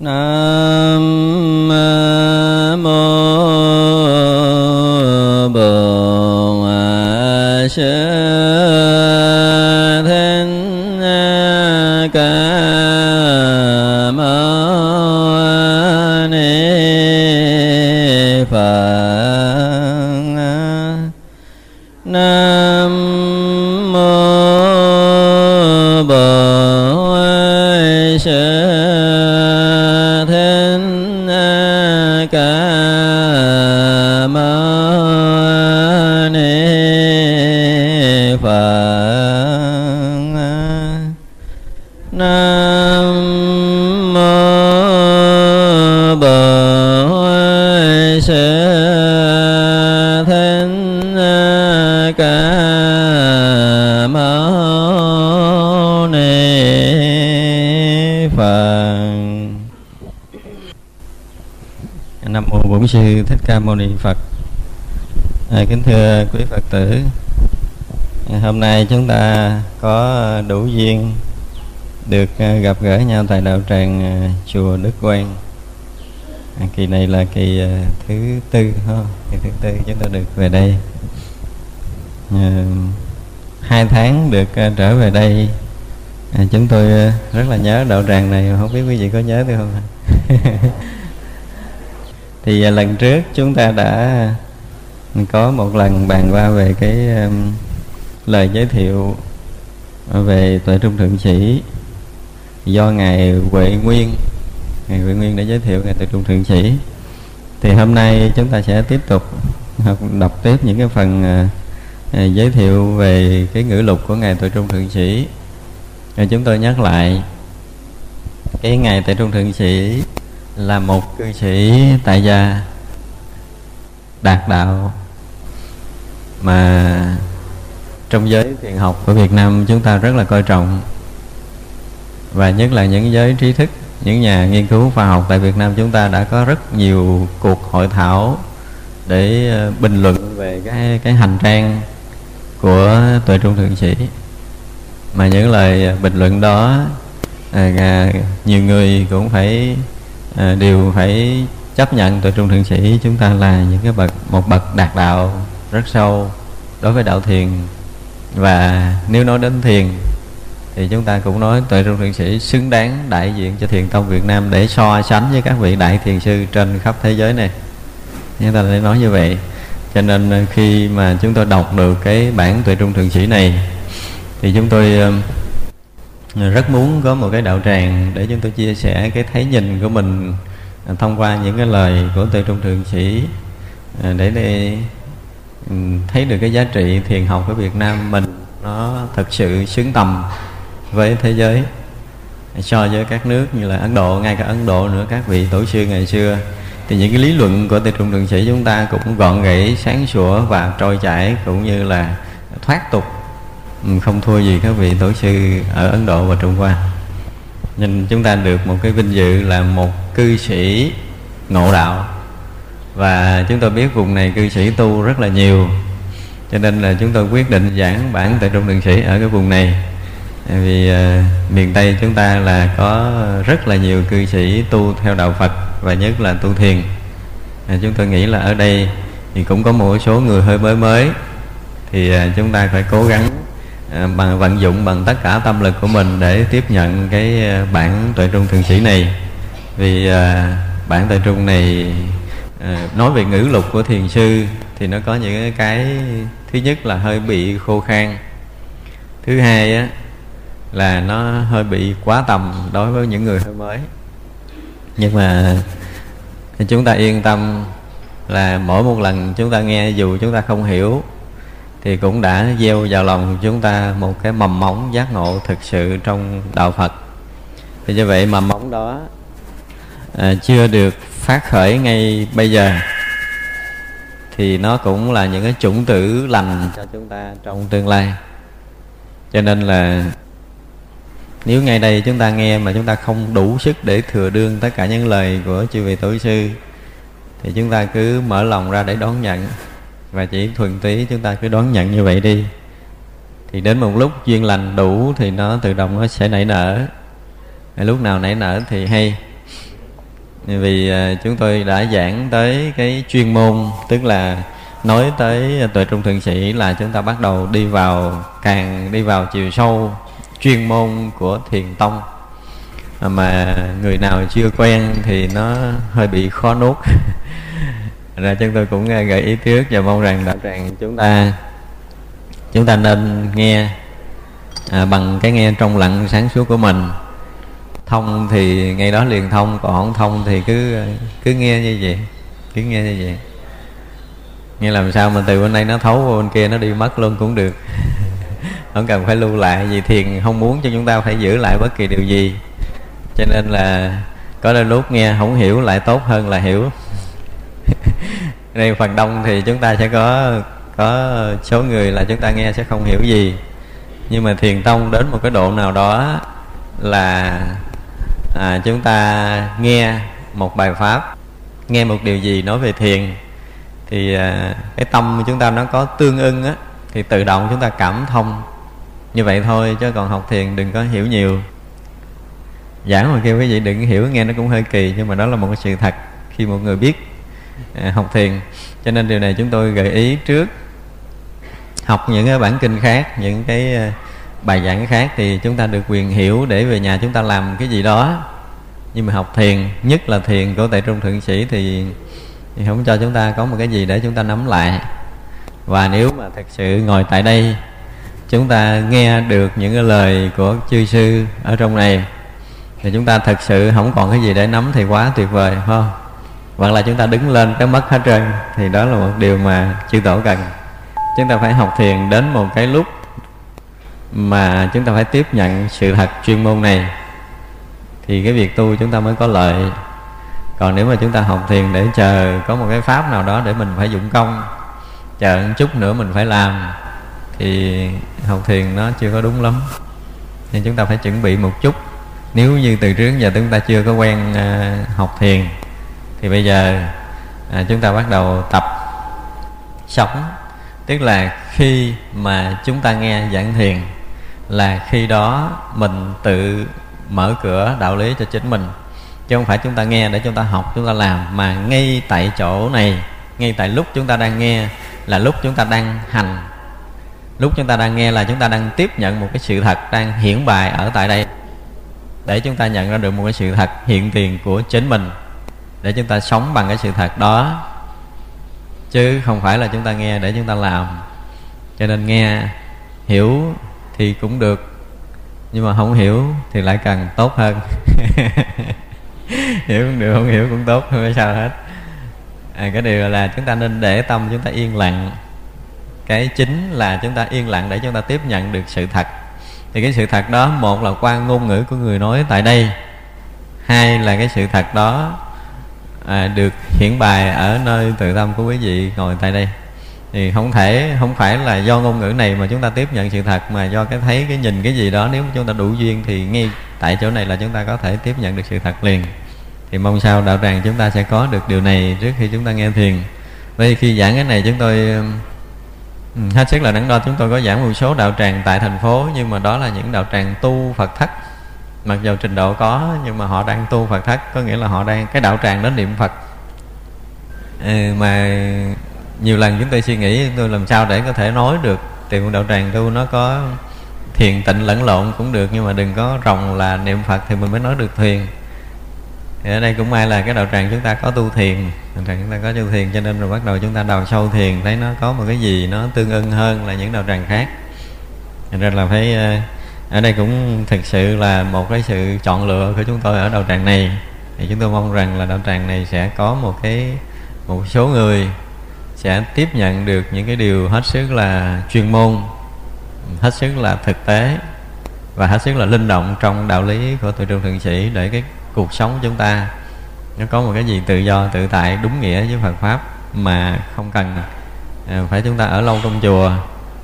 Nam sư thích ca mâu ni phật. À, kính thưa quý phật tử à, hôm nay chúng ta có đủ duyên được à, gặp gỡ nhau tại đạo tràng à, chùa đức quang. À, kỳ này là kỳ à, thứ tư ha kỳ thứ tư chúng ta được về đây. À, hai tháng được trở về đây. À, chúng tôi rất là nhớ đạo tràng này không biết quý vị có nhớ được không thì à, lần trước chúng ta đã có một lần bàn qua về cái um, lời giới thiệu về tuệ trung thượng sĩ do ngài huệ nguyên. Ngài huệ nguyên đã giới thiệu ngài tuệ trung thượng sĩ thì hôm nay chúng ta sẽ tiếp tục học đọc tiếp những cái phần uh, giới thiệu về cái ngữ lục của ngài tuệ trung thượng sĩ rồi chúng tôi nhắc lại cái ngài tại trung thượng sĩ là một cư sĩ tại gia đạt đạo mà trong giới thiền học của Việt Nam chúng ta rất là coi trọng. Và nhất là những giới trí thức những nhà nghiên cứu khoa học tại Việt Nam chúng ta đã có rất nhiều cuộc hội thảo để ờ, bình luận về cái cái hành trang của tuệ trung thượng sĩ. Mà những lời bình luận đó à, à nhiều người cũng phải à, đều phải chấp nhận từ trung thượng sĩ chúng ta là những cái bậc một bậc đạt đạo rất sâu đối với đạo thiền. Và nếu nói đến thiền thì chúng ta cũng nói tuệ trung thượng sĩ xứng đáng đại diện cho thiền tông Việt Nam để so sánh với các vị đại thiền sư trên khắp thế giới này. Chúng ta lại nói như vậy. Cho nên ờ, khi mà chúng tôi đọc được cái bản tuệ trung thượng sĩ này thì chúng tôi ờ, rất muốn có một cái đạo tràng để chúng tôi chia sẻ cái thấy nhìn của mình à, thông qua những cái lời của Từ Trung Thượng Sĩ à, để để ừ, thấy được cái giá trị thiền học của Việt Nam mình nó thật sự xứng tầm với thế giới. So với các nước như là Ấn Độ, ngay cả Ấn Độ nữa, các vị tổ sư ngày xưa, thì những cái lý luận của Từ Trung Thượng Sĩ chúng ta cũng gọn gãy, sáng sủa và trôi chảy, cũng như là thoát tục. Ừ, không thua gì các vị tổ sư ở Ấn Độ và Trung Hoa. Nên chúng ta được một cái vinh dự là một cư sĩ ngộ đạo. Và chúng tôi biết vùng này cư sĩ tu rất là nhiều cho nên là chúng tôi quyết định giảng bản tại trung đường sĩ ở cái vùng này. Vì uh, miền tây chúng ta là có rất là nhiều cư sĩ tu theo đạo phật và nhất là tu thiền. À, chúng tôi nghĩ là ở đây thì cũng có một số người hơi mới mới thì uh, chúng ta phải cố gắng À, bằng vận dụng bằng tất cả tâm lực của mình để tiếp nhận cái à, bản tuệ trung thượng sĩ này. Vì à, bản tuệ trung này à, nói về ngữ lục của thiền sư thì nó có những cái thứ nhất là hơi bị khô khan. Thứ hai á, là nó hơi bị quá tầm đối với những người hơi mới. Nhưng mà chúng ta yên tâm là mỗi một lần chúng ta nghe dù chúng ta không hiểu thì cũng đã gieo vào lòng chúng ta một cái mầm móng giác ngộ thực sự trong đạo Phật. Thì như vậy mầm móng đó à, chưa được phát khởi ngay bây giờ. Thì nó cũng là những cái chủng tử lành cho chúng ta trong tương lai. Cho nên là nếu ngay đây chúng ta nghe mà chúng ta không đủ sức để thừa đương tất cả những lời của chư vị tổ sư thì chúng ta cứ mở lòng ra để đón nhận và chỉ thuần túy chúng ta cứ đón nhận như vậy đi. Thì đến một lúc duyên lành đủ thì nó tự động nó sẽ nảy nở. Lúc nào nảy nở thì hay. Vì à, chúng tôi đã giảng tới cái chuyên môn, tức là nói tới tuệ trung thượng sĩ là chúng ta bắt đầu đi vào, càng đi vào chiều sâu chuyên môn của thiền tông. À, mà người nào chưa quen thì nó hơi bị khó nuốt. ra chúng tôi cũng gợi ý trước và mong rằng đạo tràng chúng ta chúng ta nên nghe à, bằng cái nghe trong lặng sáng suốt của mình. Thông thì ngay đó liền thông còn không thông thì cứ cứ nghe như vậy cứ nghe như vậy. Nghe làm sao mà từ bên đây nó thấu qua bên kia nó đi mất luôn cũng được. Không cần phải lưu lại vì thiền không muốn cho chúng ta phải giữ lại bất kỳ điều gì. Cho nên là có đôi lúc nghe không hiểu lại tốt hơn là hiểu nên phần đông thì chúng ta sẽ có có số người là chúng ta nghe sẽ không hiểu gì. Nhưng mà thiền tông đến một cái độ nào đó là à, chúng ta nghe một bài pháp nghe một điều gì nói về thiền thì à, cái tâm của chúng ta nó có tương ưng á thì tự động chúng ta cảm thông. Như vậy thôi chứ còn học thiền đừng có hiểu nhiều. Giảng mà kêu quý vị đừng hiểu nghe nó cũng hơi kỳ nhưng mà đó là một cái sự thật khi một người biết. À, học thiền. Cho nên điều này chúng tôi gợi ý trước. Học những cái bản kinh khác những cái à, bài giảng khác thì chúng ta được quyền hiểu để về nhà chúng ta làm cái gì đó. Nhưng mà học thiền nhất là thiền của tại trung thượng sĩ thì, thì không cho chúng ta có một cái gì để chúng ta nắm lại. Và nếu mà thật sự ngồi tại đây chúng ta nghe được những cái lời của chư sư ở trong này thì chúng ta thật sự không còn cái gì để nắm thì quá tuyệt vời phải không? Hoặc là chúng ta đứng lên cái mất hết trơn, thì đó là một điều mà chư tổ cần. Chúng ta phải học thiền đến một cái lúc mà chúng ta phải tiếp nhận sự thật chuyên môn này, thì cái việc tu chúng ta mới có lợi. Còn nếu mà chúng ta học thiền để chờ có một cái pháp nào đó để mình phải dụng công, chờ một chút nữa mình phải làm, thì học thiền nó chưa có đúng lắm. Nên chúng ta phải chuẩn bị một chút. Nếu như từ trước giờ chúng ta chưa có quen à, học thiền thì bây giờ à, chúng ta bắt đầu tập sống tức là khi mà chúng ta nghe giảng thiền là khi đó mình tự mở cửa đạo lý cho chính mình chứ không phải chúng ta nghe để chúng ta học chúng ta làm mà ngay tại chỗ này ngay tại lúc chúng ta đang nghe là lúc chúng ta đang hành lúc chúng ta đang nghe là chúng ta đang tiếp nhận một cái sự thật đang hiển bài ở tại đây để chúng ta nhận ra được một cái sự thật hiện tiền của chính mình để chúng ta sống bằng cái sự thật đó. Chứ không phải là chúng ta nghe để chúng ta làm. Cho nên nghe hiểu thì cũng được. Nhưng mà không hiểu thì lại càng tốt hơn. Hiểu cũng được không hiểu cũng tốt không phải sao hết. À, cái điều là chúng ta nên để tâm chúng ta yên lặng. Cái chính là chúng ta yên lặng để chúng ta tiếp nhận được sự thật. Thì cái sự thật đó một là qua ngôn ngữ của người nói tại đây. Hai là cái sự thật đó à, được hiển bài ở nơi tự tâm của quý vị ngồi tại đây. Thì không thể không phải là do ngôn ngữ này mà chúng ta tiếp nhận sự thật mà do cái thấy cái nhìn cái gì đó. Nếu chúng ta đủ duyên thì ngay tại chỗ này là chúng ta có thể tiếp nhận được sự thật liền. Thì mong sao đạo tràng chúng ta sẽ có được điều này trước khi chúng ta nghe thiền. Vậy khi giảng cái này chúng tôi ừ, hết sức là đắn đo. Chúng tôi có giảng một số đạo tràng tại thành phố nhưng mà đó là những đạo tràng tu phật thất mặc dù trình độ có nhưng mà họ đang tu phật thất có nghĩa là họ đang cái đạo tràng đến niệm phật. Ừ, mà nhiều lần chúng tôi suy nghĩ tôi làm sao để có thể nói được thì đạo tràng tu nó có thiền tịnh lẫn lộn cũng được nhưng mà đừng có rồng là niệm phật thì mình mới nói được thiền. Thì ở đây cũng may là cái đạo tràng chúng ta có tu thiền đạo tràng chúng ta có tu thiền cho nên rồi bắt đầu chúng ta đào sâu thiền thấy nó có một cái gì nó tương ưng hơn là những đạo tràng khác. Nên là phải ờ, ở đây cũng thực sự là một cái sự chọn lựa của chúng tôi ở đầu tràng này. Thì chúng tôi mong rằng là đạo tràng này sẽ có một cái, một số người sẽ tiếp nhận được những cái điều hết sức là chuyên môn, hết sức là thực tế và hết sức là linh động trong đạo lý của tự trung thượng sĩ để cái cuộc sống chúng ta nó có một cái gì tự do, tự tại, đúng nghĩa với Phật pháp mà không cần à, phải chúng ta ở lâu trong chùa,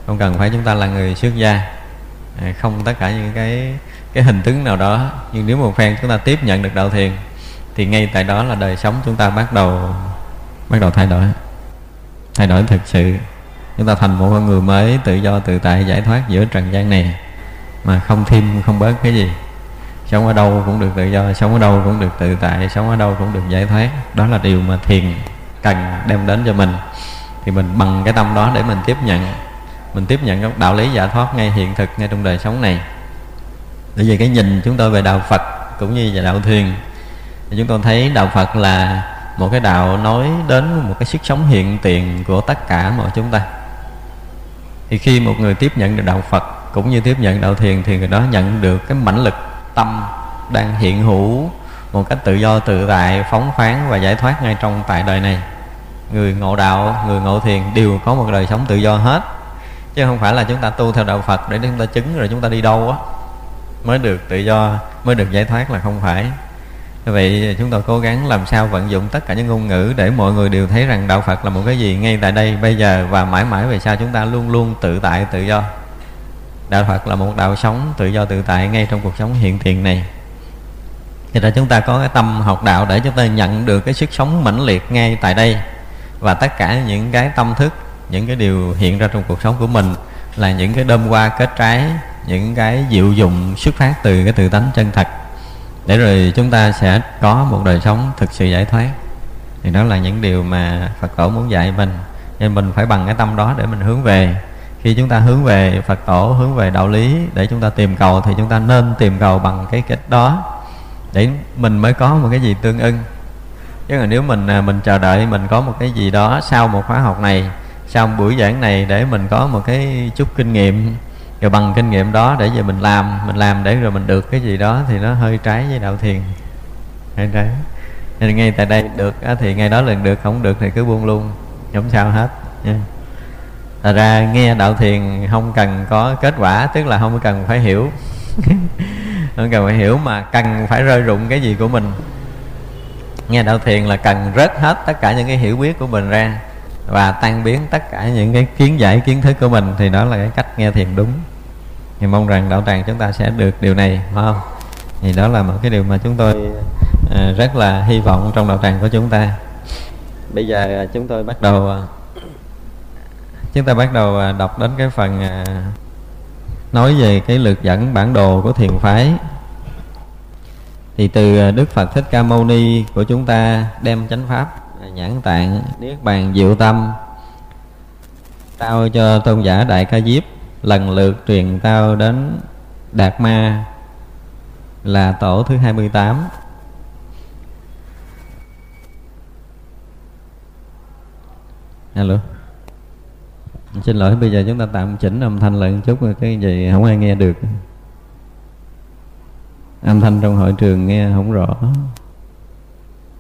không cần phải chúng ta là người xuất gia à, không tất cả những cái cái hình tướng nào đó. Nhưng nếu một phen chúng ta tiếp nhận được đạo thiền thì ngay tại đó là đời sống chúng ta bắt đầu bắt đầu thay đổi. Thay đổi thực sự. Chúng ta thành một con người mới tự do tự tại giải thoát giữa trần gian này. Mà không thêm không bớt cái gì. Sống ở đâu cũng được tự do sống ở đâu cũng được tự tại sống ở đâu cũng được giải thoát. Đó là điều mà thiền cần đem đến cho mình. Thì mình bằng cái tâm đó để mình tiếp nhận mình tiếp nhận các đạo lý giải thoát ngay hiện thực, ngay trong đời sống này. Bởi vì cái nhìn chúng tôi về đạo Phật cũng như về đạo thiền thì chúng tôi thấy đạo Phật là một cái đạo nói đến một cái sức sống hiện tiền của tất cả mọi chúng ta. Thì khi một người tiếp nhận được đạo Phật cũng như tiếp nhận đạo thiền thì người đó nhận được cái mãnh lực tâm đang hiện hữu một cách tự do tự tại, phóng khoáng và giải thoát ngay trong tại đời này. Người ngộ đạo, người ngộ thiền đều có một đời sống tự do hết chứ không phải là chúng ta tu theo đạo phật để chúng ta chứng rồi chúng ta đi đâu á. Mới được tự do, mới được giải thoát là không phải. Vậy chúng tôi cố gắng làm sao vận dụng tất cả những ngôn ngữ để mọi người đều thấy rằng đạo phật là một cái gì ngay tại đây, bây giờ và mãi mãi về sau chúng ta luôn luôn tự tại, tự do. Đạo phật là một đạo sống tự do tự tại ngay trong cuộc sống hiện tiền này. Thì ra chúng ta có cái tâm học đạo để chúng ta nhận được cái sức sống mãnh liệt ngay tại đây. Và tất cả những cái tâm thức những cái điều hiện ra trong cuộc sống của mình là những cái đơm hoa kết trái, những cái diệu dụng xuất phát từ cái tự tánh chân thật. Để rồi chúng ta sẽ có một đời sống thực sự giải thoát. Thì đó là những điều mà Phật tổ muốn dạy mình. Nên mình phải bằng cái tâm đó để mình hướng về. Khi chúng ta hướng về Phật tổ, hướng về đạo lý để chúng ta tìm cầu thì chúng ta nên tìm cầu bằng cái cách đó để mình mới có một cái gì tương ưng. Chứ là nếu mình à, mình chờ đợi mình có một cái gì đó sau một khóa học này sau buổi giảng này để mình có một cái chút kinh nghiệm. Rồi bằng kinh nghiệm đó để về mình làm mình làm để rồi mình được cái gì đó thì nó hơi trái với đạo thiền. Hơi trái. Nên ngay tại đây được thì ngay đó lần được, không được thì cứ buông luôn không sao hết. Nha. Thật ra nghe đạo thiền không cần có kết quả, tức là không cần phải hiểu. Không cần phải hiểu mà cần phải rơi rụng cái gì của mình. Nghe đạo thiền là cần rớt hết tất cả những cái hiểu biết của mình ra và tan biến tất cả những cái kiến giải, kiến thức của mình thì đó là cái cách nghe thiền đúng. Thì mong rằng đạo tràng chúng ta sẽ được điều này, phải không? Thì đó là một cái điều mà chúng tôi ờ, rất là hy vọng trong đạo tràng của chúng ta. Bây giờ chúng tôi bắt đầu ờ, chúng ta bắt đầu ờ, đọc đến cái phần nói về cái lược dẫn bản đồ của thiền phái. Thì từ Đức Phật Thích Ca Mâu Ni của chúng ta đem chánh pháp nhãn tạng, niết bàn, diệu tâm. Tao cho tôn giả đại ca diếp lần lượt truyền tao đến đạt ma, là tổ thứ 28 alo. Xin lỗi, bây giờ chúng ta tạm chỉnh âm thanh lại một chút cái gì không ai nghe được. Âm thanh trong hội trường nghe không rõ.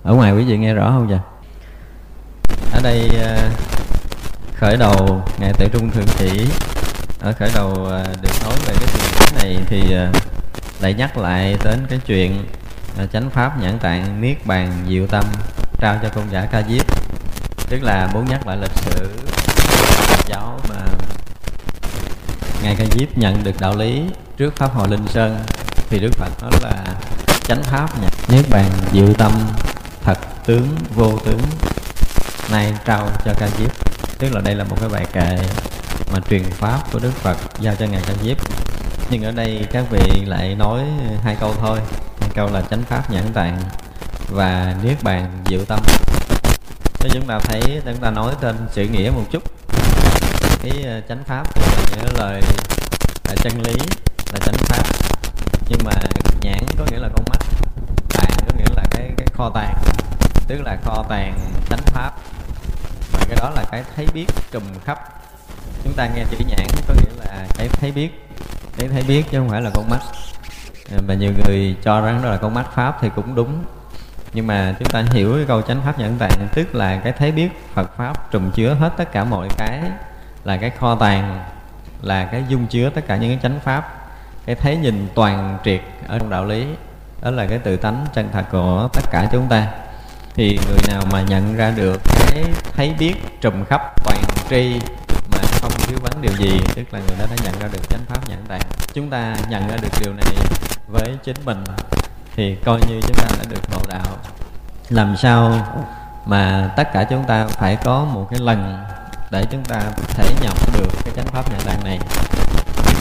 Ở ngoài quý vị nghe rõ không vậy? Ở đây ờ, khởi đầu ngài tự trung thượng chỉ ở khởi đầu ờ, được nói về cái chuyện này thì ờ, lại nhắc lại đến cái chuyện chánh pháp nhãn tạng niết bàn diệu tâm trao cho công giả ca diếp. Tức là muốn nhắc lại lịch sử giáo mà ngài ca diếp nhận được đạo lý trước pháp hội linh sơn thì đức phật nói là chánh pháp nhật niết bàn diệu tâm thật tướng vô tướng nay trao cho ca diếp. Tức là đây là một cái bài kệ mà truyền pháp của đức phật giao cho ngài ca diếp. Nhưng ở đây các vị lại nói hai câu thôi. Hai câu là chánh pháp nhãn tạng và niết bàn diệu tâm. Nếu chúng ta thấy, chúng ta nói tên sự nghĩa một chút. Cái ờ, chánh pháp là những lời, là chân lý, là chánh pháp. Nhưng mà nhãn có nghĩa là con mắt, tạng có nghĩa là cái cái kho tàng. Tức là kho tàng chánh pháp cái đó là cái thấy biết trùm khắp. Chúng ta nghe chữ nhãn có nghĩa là cái thấy biết. Cái thấy biết chứ không phải là con mắt. Ờ, và nhiều người cho rằng đó là con mắt pháp thì cũng đúng. Nhưng mà chúng ta hiểu cái câu chánh pháp nhẫn tạng tức là cái thấy biết Phật pháp trùm chứa hết tất cả mọi cái, là cái kho tàng, là cái dung chứa tất cả những cái chánh pháp. Cái thấy nhìn toàn triệt ở trong đạo lý, đó là cái tự tánh chân thật của tất cả chúng ta thì người nào mà nhận ra được cái thấy biết trùm khắp toàn tri mà không thiếu vắng điều gì, tức là người đó đã nhận ra được chánh pháp nhãn tạng. Chúng ta nhận ra được điều này với chính mình thì coi như chúng ta đã được ngộ đạo. Làm sao mà tất cả chúng ta phải có một cái lần để chúng ta thể nhập được cái chánh pháp nhãn tạng này?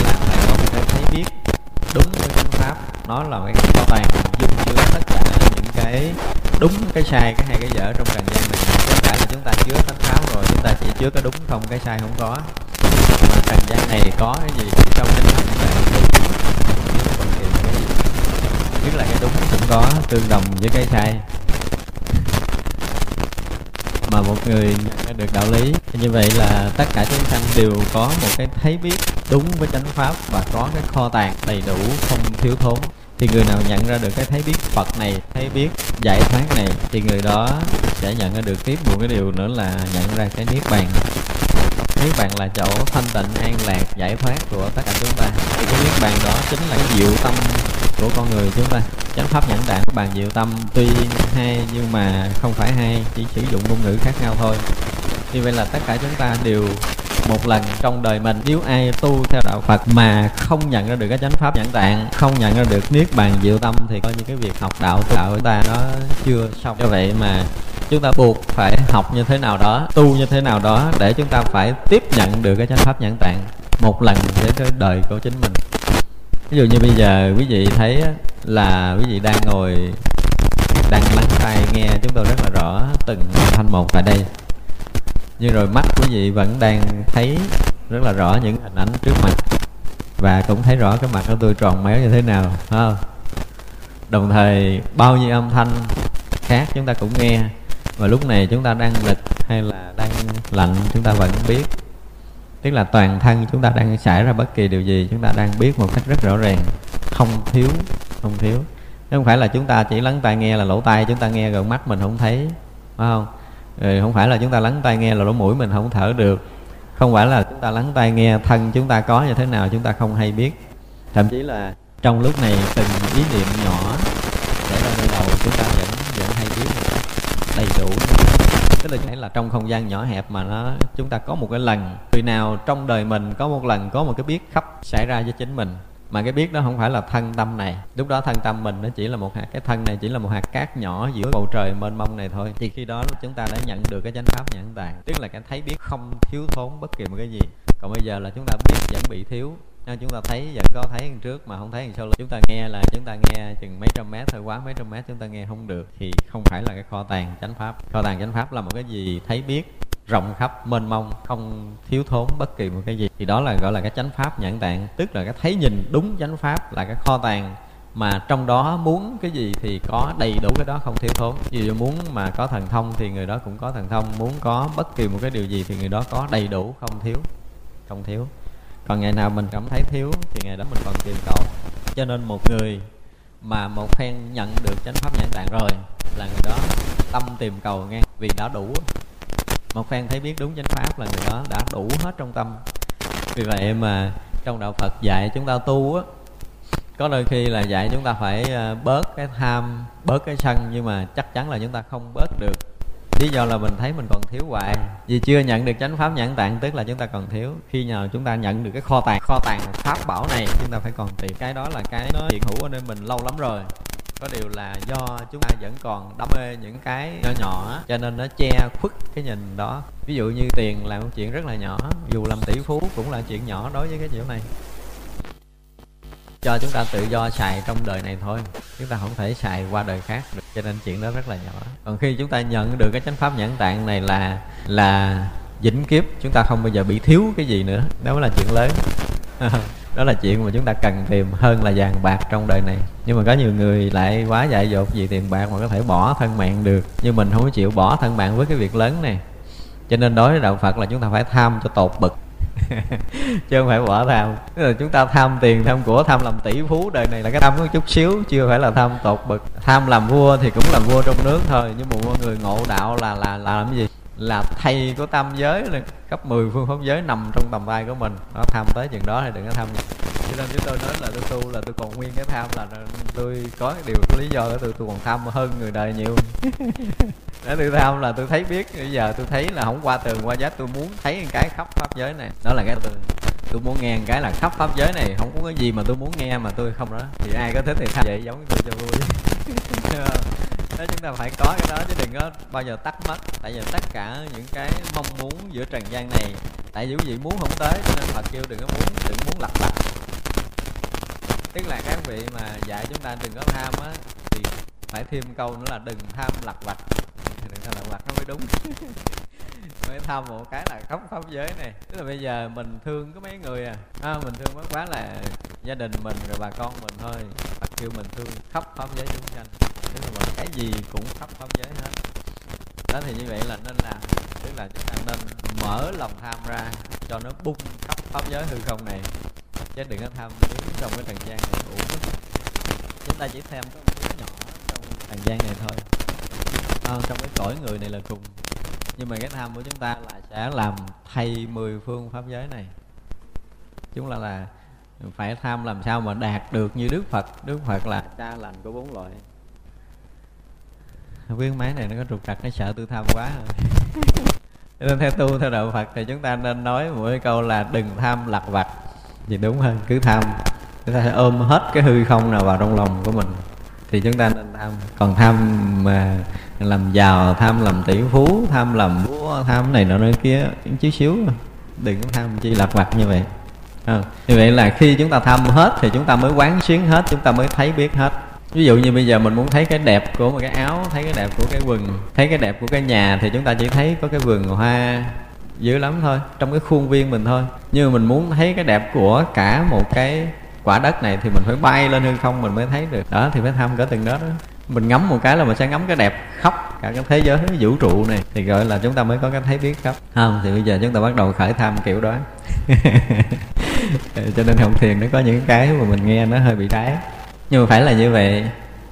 Là phải có một cái thấy biết đúng với chánh pháp. Nó là cái toàn tàng dung chứa tất cả những cái đúng cái sai, cái hay, cái dở trong trần gian này. Tất cả là chúng ta chứa tánh pháo rồi, chúng ta chỉ chứa cái đúng không, cái sai không có. Mà trần gian này có cái gì trong cái này nhất là cái đúng cũng có, tương đồng với cái sai. Mà một người được đạo lý, như vậy là tất cả chúng sanh đều có một cái thấy biết đúng với chánh pháp và có cái kho tàng đầy đủ không thiếu thốn thì người nào nhận ra được cái thấy biết Phật này, thấy biết giải thoát này thì người đó sẽ nhận ra được tiếp một cái điều nữa là nhận ra cái niết bàn. Niết bàn là chỗ thanh tịnh an lạc giải thoát của tất cả chúng ta. Thì cái niết bàn đó chính là cái diệu tâm của con người chúng ta. Chánh pháp nhẫn đạn bàn diệu tâm tuy hai nhưng mà không phải hai, chỉ sử dụng ngôn ngữ khác nhau thôi. Như vậy là tất cả chúng ta đều một lần trong đời mình. Nếu ai tu theo đạo Phật mà không nhận ra được cái chánh pháp nhãn tạng, không nhận ra được niết bàn diệu tâm thì coi như cái việc học đạo tu đạo của ta nó chưa xong. Do vậy mà chúng ta buộc phải học như thế nào đó, tu như thế nào đó để chúng ta phải tiếp nhận được cái chánh pháp nhãn tạng một lần để cái đời của chính mình. Ví dụ như bây giờ quý vị thấy là quý vị đang ngồi, đang lắng tai nghe chúng tôi rất là rõ từng thanh một tại đây nhưng rồi mắt quý vị vẫn đang thấy rất là rõ những hình ảnh trước mặt. Và cũng thấy rõ cái mặt của tôi tròn méo như thế nào, phải không? Đồng thời, bao nhiêu âm thanh khác chúng ta cũng nghe. Và lúc này chúng ta đang lịch hay là đang lạnh, chúng ta vẫn biết. Tức là toàn thân chúng ta đang xảy ra bất kỳ điều gì, chúng ta đang biết một cách rất rõ ràng. Không thiếu không thiếu. Không phải là chúng ta chỉ lắng tai nghe là lỗ tai, chúng ta nghe rồi mắt mình không thấy, phải không? Rồi không phải là chúng ta lắng tai nghe là lỗ mũi mình không thở được. Không phải là chúng ta lắng tai nghe thân chúng ta có như thế nào chúng ta không hay biết. Thậm chí là trong lúc này từng ý niệm nhỏ xảy ra nơi đầu chúng ta vẫn vẫn hay biết đầy đủ. Tức là phải là trong không gian nhỏ hẹp mà nó, chúng ta có một cái lần, người nào trong đời mình có một lần có một cái biết khắp xảy ra cho chính mình mà cái biết đó không phải là thân tâm này. Lúc đó thân tâm mình nó chỉ là một hạt, cái thân này chỉ là một hạt cát nhỏ giữa bầu trời mênh mông này thôi. Thì khi đó chúng ta đã nhận được cái chánh pháp nhãn tàng tức là cái thấy biết không thiếu thốn bất kỳ một cái gì. Còn bây giờ là chúng ta biết vẫn bị thiếu nên chúng ta thấy vẫn có thấy đằng trước mà không thấy đằng sau lưng. Chúng ta nghe là chúng ta nghe chừng mấy trăm mét thôi, quá mấy trăm mét chúng ta nghe không được. Thì không phải là cái kho tàng chánh pháp. Kho tàng chánh pháp là một cái gì thấy biết rộng khắp, mênh mông, không thiếu thốn bất kỳ một cái gì. Thì đó là, gọi là cái chánh pháp nhãn tạng, tức là cái thấy nhìn đúng chánh pháp là cái kho tàng. Mà trong đó muốn cái gì thì có đầy đủ cái đó, không thiếu thốn. Ví dụ muốn mà có thần thông thì người đó cũng có thần thông, muốn có bất kỳ một cái điều gì thì người đó có đầy đủ, không thiếu không thiếu. Còn ngày nào mình cảm thấy thiếu thì ngày đó mình còn tìm cầu cho nên một người mà một phen nhận được chánh pháp nhãn tạng rồi là người đó tâm tìm cầu nghe vì đã đủ một phen thấy biết đúng chánh pháp là người đó đã đủ hết trong tâm. Vì vậy mà trong đạo phật dạy chúng ta tu á, có đôi khi là dạy chúng ta phải ờ, bớt cái tham, bớt cái sân, nhưng mà chắc chắn là chúng ta không bớt được. Lý do là mình thấy mình còn thiếu hoài. Vì chưa nhận được chánh pháp nhãn tạng, tức là chúng ta còn thiếu. Khi nào chúng ta nhận được cái kho tàng kho tàng pháp bảo này, chúng ta phải còn tìm. Cái đó là cái nó hiện hữu ở nơi mình lâu lắm rồi có điều là do chúng ta vẫn còn đam mê những cái nhỏ nhỏ, cho nên nó che khuất cái nhìn đó. Ví dụ như tiền là một chuyện rất là nhỏ, dù làm tỷ phú cũng là chuyện nhỏ đối với cái chuyện này. Cho chúng ta tự do xài trong đời này thôi, chúng ta không thể xài qua đời khác được, cho nên chuyện đó rất là nhỏ. Còn khi chúng ta nhận được cái chánh pháp nhãn tạng này là là vĩnh kiếp, chúng ta không bao giờ bị thiếu cái gì nữa, đó là chuyện lớn. đó là chuyện mà chúng ta cần tìm hơn là vàng bạc trong đời này. Nhưng mà có nhiều người lại quá dại dột vì tiền bạc mà có thể bỏ thân mạng được. Nhưng mình không chịu bỏ thân mạng với cái việc lớn này. Cho nên đối với đạo phật là chúng ta phải tham cho tột bực. Chứ không phải bỏ tham. Tức là chúng ta tham tiền tham của tham làm tỷ phú đời này là cái tham có chút xíu chưa phải là tham tột bực. Tham làm vua thì cũng làm vua trong nước thôi nhưng mà mọi người ngộ đạo là là, là làm gì? Là thầy của tam giới này, cấp 10 phương pháp giới nằm trong tầm tay của mình. Nó tham tới chừng đó thì đừng có tham cho nên chúng tôi nói là tôi tu là tôi còn nguyên cái tham là tôi có cái điều cái lý do của tôi tôi còn tham hơn người đời nhiều. Để tôi tham là tôi thấy biết bây giờ tôi thấy là không qua tường qua giá tôi muốn thấy cái khắp pháp giới này. Đó là cái tôi tôi muốn nghe cái là khắp pháp giới này, không có cái gì mà tôi muốn nghe mà tôi không đó thì ai có thích thì tham vậy, giống tôi cho vui. Đó chúng ta phải có cái đó, chứ đừng có bao giờ tắt mất tại vì tất cả những cái mong muốn giữa trần gian này, tại vì quý vị muốn không tới, cho nên phật kêu đừng có muốn, đừng muốn lặp lại. Tức là các vị mà dạy chúng ta đừng có tham á, thì phải thêm câu nữa là đừng tham lặt vặt. Đừng tham lặt vặt, nó mới đúng. mới tham một cái là khóc pháp giới này. Tức là bây giờ mình thương có mấy người à, à mình thương quá quá là gia đình mình rồi bà con mình thôi. Mà kêu mình thương khóc pháp giới chúng sanh tức là mình cái gì cũng khóc pháp giới hết. Đó thì như vậy là nên làm. Tức là chúng ta nên mở lòng tham ra cho nó bung khóc pháp giới hư không này. Chứ đừng có tham đứng trong cái trần gian này uổng chúng ta chỉ thêm có một nhỏ trong trần gian này thôi. À, trong cái cõi người này là cùng nhưng mà cái tham của chúng ta là sẽ làm thay mười phương pháp giới này. Chúng là là phải tham làm sao mà đạt được như đức phật. Đức phật là cha lành của bốn loại. Không biết máy này nó có trục trặc cái sợ tư tham quá. Nên theo tu theo đạo phật thì chúng ta nên nói một cái câu là đừng tham lặt vặt. Thì đúng hơn cứ tham. Chúng ta sẽ ôm hết cái hư không nào vào trong lòng của mình. Thì chúng ta nên tham. Còn tham mà làm giàu tham làm tỷ phú tham làm vua tham này nọ nơi kia những chút xíu đừng có tham chi lặt vặt như vậy. À, như vậy là khi chúng ta tham hết thì chúng ta mới quán xuyến hết chúng ta mới thấy biết hết. Ví dụ như bây giờ mình muốn thấy cái đẹp của một cái áo thấy cái đẹp của cái quần thấy cái đẹp của cái nhà thì chúng ta chỉ thấy có cái vườn hoa dữ lắm thôi trong cái khuôn viên mình thôi. Nhưng mà mình muốn thấy cái đẹp của cả một cái quả đất này thì mình phải bay lên hư không mình mới thấy được. Đó thì phải tham cỡ từng đó đó mình ngắm một cái là mình sẽ ngắm cái đẹp khóc cả cái thế giới vũ trụ này. Thì gọi là chúng ta mới có cái thấy biết khóc không, thì bây giờ chúng ta bắt đầu khởi tham kiểu đó. Cho nên hồng thiền nó có những cái mà mình nghe nó hơi bị trái nhưng mà phải là như vậy,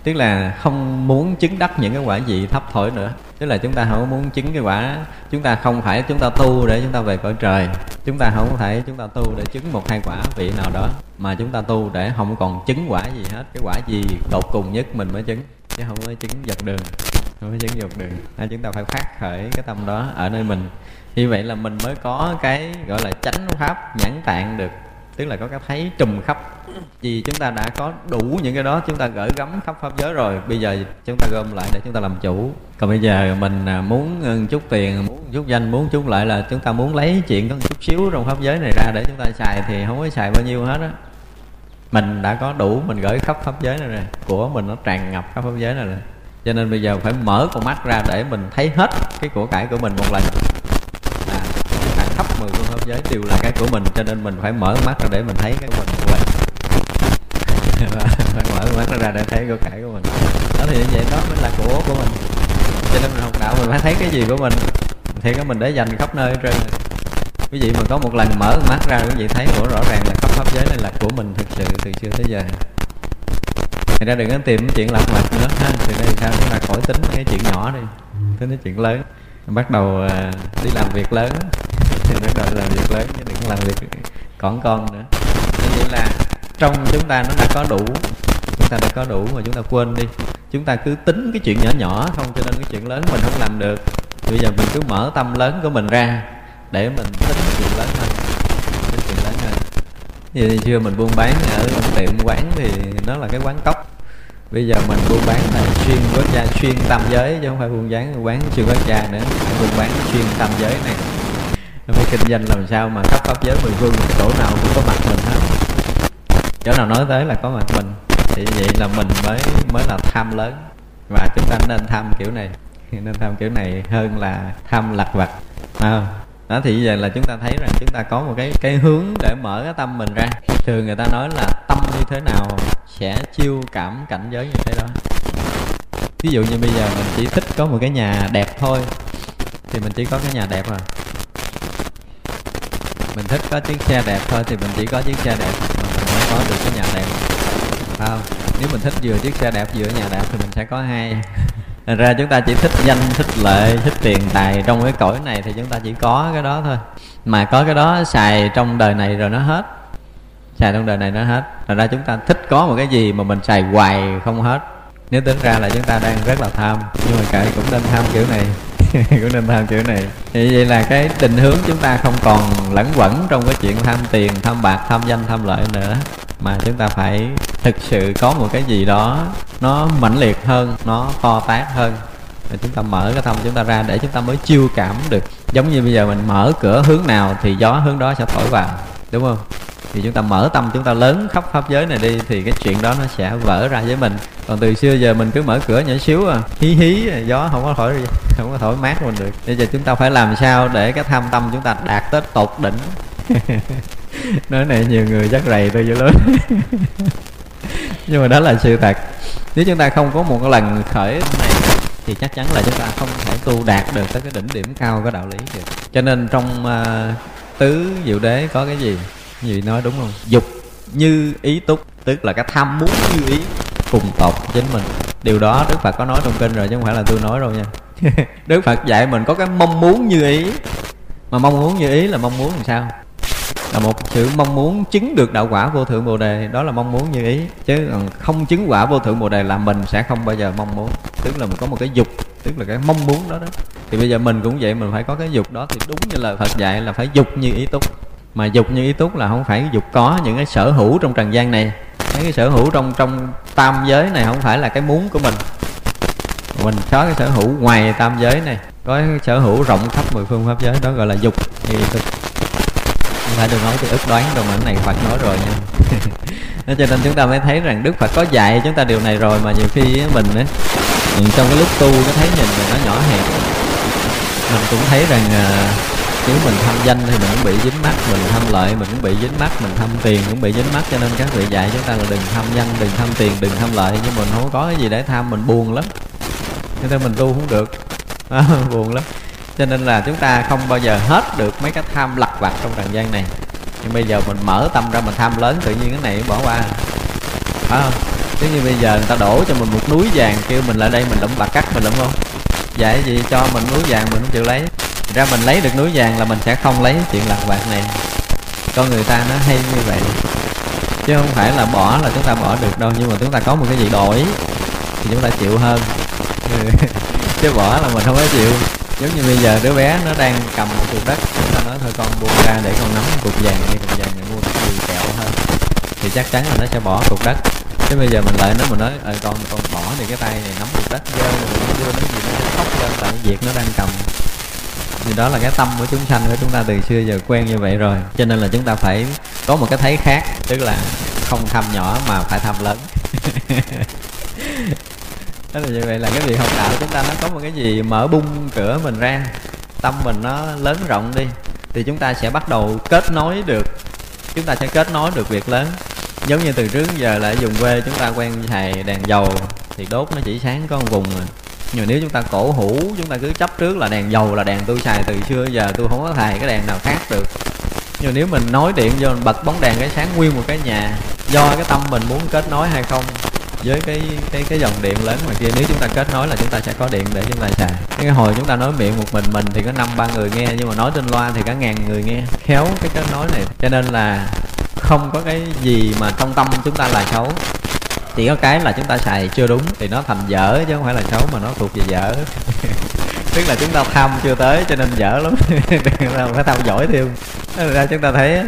tức là không muốn chứng đắc những cái quả gì thấp thổi nữa tức là chúng ta không muốn chứng cái quả. Chúng ta không phải chúng ta tu để chúng ta về cõi trời. Chúng ta không phải chúng ta tu để chứng một hai quả vị nào đó. Mà chúng ta tu để không còn chứng quả gì hết. Cái quả gì tột cùng nhất mình mới chứng. Chứ không có chứng giật đường. Không có chứng giật đường. À, chúng ta phải phát khởi cái tâm đó ở nơi mình. Như vậy là mình mới có cái gọi là chánh pháp nhãn tạng được tức là có cái thấy trùm khắp. Vì chúng ta đã có đủ những cái đó, chúng ta gửi gắm khắp pháp giới rồi. Bây giờ chúng ta gom lại để chúng ta làm chủ. Còn bây giờ mình à, muốn ừ, chút tiền, muốn chút danh, muốn chút lại là chúng ta muốn lấy chuyện có chút xíu trong pháp giới này ra để chúng ta xài thì không có xài bao nhiêu hết á. Mình đã có đủ, mình gửi khắp pháp giới này rồi. Của mình nó tràn ngập khắp pháp giới này rồi. Cho nên bây giờ phải mở con mắt ra để mình thấy hết cái của cải của mình một lần khắp mười phương pháp giới đều là cái của mình, cho nên mình phải mở mắt ra để mình thấy cái của mình. Của mình phải mở mắt ra để thấy của cải của mình. Đó thì như vậy đó mới là của của mình. Cho nên mình học đạo mình phải thấy cái gì của mình. Thì cái mình để dành khắp nơi trên. Quý vị mà có một lần mở mắt ra, quý vị thấy của rõ ràng là khắp pháp giới này là của mình thực sự từ xưa tới giờ. Thì ra đừng có tìm cái chuyện lặt mặt nữa, ha. Từ đây sao? Chúng ta khỏi tính cái chuyện nhỏ đi. Tính cái chuyện lớn. Bắt đầu à, đi làm việc lớn bắt đầu làm việc lớn chứ đừng làm việc còn con nữa. Như vậy là trong chúng ta nó đã có đủ, chúng ta đã có đủ mà chúng ta quên đi. Chúng ta cứ tính cái chuyện nhỏ nhỏ, không cho nên cái chuyện lớn mình không làm được. Bây giờ mình cứ mở tâm lớn của mình ra, để mình tính chuyện lớn hơn, tính chuyện lớn hơn. Như xưa mình buôn bán ở tiệm quán thì nó là cái quán cốc bây giờ mình buôn bán là xuyên quốc gia xuyên tam giới chứ không phải buôn bán, quán xuyên quốc gia nữa. Buôn bán xuyên tam giới này phải kinh doanh làm sao mà khắp pháp giới mười phương chỗ nào cũng có mặt mình hết. Chỗ nào nói tới là có mặt mình. Thì vậy là mình mới mới là tham lớn. Và chúng ta nên tham kiểu này. Nên tham kiểu này hơn là tham lặt vặt. À, đó thì giờ là chúng ta thấy rằng chúng ta có một cái cái hướng để mở cái tâm mình ra. Thường người ta nói là tâm như thế nào sẽ chiêu cảm cảnh giới như thế đó. Ví dụ như bây giờ mình chỉ thích có một cái nhà đẹp thôi. Thì mình chỉ có cái nhà đẹp rồi mình thích có chiếc xe đẹp thôi thì mình chỉ có chiếc xe đẹp mà mình mới có được cái nhà đẹp. Không? Nếu mình thích vừa chiếc xe đẹp vừa nhà đẹp thì mình sẽ có hai. Thành ra chúng ta chỉ thích danh, thích lợi, thích tiền tài Trong cái cõi này thì chúng ta chỉ có cái đó thôi. Mà có cái đó xài trong đời này rồi nó hết. Xài trong đời này nó hết. Thành ra chúng ta thích có một cái gì mà mình xài hoài không hết. Nếu tính ra là chúng ta đang rất là tham Nhưng mà kệ cũng nên tham kiểu này. của nên tham kiểu này. Thì vậy là cái định hướng chúng ta không còn lẫn quẩn trong cái chuyện tham tiền, tham bạc, tham danh, tham lợi nữa, mà chúng ta phải thực sự có một cái gì đó nó mãnh liệt hơn, nó to tát hơn. Để chúng ta mở cái tâm chúng ta ra để chúng ta mới chiêu cảm được. Giống như bây giờ mình mở cửa hướng nào thì gió hướng đó sẽ thổi vào, đúng không? Thì chúng ta mở tâm chúng ta lớn khắp pháp giới này đi thì cái chuyện đó nó sẽ vỡ ra với mình. Còn từ xưa giờ mình cứ mở cửa nhỏ xíu à hí hí gió không có thổi không có thổi mát mình được. Bây giờ chúng ta phải làm sao để cái tham tâm chúng ta đạt tới tột đỉnh? Nói này nhiều người chắc rầy tôi dữ lớn nhưng mà đó là sự thật. Nếu chúng ta không có một cái lần khởi này thì chắc chắn là chúng ta không thể tu đạt được tới cái đỉnh điểm cao của đạo lý được. Cho nên trong uh, tứ diệu đế có cái gì? Gì nói đúng không? Dục như ý túc tức là cái tham muốn như ý cùng tột chính mình. Điều đó đức phật có nói trong kinh rồi chứ không phải là tôi nói đâu nha. Đức phật dạy mình có cái mong muốn như ý. Mà mong muốn như ý là mong muốn làm sao? Là một sự mong muốn chứng được đạo quả vô thượng bồ đề. Đó là mong muốn như ý. Chứ còn không chứng quả vô thượng bồ đề là mình sẽ không bao giờ mong muốn. Tức là mình có một cái dục tức là cái mong muốn đó đó. Thì bây giờ mình cũng vậy mình phải có cái dục đó thì đúng như là Phật dạy là phải dục như ý túc mà dục như ý túc là không phải dục có những cái sở hữu trong trần gian này. Mấy cái sở hữu trong trong tam giới này không phải là cái muốn của mình. Mình có cái sở hữu ngoài tam giới này có cái sở hữu rộng khắp mười phương pháp giới đó gọi là dục thì tôi không phải đừng nói tôi ức đoán đâu mà cái này Phật nói rồi nha. Cho nên chúng ta mới thấy rằng Đức Phật có dạy chúng ta điều này rồi mà nhiều khi mình ấy, ừ, trong cái lúc tu nó thấy nhìn mình nó nhỏ hẹp. Mình cũng thấy rằng à, nếu mình tham danh thì mình cũng bị dính mắt mình tham lợi mình cũng bị dính mắt mình tham tiền cũng bị dính mắt cho nên các vị dạy chúng ta là đừng tham danh đừng tham tiền đừng tham lợi. Nhưng mình không có cái gì để tham mình buồn lắm. Cho nên mình tu không được. À, buồn lắm. Cho nên là chúng ta không bao giờ hết được mấy cái tham lặt vặt trong trần gian này. Nhưng bây giờ mình mở tâm ra mình tham lớn tự nhiên cái này bỏ qua. Phải không? Nếu như bây giờ người ta đổ cho mình một núi vàng kêu mình lại đây mình lụm bạc cắt mình lụm không? Vậy gì cho mình núi vàng mình không chịu lấy ra mình lấy được núi vàng là mình sẽ không lấy chuyện lạc vặt này. Con người ta nó hay như vậy. Chứ không phải là bỏ là chúng ta bỏ được đâu, nhưng mà chúng ta có một cái gì đổi thì chúng ta chịu hơn. Chứ bỏ là mình không có chịu. Giống như bây giờ đứa bé nó đang cầm một cục đất, chúng ta nói thôi, con buông ra để con nắm cục vàng đi, cục vàng này mua được gì kẹo hơn thì chắc chắn là nó sẽ bỏ cục đất. Chứ bây giờ mình lại nó mình nói ờ con con bỏ thì cái tay này, nắm cục đất dơ rồi nó đưa nó gì nó sẽ khóc lên tại việc nó đang cầm thì đó là cái tâm của chúng sanh của chúng ta từ xưa giờ quen như vậy rồi. Cho nên là chúng ta phải có một cái thấy khác, tức là không tham nhỏ mà phải tham lớn. Đó là như vậy là cái việc học đạo chúng ta nó có một cái gì mở bung cửa mình ra, tâm mình nó lớn rộng đi, thì chúng ta sẽ bắt đầu kết nối được, chúng ta sẽ kết nối được việc lớn. Giống như từ trước giờ là dùng quê chúng ta quen xài đèn dầu, thì đốt nó chỉ sáng có một vùng mà nhưng mà nếu chúng ta cổ hủ, chúng ta cứ chấp trước là đèn dầu là đèn tôi xài từ xưa giờ, tôi không có xài cái đèn nào khác được. Nhưng mà nếu mình nói điện vô mình bật bóng đèn cái sáng nguyên một cái nhà, do cái tâm mình muốn kết nối hay không với cái cái cái dòng điện lớn mà kia, nếu chúng ta kết nối là chúng ta sẽ có điện để chúng ta xài. Cái hồi chúng ta nói miệng một mình mình thì có năm, ba người nghe, nhưng mà nói trên loa thì cả ngàn người nghe. Khéo cái kết nối này. Cho nên là không có cái gì mà trong tâm chúng ta là xấu chỉ có cái là chúng ta xài chưa đúng thì nó thành dở chứ không phải là xấu mà nó thuộc về dở. Tức là chúng ta tham chưa tới cho nên dở lắm. Phải tham giỏi thêm. Ra chúng ta thấy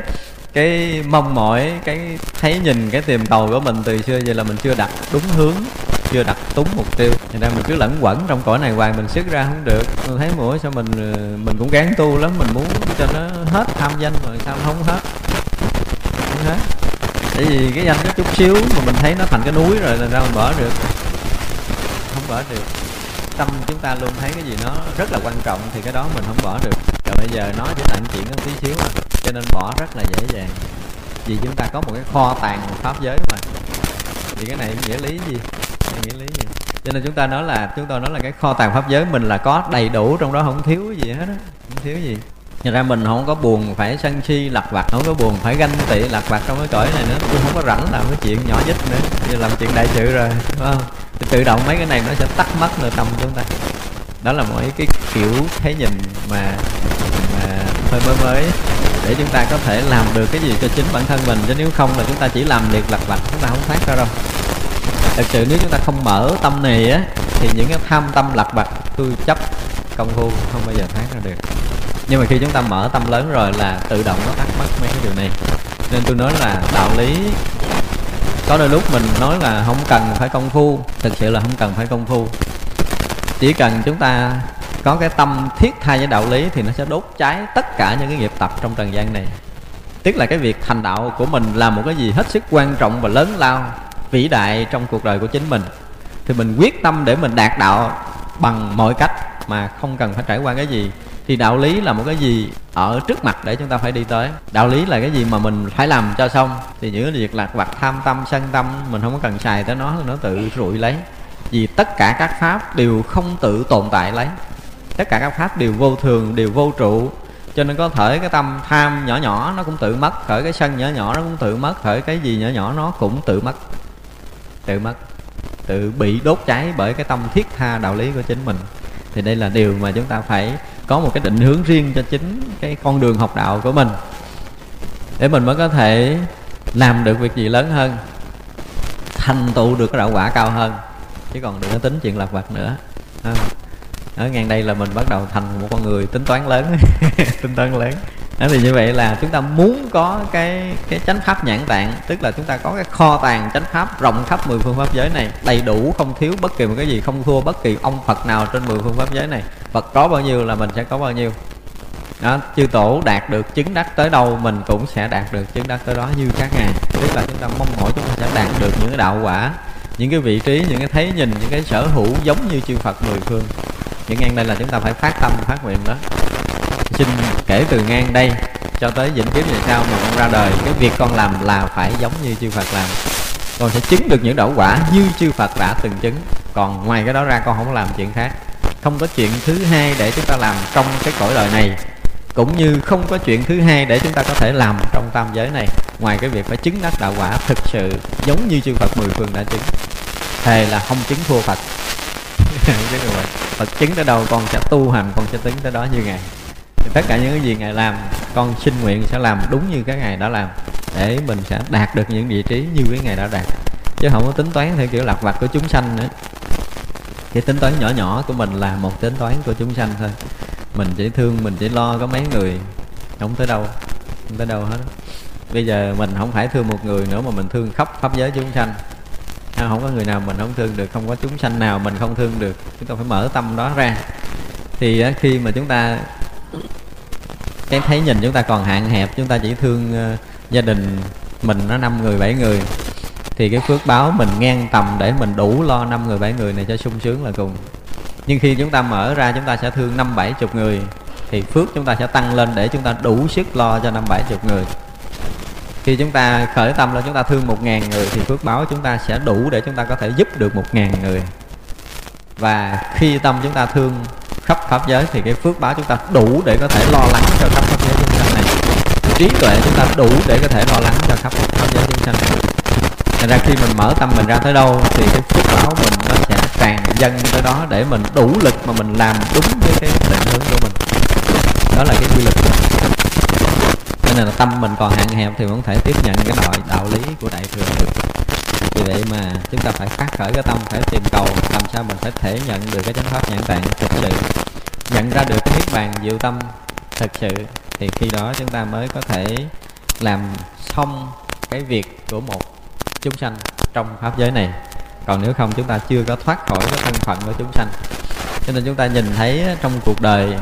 cái mong mỏi, cái thấy nhìn cái tìm cầu của mình từ xưa vậy là mình chưa đặt đúng hướng, chưa đặt đúng mục tiêu. Thì ra mình cứ lẫn quẩn trong cõi này hoài, mình xuất ra không được. Mình thấy mũi sao mình ờ, mình cũng gán tu lắm, mình muốn cho nó hết tham danh rồi sao không hết tại vì cái danh nó chút xíu mà mình thấy nó thành cái núi rồi là ra mình bỏ được. Không bỏ được. Tâm chúng ta luôn thấy cái gì nó rất là quan trọng thì cái đó mình không bỏ được. Rồi bây giờ nói chỉ tặng chuyện có tí xíu mà cho nên bỏ rất là dễ dàng. Vì chúng ta có một cái kho tàng pháp giới mà. Thì cái này nghĩa lý gì? Nghĩa lý gì? Cho nên chúng ta nói là, chúng ta nói là cái kho tàng pháp giới mình là có đầy đủ trong đó, không thiếu gì hết á. Không thiếu gì. Thật ra mình không có buồn phải sân si lặt vặt Không có buồn phải ganh tị lặt vặt trong cái cõi này nữa. Tôi không có rảnh làm cái chuyện nhỏ nhất nữa. Giờ làm chuyện đại sự rồi không? Thì tự động mấy cái này nó sẽ tắt mất nội tâm chúng ta. Đó là mỗi cái kiểu thế nhìn mà, mà hơi mới mới. Để chúng ta có thể làm được cái gì cho chính bản thân mình Chứ nếu không là chúng ta chỉ làm việc lặt vặt Chúng ta không thoát ra đâu. Thật sự nếu chúng ta không mở tâm này á Thì những cái tham tâm lặt vặt tôi chấp công phu không bao giờ thoát ra được nhưng mà khi chúng ta mở tâm lớn rồi là tự động nó thắc mắc mấy cái điều này. Nên tôi nói là đạo lý, có đôi lúc mình nói là không cần phải công phu, thực sự là không cần phải công phu. Chỉ cần chúng ta có cái tâm thiết tha với đạo lý thì nó sẽ đốt cháy tất cả những cái nghiệp tập trong trần gian này. Tức là cái việc thành đạo của mình là một cái gì hết sức quan trọng và lớn lao, vĩ đại trong cuộc đời của chính mình. Thì mình quyết tâm để mình đạt đạo bằng mọi cách mà không cần phải trải qua cái gì thì đạo lý là một cái gì ở trước mặt để chúng ta phải đi tới. Đạo lý là cái gì mà mình phải làm cho xong. Thì những cái việc lạc vặt tham tâm, sân tâm, mình không có cần xài tới nó nó tự rụi lấy. Vì tất cả các pháp đều không tự tồn tại lấy. Tất cả các pháp đều vô thường, đều vô trụ. Cho nên có thể cái tâm tham nhỏ nhỏ, nó cũng tự mất. Khởi cái sân nhỏ nhỏ, nó cũng tự mất. Khởi cái gì nhỏ nhỏ, nó cũng tự mất. Tự mất. Tự bị đốt cháy bởi cái tâm thiết tha đạo lý của chính mình. Thì đây là điều mà chúng ta phải có một cái định hướng riêng cho chính cái con đường học đạo của mình. Để mình mới có thể làm được việc gì lớn hơn, thành tựu được cái đạo quả cao hơn. Chứ còn đừng có tính chuyện lạc vặt nữa. À, ở ngang đây là mình bắt đầu thành một con người tính toán lớn, tính toán lớn đó thì như vậy là chúng ta muốn có cái cái chánh pháp nhãn tạng, tức là chúng ta có cái kho tàng chánh pháp rộng khắp mười phương pháp giới này, đầy đủ, không thiếu bất kỳ một cái gì, không thua bất kỳ ông phật nào trên mười phương pháp giới này. Phật có bao nhiêu là mình sẽ có bao nhiêu. Đó, chư tổ đạt được, chứng đắc tới đâu mình cũng sẽ đạt được chứng đắc tới đó như các ngài. Tức là chúng ta mong mỏi chúng ta sẽ đạt được những cái đạo quả, những cái vị trí, những cái thấy nhìn, những cái sở hữu giống như chư phật mười phương. Những ngang đây là chúng ta phải phát tâm, phát nguyện đó xin kể từ ngang đây cho tới vĩnh kiếp về sau mà con ra đời, cái việc con làm là phải giống như chư Phật làm. Con sẽ chứng được những đậu quả như chư Phật đã từng chứng. Còn ngoài cái đó ra con không làm chuyện khác. Không có chuyện thứ hai để chúng ta làm trong cái cõi đời này, cũng như không có chuyện thứ hai để chúng ta có thể làm trong tam giới này. Ngoài cái việc phải chứng đắc đạo quả thực sự giống như chư Phật mười phương đã chứng. Thề là không chứng thua Phật. Phật chứng tới đâu con sẽ tu hành, con sẽ tính tới đó như ngài thì tất cả những cái gì ngài làm, con xin nguyện sẽ làm đúng như các ngài đã làm, để mình sẽ đạt được những vị trí như cái ngài đã đạt. Chứ không có tính toán theo kiểu lạc vặt của chúng sanh nữa. Cái tính toán nhỏ nhỏ của mình là một tính toán của chúng sanh thôi. Mình chỉ thương, mình chỉ lo có mấy người, không tới đâu, không tới đâu hết. Bây giờ mình không phải thương một người nữa mà mình thương khắp pháp giới chúng sanh. Không có người nào mình không thương được, không có chúng sanh nào mình không thương được. Chúng ta phải mở tâm đó ra. Thì khi mà chúng ta cái thấy nhìn chúng ta còn hạn hẹp chúng ta chỉ thương uh, gia đình mình nó năm người bảy người thì cái phước báo mình ngang tầm để mình đủ lo năm người bảy người này cho sung sướng là cùng nhưng khi chúng ta mở ra chúng ta sẽ thương năm bảy chục người thì phước chúng ta sẽ tăng lên để chúng ta đủ sức lo cho năm bảy chục người khi chúng ta khởi tâm là chúng ta thương một ngàn người thì phước báo chúng ta sẽ đủ để chúng ta có thể giúp được một ngàn người và khi tâm chúng ta thương khắp pháp giới thì cái phước báo chúng ta đủ để có thể lo lắng cho khắp pháp giới chúng sanh này. Trí tuệ chúng ta đủ để có thể lo lắng cho khắp pháp giới chúng sanh này. Thành ra khi mình mở tâm mình ra tới đâu thì cái phước báo mình nó sẽ tràn dâng tới đó để mình đủ lực mà mình làm đúng với cái định hướng của mình. Đó là cái quy luật. Cho nên là tâm mình còn hạn hẹp thì vẫn thể tiếp nhận cái nội đạo lý của đại thừa được vì vậy mà chúng ta phải phát khởi cái tâm, phải tìm cầu, làm sao mình phải thể nhận được cái chánh pháp nhãn tạng thực sự. Nhận ra được cái niết bàn diệu tâm thực sự, thì khi đó chúng ta mới có thể làm xong cái việc của một chúng sanh trong pháp giới này. Còn nếu không, chúng ta chưa có thoát khỏi cái thân phận của chúng sanh. Cho nên chúng ta nhìn thấy trong cuộc đời,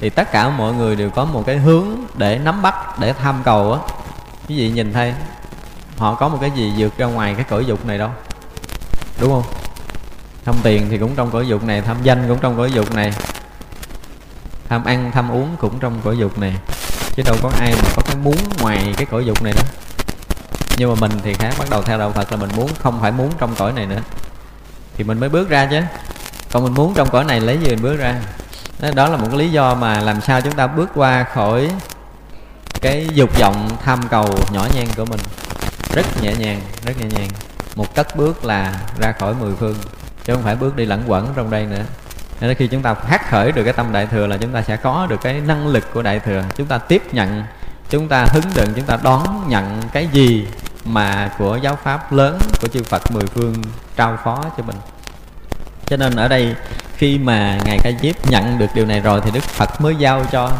thì tất cả mọi người đều có một cái hướng để nắm bắt, để tham cầu á. Quý vị nhìn thấy họ có một cái gì vượt ra ngoài cái cõi dục này đâu. Đúng không? Tham tiền thì cũng trong cõi dục này tham danh cũng trong cõi dục này tham ăn tham uống cũng trong cõi dục này. Chứ đâu có ai mà có cái muốn ngoài cái cõi dục này đó. Nhưng mà mình thì khác, bắt đầu theo đạo phật là mình muốn, không phải muốn trong cõi này nữa. Thì mình mới bước ra chứ. Còn mình muốn trong cõi này lấy gì mình bước ra? Đó là một cái lý do mà làm sao chúng ta bước qua khỏi cái dục vọng tham cầu nhỏ nhen của mình rất nhẹ nhàng, rất nhẹ nhàng. Một cất bước là ra khỏi mười phương, chứ không phải bước đi lẫn quẩn trong đây nữa. Nên khi chúng ta phát khởi được cái tâm đại thừa là chúng ta sẽ có được cái năng lực của đại thừa. Chúng ta tiếp nhận, chúng ta hứng đựng, chúng ta đón nhận cái gì mà của giáo pháp lớn của chư Phật mười phương trao phó cho mình. Cho nên ở đây khi mà ngài ca diếp nhận được điều này rồi thì đức phật mới giao cho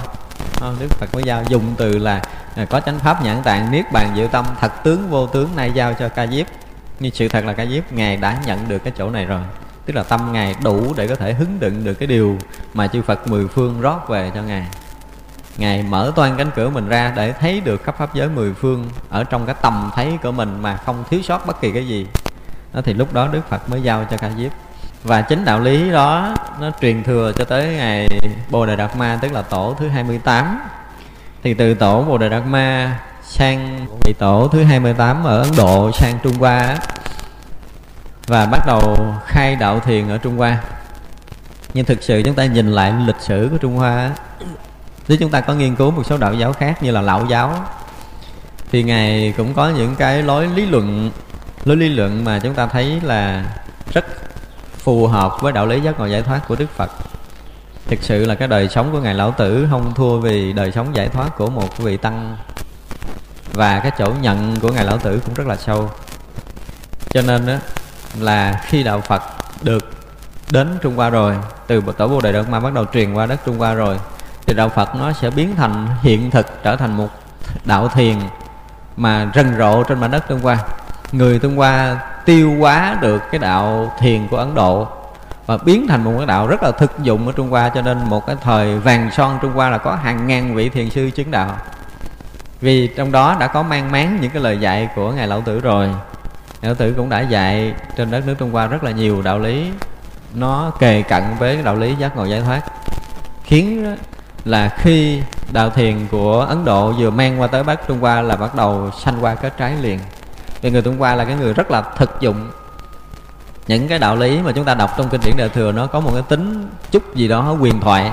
Ờ, đức phật mới giao dùng từ là à, có chánh pháp nhãn tạng niết bàn diệu tâm thật tướng vô tướng nay giao cho ca diếp. Nhưng sự thật là ca diếp ngài đã nhận được cái chỗ này rồi. Tức là tâm ngài đủ để có thể hứng đựng được cái điều mà chư phật mười phương rót về cho ngài. Ngài mở toan cánh cửa mình ra để thấy được khắp pháp giới mười phương ở trong cái tầm thấy của mình mà không thiếu sót bất kỳ cái gì. Đó thì lúc đó đức phật mới giao cho ca diếp và chính đạo lý đó nó truyền thừa cho tới ngày bồ đề đạt ma, tức là tổ thứ 28 thì từ tổ bồ đề đạt ma sang vị tổ thứ 28 ở ấn độ, sang trung hoa và bắt đầu khai đạo thiền ở trung hoa. Nhưng thực sự chúng ta nhìn lại lịch sử của trung hoa nếu chúng ta có nghiên cứu một số đạo giáo khác như là lão giáo, thì ngài cũng có những cái lối lý luận, lối lý luận mà chúng ta thấy là rất phù hợp với đạo lý giác ngộ giải thoát của đức phật. Thực sự là cái đời sống của ngài lão tử không thua vì đời sống giải thoát của một vị tăng. Và cái chỗ nhận của ngài lão tử cũng rất là sâu. Cho nên đó là khi đạo phật được đến trung hoa rồi, từ tổ bồ đề đạt ma bắt đầu truyền qua đất trung hoa rồi, thì đạo phật nó sẽ biến thành hiện thực, trở thành một đạo thiền mà rần rộ trên mảnh đất trung hoa. Người trung hoa tiêu hóa được cái đạo thiền của ấn độ và biến thành một cái đạo rất là thực dụng ở trung hoa. Cho nên một cái thời vàng son trung hoa là có hàng ngàn vị thiền sư chứng đạo. Vì trong đó đã có mang máng những cái lời dạy của ngài lão tử rồi. Ngài lão tử cũng đã dạy trên đất nước trung hoa rất là nhiều đạo lý. Nó kề cận với đạo lý giác ngộ giải thoát. Khiến là khi đạo thiền của ấn độ vừa mang qua tới bắc trung hoa là bắt đầu sanh qua kết trái liền vì người trung hoa là cái người rất là thực dụng. Những cái đạo lý mà chúng ta đọc trong kinh điển đại thừa nó có một cái tính chút gì đó quyền thoại.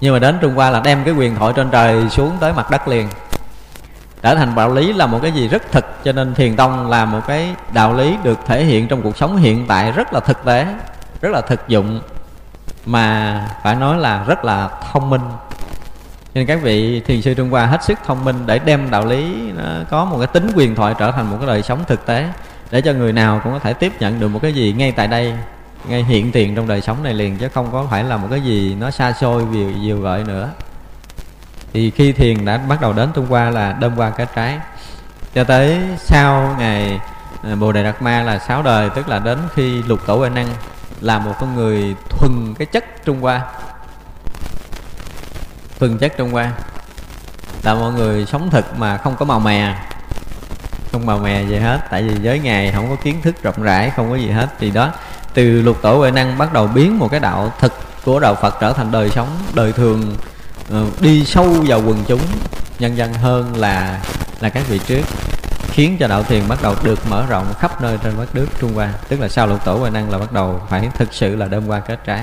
Nhưng mà đến trung hoa là đem cái quyền thoại trên trời xuống tới mặt đất liền. Trở thành đạo lý là một cái gì rất thực, cho nên thiền tông là một cái đạo lý được thể hiện trong cuộc sống hiện tại rất là thực tế, rất là thực dụng, mà phải nói là rất là thông minh nên các vị thiền sư Trung Hoa hết sức thông minh để đem đạo lý nó có một cái tính quyền thoại trở thành một cái đời sống thực tế, để cho người nào cũng có thể tiếp nhận được một cái gì ngay tại đây, ngay hiện tiền trong đời sống này liền, chứ không có phải là một cái gì nó xa xôi vì nhiều gợi nữa. Thì khi thiền đã bắt đầu đến Trung Hoa là đâm qua cái trái. Cho tới sau ngày à, Bồ Đề Đạt Ma là sáu đời, tức là đến khi lục tổ huệ năng là một con người thuần cái chất Trung Hoa thường chất Trung quan là mọi người sống thực mà không có màu mè. Không màu mè gì hết, tại vì giới ngày không có kiến thức rộng rãi, không có gì hết. Thì đó, từ lục tổ huệ năng bắt đầu biến một cái đạo thực của đạo phật trở thành đời sống, đời thường ờ, đi sâu vào quần chúng, nhân dân hơn là là các vị trước, khiến cho đạo thiền bắt đầu được mở rộng khắp nơi trên đất nước Trung Hoa. Tức là sau lục tổ huệ năng là bắt đầu phải thực sự là đơm qua kết trái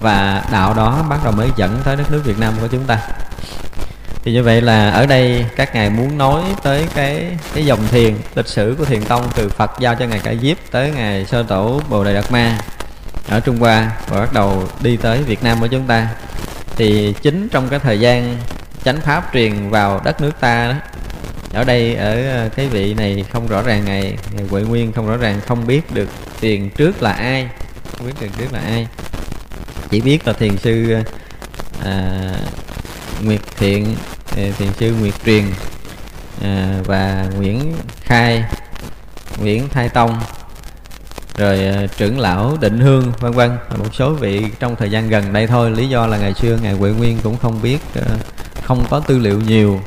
và đạo đó bắt đầu mới dẫn tới đất nước Việt Nam của chúng ta. Thì như vậy là ở đây các ngài muốn nói tới cái cái dòng thiền lịch sử của thiền tông từ Phật giao cho ngài Cả Diếp tới ngài sơ tổ Bồ Đề Đạt Ma ở Trung Hoa và bắt đầu đi tới Việt Nam của chúng ta. Thì chính trong cái thời gian chánh pháp truyền vào đất nước ta đó ở đây ở ờ, cái vị này không rõ ràng ngày, ngày huệ nguyên không rõ ràng không biết được tiền trước là ai không biết tiền trước là ai chỉ biết là thiền sư ờ, à, nguyệt thiện ờ, thiền sư nguyệt truyền à, và nguyễn khai nguyễn thái tông rồi trưởng lão định hương vân vân. Một số vị trong thời gian gần đây thôi lý do là ngày xưa ngài huệ nguyên cũng không biết không có tư liệu nhiều.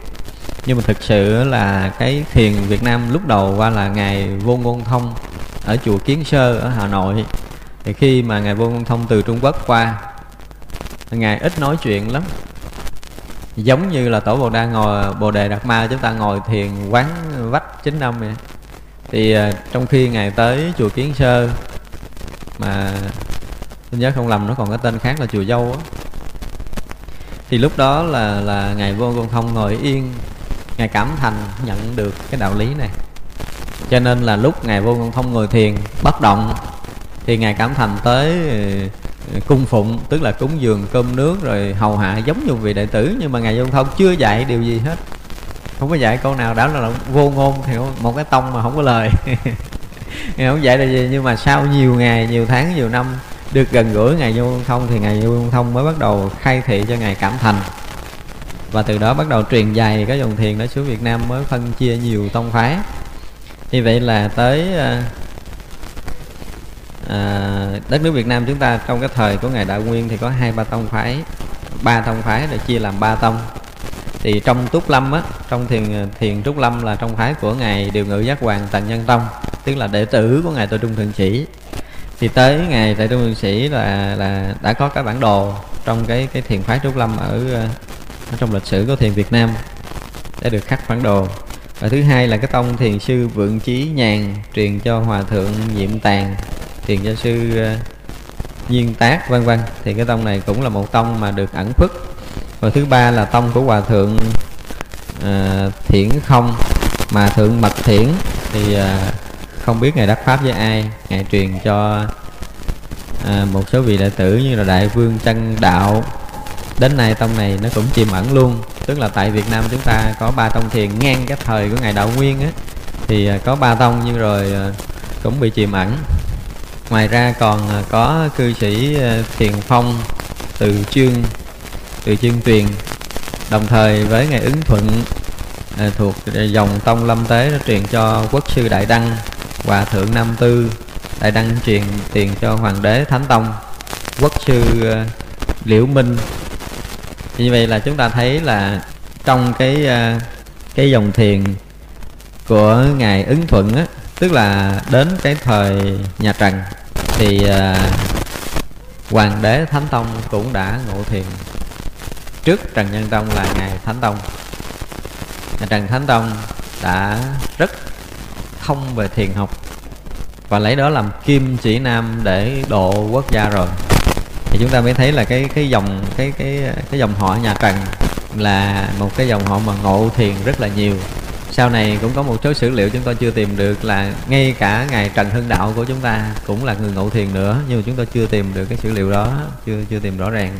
Nhưng mà thực sự là cái thiền Việt Nam lúc đầu qua là ngài vô ngôn thông ở chùa Kiến Sơ ở Hà Nội thì khi mà ngài vô ngôn thông từ Trung Quốc qua, ngài ít nói chuyện lắm. Giống như là tổ bồ đa ngồi, bồ đề đạt ma chúng ta ngồi thiền quán vách chín năm vậy. Thì à, trong khi ngài tới chùa kiến sơ, mà tôi nhớ không lầm nó còn cái tên khác là chùa dâu á. Thì lúc đó là là ngài vô công thông ngồi yên, ngài cảm thành nhận được cái đạo lý này. Cho nên là lúc ngài vô công thông ngồi thiền, bất động thì ngài cảm thành tới ờ, ờ, cung phụng, tức là cúng dường, cơm nước rồi hầu hạ giống như vị đệ tử, nhưng mà ngài vô thông chưa dạy điều gì hết. Không có dạy câu nào, đã là vô ngôn, thì một cái tông mà không có lời. Ngài không dạy là gì, nhưng mà sau nhiều ngày, nhiều tháng, nhiều năm được gần gũi ngài vô thông, thì ngài vô thông mới bắt đầu khai thị cho ngài cảm thành. Và từ đó bắt đầu truyền dạy cái dòng thiền đó xuống Việt Nam mới phân chia nhiều tông phái. Như vậy là tới ờ, à, đất nước Việt Nam chúng ta trong cái thời của ngài Đạo Nguyên thì có hai ba tông phái ba tông phái để chia làm ba tông. Thì trong túc lâm á trong thiền thiền trúc lâm là trong phái của ngài điều ngự giác hoàng tần nhân tông tức là đệ tử của ngài tô trung thượng sĩ. Thì tới ngày tại trung thượng sĩ là là đã có cái bản đồ trong cái cái thiền phái trúc lâm ở, ờ, ở trong lịch sử của thiền việt nam đã được khắc bản đồ. Và thứ hai là cái tông thiền sư vượng chí nhàn truyền cho hòa thượng nhiệm Tàng thiền gia sư ờ, nhiên tác vân vân. Thì cái tông này cũng là một tông mà được ẩn phức và thứ ba là tông của hòa thượng uh, thiển không. Mà thượng mật thiển thì uh, không biết ngài đắc pháp với ai. Ngài truyền cho à, một số vị đệ tử như là đại vương chân đạo. Đến nay tông này nó cũng chìm ẩn luôn. Tức là tại Việt Nam chúng ta có ba tông thiền ngang cái thời của ngài đạo nguyên á. Thì à, có ba tông nhưng rồi à, cũng bị chìm ẩn ngoài ra còn ờ, có cư sĩ ờ, thiền phong, từ chương từ chương tuyền. Đồng thời với ngài ứng thuận ờ, thuộc dòng tông lâm tế nó truyền cho quốc sư đại đăng, hòa thượng nam tư. Đại đăng truyền tiền cho hoàng đế thánh tông, quốc sư liễu minh. Như vậy là chúng ta thấy là trong cái cái dòng thiền của ngài ứng thuận á, tức là đến cái thời nhà trần thì à, hoàng đế thánh tông cũng đã ngộ thiền. Trước trần nhân tông là ngài thánh tông. Nhà trần thánh tông đã rất thông về thiền học và lấy đó làm kim chỉ nam để độ quốc gia rồi. Thì chúng ta mới thấy là cái cái dòng, cái cái cái dòng họ nhà Trần là một cái dòng họ mà ngộ thiền rất là nhiều sau này cũng có một số sử liệu chúng tôi chưa tìm được là ngay cả ngài Trần Hưng Đạo của chúng ta cũng là người ngộ thiền nữa, nhưng mà chúng tôi chưa tìm được cái sử liệu đó, chưa chưa tìm rõ ràng.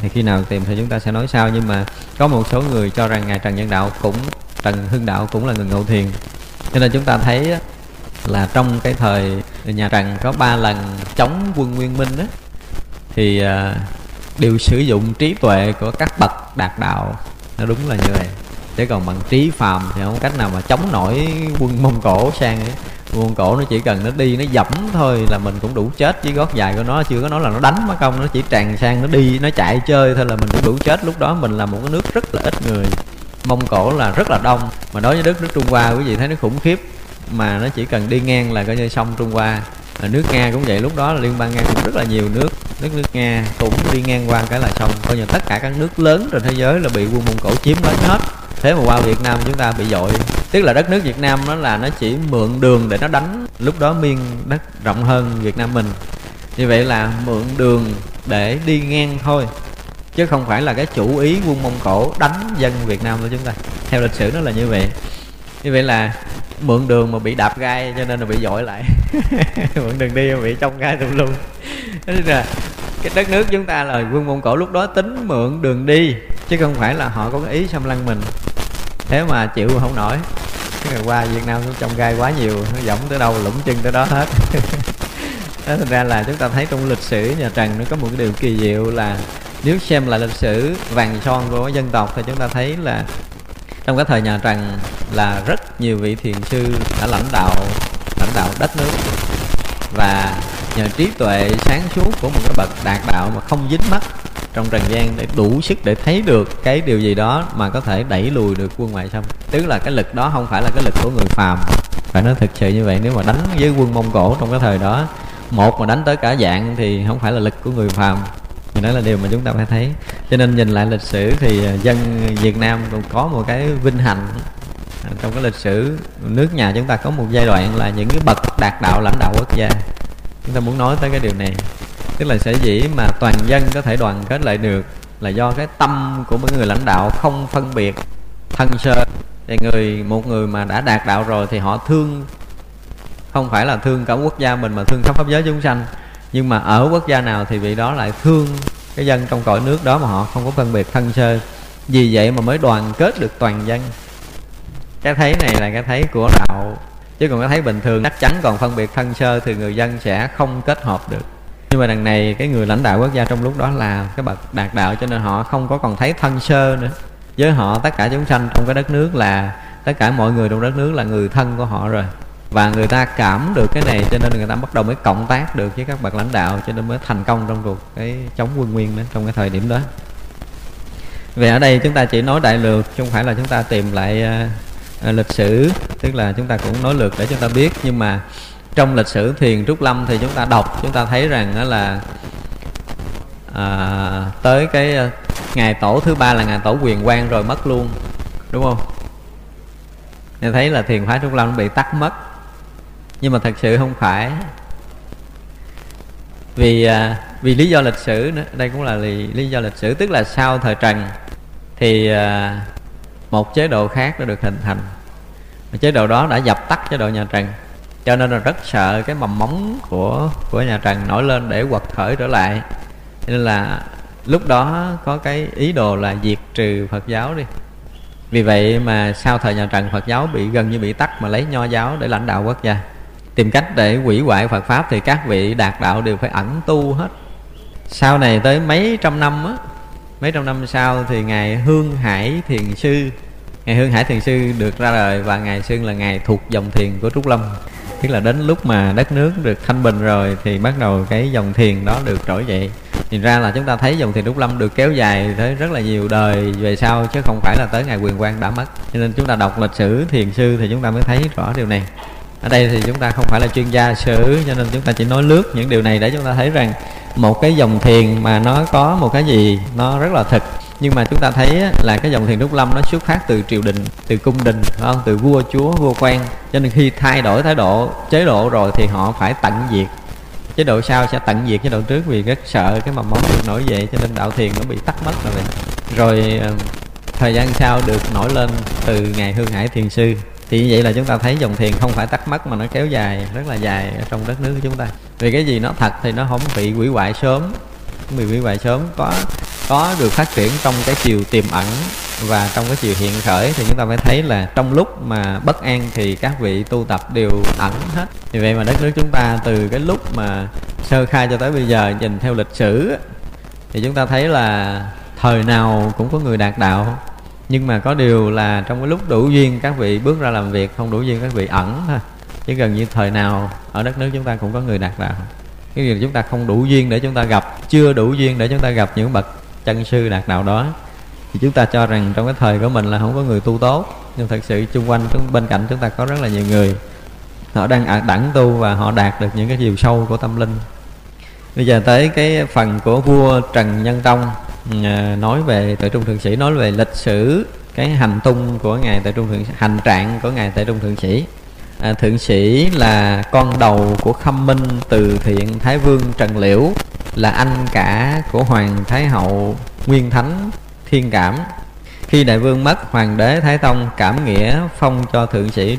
Thì khi nào tìm thì chúng ta sẽ nói sau, nhưng mà có một số người cho rằng ngài Trần Nhân Đạo cũng, Trần Hưng Đạo cũng là người ngộ thiền. Cho nên chúng ta thấy là trong cái thời nhà Trần có ba lần chống quân Nguyên Minh đó thì à, đều sử dụng trí tuệ của các bậc đạt đạo. Nó đúng là như vậy chứ còn bằng trí phàm thì không cách nào mà chống nổi quân mông cổ sang ấy. Quân mông cổ nó chỉ cần nó đi nó dẫm thôi là mình cũng đủ chết. Với gót dài của nó chưa có nói là nó đánh mà công nó chỉ tràn sang nó đi nó chạy chơi thôi là mình cũng đủ chết. Lúc đó mình là một cái nước rất là ít người. Mông cổ là rất là đông. Mà đối với đất nước trung hoa quý vị thấy nó khủng khiếp. Mà nó chỉ cần đi ngang là coi như sông trung hoa. À, nước nga cũng vậy lúc đó là liên bang nga cũng rất là nhiều nước. Nước nước nga cũng đi ngang qua cái là xong coi như tất cả các nước lớn trên thế giới là bị quân mông cổ chiếm lấy hết thế mà qua việt nam chúng ta bị dội. Tức là đất nước việt nam nó là nó chỉ mượn đường để nó đánh. Lúc đó miên đất rộng hơn việt nam mình. Như vậy là mượn đường để đi ngang thôi. Chứ không phải là cái chủ ý quân mông cổ đánh dân việt nam của chúng ta. Theo lịch sử nó là như vậy. Như vậy là mượn đường mà bị đạp gai cho nên là bị dội lại. Mượn đường đi mà bị trong gai tùm lum. Thế là cái đất nước chúng ta là quân mông cổ lúc đó tính mượn đường đi chứ không phải là họ có cái ý xâm lăng mình. Thế mà chịu không nổi. Cái ngày qua việt nam cũng trong gai quá nhiều, nó dẫm tới đâu lũng chân tới đó hết. Đó thành ra là chúng ta thấy trong lịch sử nhà trần nó có một cái điều kỳ diệu là nếu xem lại lịch sử vàng son của dân tộc thì chúng ta thấy là trong cái thời nhà Trần là rất nhiều vị thiền sư đã lãnh đạo lãnh đạo đất nước. Và nhờ trí tuệ sáng suốt của một cái bậc đạt đạo mà không dính mắt trong trần gian để đủ sức để thấy được cái điều gì đó mà có thể đẩy lùi được quân ngoại xâm. Tức là cái lực đó không phải là cái lực của người phàm. Phải nói thực sự như vậy, nếu mà đánh với quân mông cổ trong cái thời đó, một mà đánh tới cả dạng thì không phải là lực của người phàm. Thì đó là điều mà chúng ta phải thấy. Cho nên nhìn lại lịch sử thì à, dân Việt Nam cũng có một cái vinh hạnh. À, trong cái lịch sử nước nhà chúng ta có một giai đoạn là những cái bậc đạt đạo lãnh đạo quốc gia. Chúng ta muốn nói tới cái điều này tức là sẽ dĩ mà toàn dân có thể đoàn kết lại được là do cái tâm của những người lãnh đạo không phân biệt, thân sơ. Thì người, một người mà đã đạt đạo rồi thì họ thương, không phải là thương cả quốc gia mình mà thương khắp pháp giới chúng sanh. Nhưng mà ở quốc gia nào thì vị đó lại thương cái dân trong cõi nước đó mà họ không có phân biệt thân sơ. Vì vậy mà mới đoàn kết được toàn dân. Cái thấy này là cái thấy của đạo. Chứ còn cái thấy bình thường, chắc chắn còn phân biệt thân sơ thì người dân sẽ không kết hợp được nhưng mà đằng này cái người lãnh đạo quốc gia trong lúc đó là cái bậc đạt đạo cho nên họ không có còn thấy thân sơ nữa. Với họ tất cả chúng sanh trong cái đất nước là tất cả mọi người trong đất nước là người thân của họ rồi. Và người ta cảm được cái này cho nên người ta bắt đầu mới cộng tác được với các bậc lãnh đạo cho nên mới thành công trong cuộc cái chống quân nguyên đó trong cái thời điểm đó. Về ở đây chúng ta chỉ nói đại lược chứ không phải là chúng ta tìm lại uh, lịch sử tức là chúng ta cũng nói lược để chúng ta biết. Nhưng mà trong lịch sử thiền trúc lâm thì chúng ta đọc chúng ta thấy rằng đó là à, tới cái à, ngày tổ thứ ba là ngày tổ quyền quang rồi mất luôn đúng không? Nên thấy là thiền phái trúc lâm bị tắt mất. Nhưng mà thật sự không phải. Vì à, vì lý do lịch sử nữa đây cũng là lý, lý do lịch sử. Tức là sau thời trần thì à, một chế độ khác đã được hình thành. Chế độ đó đã dập tắt chế độ nhà trần cho nên là rất sợ cái mầm móng của của nhà trần nổi lên để quật khởi trở lại. Nên là lúc đó có cái ý đồ là diệt trừ phật giáo đi. Vì vậy mà sau thời nhà trần, phật giáo bị, gần như bị tắt mà lấy nho giáo để lãnh đạo quốc gia. Tìm cách để hủy hoại phật pháp thì các vị đạt đạo đều phải ẩn tu hết. Sau này tới mấy trăm năm á, mấy trăm năm sau thì ngài hương hải thiền sư, ngài hương hải thiền sư được ra đời và ngài xưng là ngài thuộc dòng thiền của trúc lâm tức là đến lúc mà đất nước được thanh bình rồi thì bắt đầu cái dòng thiền đó được trỗi dậy. Nhìn ra là chúng ta thấy dòng thiền trúc lâm được kéo dài tới rất là nhiều đời về sau chứ không phải là tới ngày quyền quang đã mất. Cho nên chúng ta đọc lịch sử thiền sư thì chúng ta mới thấy rõ điều này. Ở đây thì chúng ta không phải là chuyên gia sử, cho nên chúng ta chỉ nói lướt những điều này để chúng ta thấy rằng một cái dòng thiền mà nó có một cái gì nó rất là thực nhưng mà chúng ta thấy là cái dòng thiền trúc lâm nó xuất phát từ triều đình, từ cung đình, phải không? Từ vua chúa, vua quan. Cho nên khi thay đổi thái độ, chế độ rồi thì họ phải tận diệt. Chế độ sau sẽ tận diệt chế độ trước vì rất sợ cái mầm móng được nổi dậy, cho nên đạo thiền nó bị tắt mất rồi. Rồi ờ, thời gian sau được nổi lên từ ngày hương hải thiền sư. Thì như vậy là chúng ta thấy dòng thiền không phải tắt mất mà nó kéo dài, rất là dài ở trong đất nước của chúng ta. Vì cái gì nó thật thì nó không bị hủy hoại sớm vì hủy hoại sớm. Có có được phát triển trong cái chiều tiềm ẩn và trong cái chiều hiện khởi thì chúng ta phải thấy là trong lúc mà bất an thì các vị tu tập đều ẩn hết. Vì vậy mà đất nước chúng ta từ cái lúc mà sơ khai cho tới bây giờ nhìn theo lịch sử thì chúng ta thấy là thời nào cũng có người đạt đạo. Nhưng mà có điều là trong cái lúc đủ duyên các vị bước ra làm việc, không đủ duyên các vị ẩn thôi. Chứ gần như thời nào ở đất nước chúng ta cũng có người đạt đạo cái gì chúng ta không đủ duyên để chúng ta gặp, chưa đủ duyên để chúng ta gặp những bậc chân sư đạt đạo đó. Thì chúng ta cho rằng trong cái thời của mình là không có người tu tốt, nhưng thật sự chung quanh bên cạnh chúng ta có rất là nhiều người. Họ đang à, đẳng tu và họ đạt được những cái chiều sâu của tâm linh. Bây giờ tới cái phần của vua trần nhân tông à, nói về tại trung thượng sĩ, nói về lịch sử cái hành tung của ngài tại trung thượng hành trạng của ngài tại trung thượng sĩ à, thượng sĩ là con đầu của khâm minh từ thiện thái vương trần liễu là anh cả của hoàng thái hậu nguyên thánh thiên cảm. Khi đại vương mất hoàng đế thái tông cảm nghĩa phong cho thượng sĩ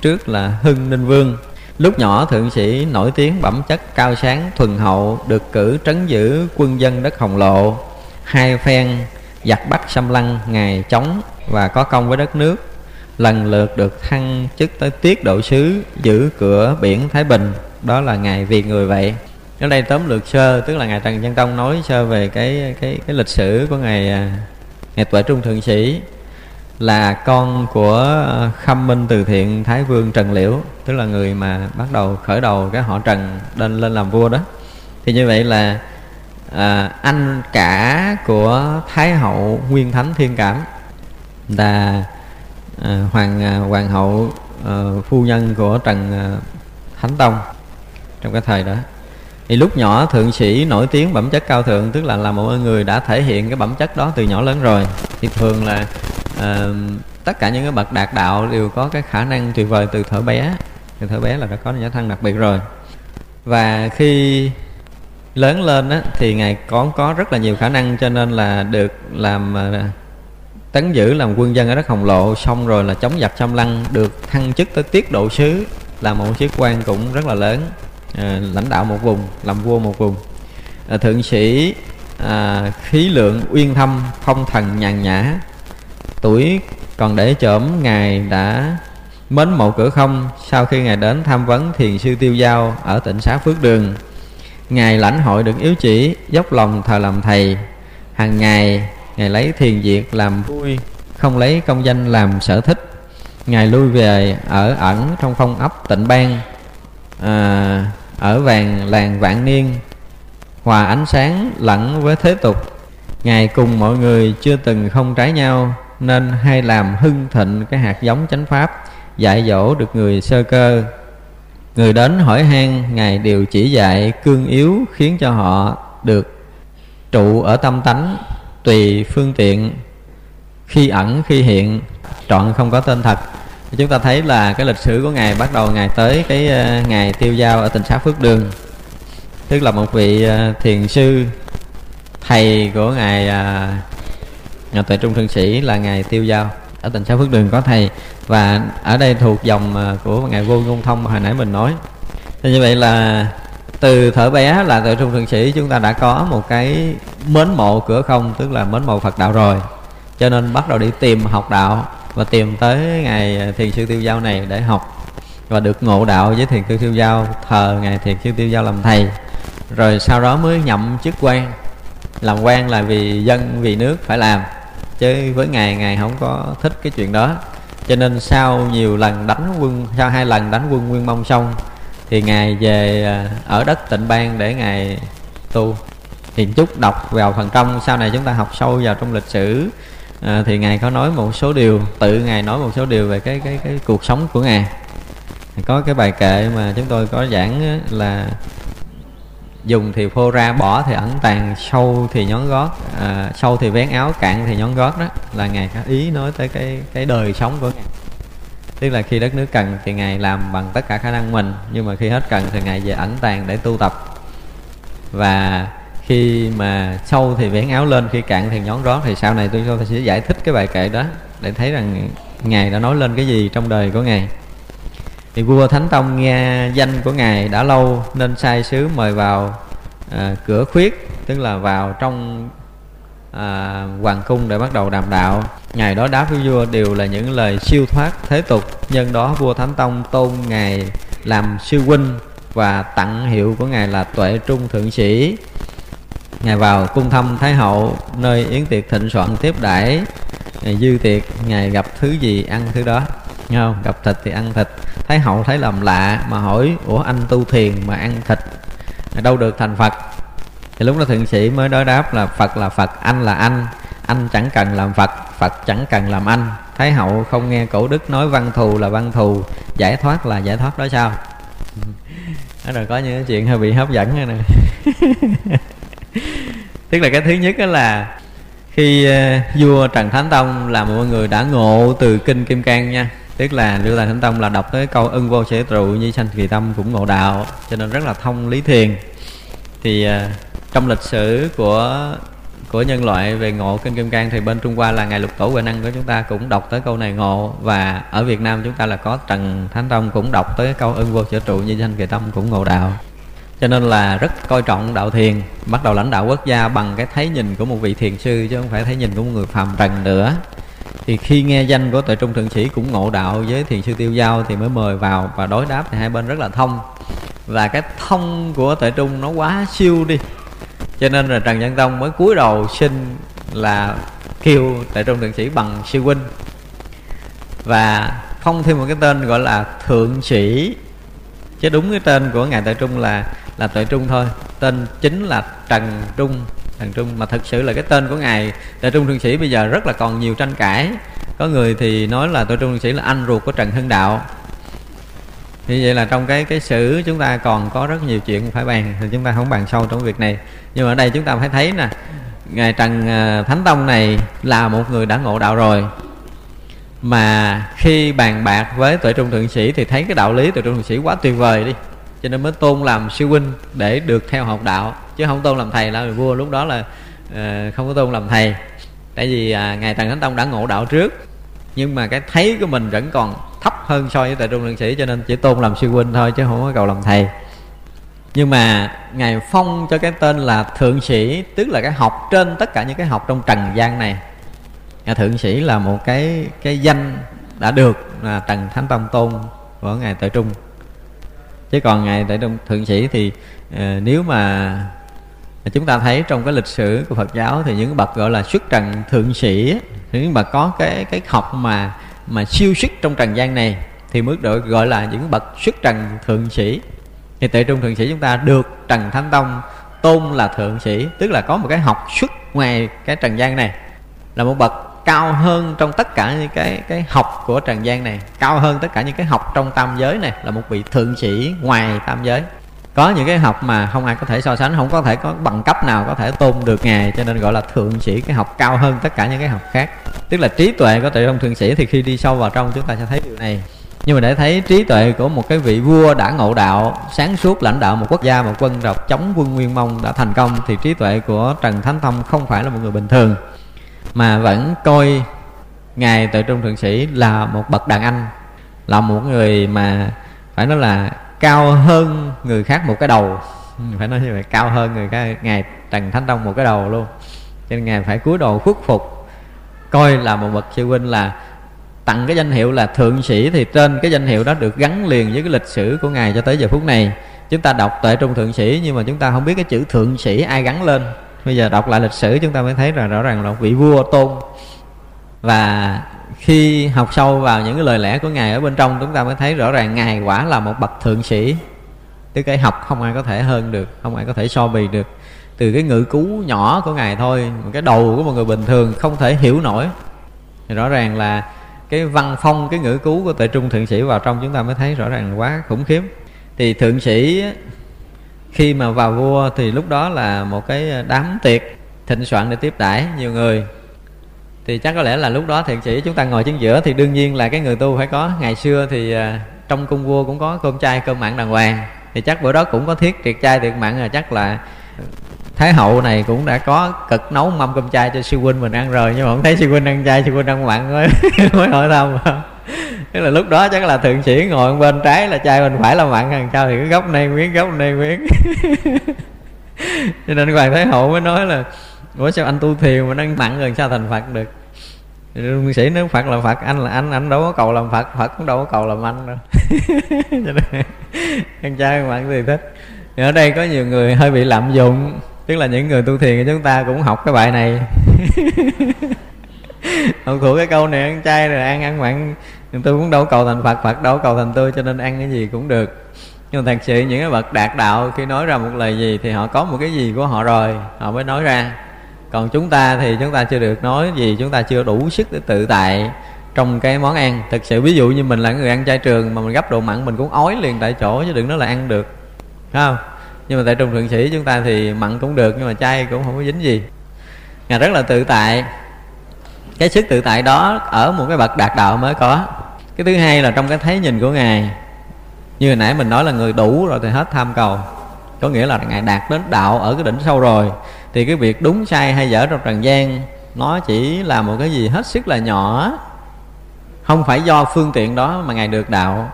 trước là hưng ninh vương. Lúc nhỏ thượng sĩ nổi tiếng bẩm chất cao sáng thuần hậu được cử trấn giữ quân dân đất hồng lộ hai phen giặc bắt xâm lăng ngài chống và có công với đất nước lần lượt được thăng chức tới tiết độ sứ giữ cửa biển thái bình. Đó là ngày vì người vậy. Ở đây tóm lược sơ tức là ngài trần nhân tông nói sơ về cái cái cái lịch sử của ngài à, ngài tuệ trung thượng sĩ là con của à, khâm minh từ thiện thái vương trần liễu tức là người mà bắt đầu khởi đầu cái họ trần lên lên làm vua đó. Thì như vậy là à, anh cả của thái hậu nguyên thánh thiên cảm là à, hoàng à, hoàng hậu à, phu nhân của trần à, thánh tông trong cái thời đó. Thì lúc nhỏ thượng sĩ nổi tiếng bẩm chất cao thượng tức là là một người đã thể hiện cái bẩm chất đó từ nhỏ lớn rồi. Thì thường là à, tất cả những cái bậc đạt đạo đều có cái khả năng tuyệt vời từ thở bé. Từ thở bé là đã có những thân đặc biệt rồi. Và khi lớn lên á, thì ngài có có rất là nhiều khả năng cho nên là được làm uh, tấn giữ làm quân dân ở đất hồng lộ xong rồi là chống giặc xâm lăng được thăng chức tới tiết độ sứ là một chức quan cũng rất là lớn à, lãnh đạo một vùng làm vua một vùng. À, thượng sĩ à, khí lượng uyên thâm phong thần nhàn nhã tuổi còn để chởm ngài đã mến mộ cửa không. Sau khi ngài đến tham vấn thiền sư tiêu giao ở tỉnh xá phước đường ngài lãnh hội được yếu chỉ dốc lòng thờ làm thầy. Hàng ngày ngài lấy thiền diệt làm vui không lấy công danh làm sở thích. Ngài lui về ở ẩn trong phong ấp tịnh bang à, ở vàng làng vạn niên hòa ánh sáng lẫn với thế tục. Ngài cùng mọi người chưa từng không trái nhau nên hay làm hưng thịnh cái hạt giống chánh pháp dạy dỗ được người sơ cơ. Người đến hỏi han ngài đều chỉ dạy cương yếu khiến cho họ được trụ ở tâm tánh tùy phương tiện. Khi ẩn khi hiện trọn không có tên thật. Chúng ta thấy là cái lịch sử của ngài bắt đầu ngài tới cái uh, ngày tiêu giao ở tỉnh xá phước đường. Tức là một vị uh, thiền sư thầy của ngài uh, nhà tuệ trung thượng sĩ là ngài tiêu giao ở tỉnh xá phước đường có thầy. Và ở đây thuộc dòng của ngài vô ngôn thông mà hồi nãy mình nói. Thì như vậy là từ thở bé là từ trung thượng sĩ chúng ta đã có một cái mến mộ cửa không, tức là mến mộ phật đạo rồi. Cho nên bắt đầu đi tìm học đạo và tìm tới ngày thiền sư tiêu giao này để học và được ngộ đạo với thiền sư tiêu giao, thờ ngày thiền sư tiêu giao làm thầy. Rồi sau đó mới nhậm chức quan. Làm quan là vì dân, vì nước phải làm, chứ với ngài ngài không có thích cái chuyện đó. Cho nên sau nhiều lần đánh quân, sau hai lần đánh quân nguyên mông xong thì ngài về à, ở đất tịnh bang để ngài tu. Thì chút đọc vào phần trong sau này chúng ta học sâu vào trong lịch sử. À, thì ngài có nói một số điều tự ngài nói một số điều về cái cái cái cuộc sống của ngài. Có cái bài kệ mà chúng tôi có giảng là dùng thì phô ra bỏ thì ẩn tàng sâu thì nhón gót. À, sâu thì vén áo cạn thì nhón gót đó là ngài có ý nói tới cái cái đời sống của ngài tức là khi đất nước cần thì ngài làm bằng tất cả khả năng mình nhưng mà khi hết cần thì ngài về ẩn tàng để tu tập. Và khi mà sâu thì vén áo lên khi cạn thì nhón rót thì sau này tôi sẽ giải thích cái bài kệ đó để thấy rằng ngài đã nói lên cái gì trong đời của ngài. Thì vua thánh tông nghe danh của ngài đã lâu nên sai sứ mời vào à, cửa khuyết tức là vào trong à, hoàng cung để bắt đầu đàm đạo. Ngày đó đáp với vua đều là những lời siêu thoát thế tục. Nhân đó vua thánh tông tôn ngài làm sư huynh và tặng hiệu của ngài là tuệ trung thượng sĩ. Ngài vào cung thăm thái hậu nơi yến tiệc thịnh soạn tiếp đãi. Ngài dư tiệc ngài gặp thứ gì ăn thứ đó. Nghe không? Gặp thịt thì ăn thịt. Thái hậu thấy làm lạ mà hỏi ủa anh tu thiền mà ăn thịt đâu được thành phật? Thì lúc đó thượng sĩ mới đối đáp là phật là phật, anh là anh. Anh chẳng cần làm phật phật chẳng cần làm anh. Thái hậu không nghe cổ đức nói văn thù là văn thù. Giải thoát là giải thoát đó sao? Đó rồi có những chuyện hơi bị hấp dẫn này nè. Tức là cái thứ nhất đó là khi ờ, vua trần thánh tông là một người đã ngộ từ kinh kim cang nha. Tức là lưu tài thánh tông là đọc tới câu ưng vô sẽ trụ, như sanh kỳ tâm cũng ngộ đạo, cho nên rất là thông lý thiền thì ờ, trong lịch sử của của nhân loại về ngộ kinh kim cang thì bên trung hoa là ngài lục tổ huệ năng của chúng ta cũng đọc tới câu này ngộ. Và ở việt nam chúng ta là có trần thánh tông cũng đọc tới câu ưng vô sở trụ như danh kỳ tâm cũng ngộ đạo. Cho nên là rất coi trọng đạo thiền, bắt đầu lãnh đạo quốc gia bằng cái thấy nhìn của một vị thiền sư chứ không phải thấy nhìn của một người phàm trần nữa. Thì khi nghe danh của tuệ trung thượng sĩ cũng ngộ đạo với thiền sư tiêu giao thì mới mời vào và đối đáp thì hai bên rất là thông. Và cái thông của tuệ trung nó quá siêu đi cho nên là trần nhân tông mới cúi đầu xin là kêu tại trung thượng sĩ bằng sư huynh. Và phong thêm một cái tên gọi là thượng sĩ, chứ đúng cái tên của ngài tại trung là là tuệ trung thôi. Tên chính là trần trung trần trung. Mà thực sự là cái tên của ngài tuệ trung thượng sĩ bây giờ rất là còn nhiều tranh cãi. Có người thì nói là tuệ trung thượng sĩ là anh ruột của trần hưng đạo như vậy là trong cái cái sử chúng ta còn có rất nhiều chuyện phải bàn thì chúng ta không bàn sâu trong việc này. Nhưng mà ở đây chúng ta phải thấy nè ngài trần ờ, thánh tông này là một người đã ngộ đạo rồi. Mà khi bàn bạc với tuệ trung thượng sĩ thì thấy cái đạo lý tuệ trung thượng sĩ quá tuyệt vời đi. Cho nên mới tôn làm sư huynh để được theo học đạo. Chứ không tôn làm thầy là vua lúc đó là uh, không có tôn làm thầy. Tại vì uh, ngài trần thánh tông đã ngộ đạo trước nhưng mà cái thấy của mình vẫn còn thấp hơn so với tại trung thượng sĩ cho nên chỉ tôn làm sư huynh thôi chứ không có cầu làm thầy. Nhưng mà ngài phong cho cái tên là thượng sĩ tức là cái học trên tất cả những cái học trong trần gian này. Ngài thượng sĩ là một cái cái danh đã được là trần thánh tông tôn của ngài tại trung. Chứ còn ngài tại trung thượng sĩ thì uh, nếu mà chúng ta thấy trong cái lịch sử của Phật giáo thì những bậc gọi là xuất trần thượng sĩ những bậc có cái cái học mà mà siêu sức trong trần gian này thì mới được gọi là những bậc xuất trần thượng sĩ. Thì tại trung thượng sĩ chúng ta được trần thánh tông tôn là thượng sĩ, tức là có một cái học xuất ngoài cái trần gian này. Là một bậc cao hơn trong tất cả những cái cái học của trần gian này, cao hơn tất cả những cái học trong tam giới này, là một vị thượng sĩ ngoài tam giới có những cái học mà không ai có thể so sánh, không có thể có bằng cấp nào có thể tôn được ngài cho nên gọi là thượng sĩ cái học cao hơn tất cả những cái học khác. Tức là trí tuệ có thể trong thượng sĩ thì khi đi sâu vào trong chúng ta sẽ thấy điều này. Nhưng mà để thấy trí tuệ của một cái vị vua đã ngộ đạo, sáng suốt lãnh đạo một quốc gia, một quân tộc, chống quân nguyên mông đã thành công, thì trí tuệ của trần thánh tông không phải là một người bình thường, mà vẫn coi ngài tự trung thượng sĩ là một bậc đàn anh, là một người mà phải nói là cao hơn người khác một cái đầu. Ừ, phải nói như vậy, cao hơn người khác. Ngài trần thánh tông một cái đầu luôn. Cho nên ngài phải cúi đầu khuất phục, coi là một bậc sư huynh là tặng cái danh hiệu là thượng sĩ thì trên cái danh hiệu đó được gắn liền với cái lịch sử của ngài cho tới giờ phút này. Chúng ta đọc tuệ trung thượng sĩ nhưng mà chúng ta không biết cái chữ thượng sĩ ai gắn lên. Bây giờ đọc lại lịch sử chúng ta mới thấy là rõ ràng là vị vua tôn. Và khi học sâu vào những cái lời lẽ của ngài ở bên trong, chúng ta mới thấy rõ ràng ngài quả là một bậc thượng sĩ. Tức cái học không ai có thể hơn được, không ai có thể so bì được. Từ cái ngữ cú nhỏ của ngài thôi một cái đầu của một người bình thường không thể hiểu nổi. Thì rõ ràng là cái văn phong, cái ngữ cú của tuệ trung thượng sĩ vào trong chúng ta mới thấy rõ ràng quá khủng khiếp. Thì thượng sĩ, khi mà vào vua thì lúc đó là một cái đám tiệc thịnh soạn để tiếp đãi nhiều người thì chắc có lẽ là lúc đó thiện sĩ chúng ta ngồi chính giữa thì đương nhiên là cái người tu phải có. Ngày xưa thì à, trong cung vua cũng có cơm chay, cơm mặn đàng hoàng. Thì chắc bữa đó cũng có thiết tiệc chay, tiệc mặn là chắc là thái hậu này cũng đã có cực nấu mâm cơm chay cho sư huynh mình ăn rồi, nhưng mà không thấy sư huynh ăn chay, sư huynh ăn mặn mới mới hỏi thăm. Tức là lúc đó chắc là thượng sĩ ngồi bên trái là chay bên phải là mặn hàng sau thì cái góc này miếng, góc này miếng. Cho nên hoàng thái hậu mới nói là ủa sao anh tu thiền mà ăn mặn rồi sao thành phật được? Luân sĩ nếu Phật là Phật, Anh là anh Anh đâu có cầu làm Phật Phật cũng đâu có cầu làm anh đâu. Cho nên trai bạn thì thích. Ở đây có nhiều người hơi bị lạm dụng, Tức là những người tu thiền của chúng ta cũng học cái bài này. Học thuộc cái câu này ăn chay rồi ăn ăn mặn, Tôi cũng đâu cầu thành Phật Phật đâu cầu thành tôi, cho nên ăn cái gì cũng được. Nhưng mà thật sự những cái bậc đạt đạo khi nói ra một lời gì thì họ có một cái gì của họ rồi, họ mới nói ra còn chúng ta thì chúng ta chưa được nói gì, chúng ta chưa đủ sức để tự tại trong cái món ăn. Thực sự, ví dụ như mình là người ăn chay trường mà mình gấp độ mặn, mình cũng ói liền tại chỗ chứ đừng nói là ăn được. Thấy không? Nhưng mà tại trung thượng sĩ chúng ta thì mặn cũng được, nhưng mà chay cũng không có dính gì. Ngài rất là tự tại. Cái sức tự tại đó ở một cái bậc đạt đạo mới có. Cái thứ hai là trong cái thấy nhìn của ngài. Như hồi nãy mình nói là người đủ rồi thì hết tham cầu. Có nghĩa là ngài đạt đến đạo ở cái đỉnh sâu rồi thì cái việc đúng sai hay dở trong trần gian, nó chỉ là một cái gì hết sức là nhỏ. Không phải do phương tiện đó mà ngài được đạo.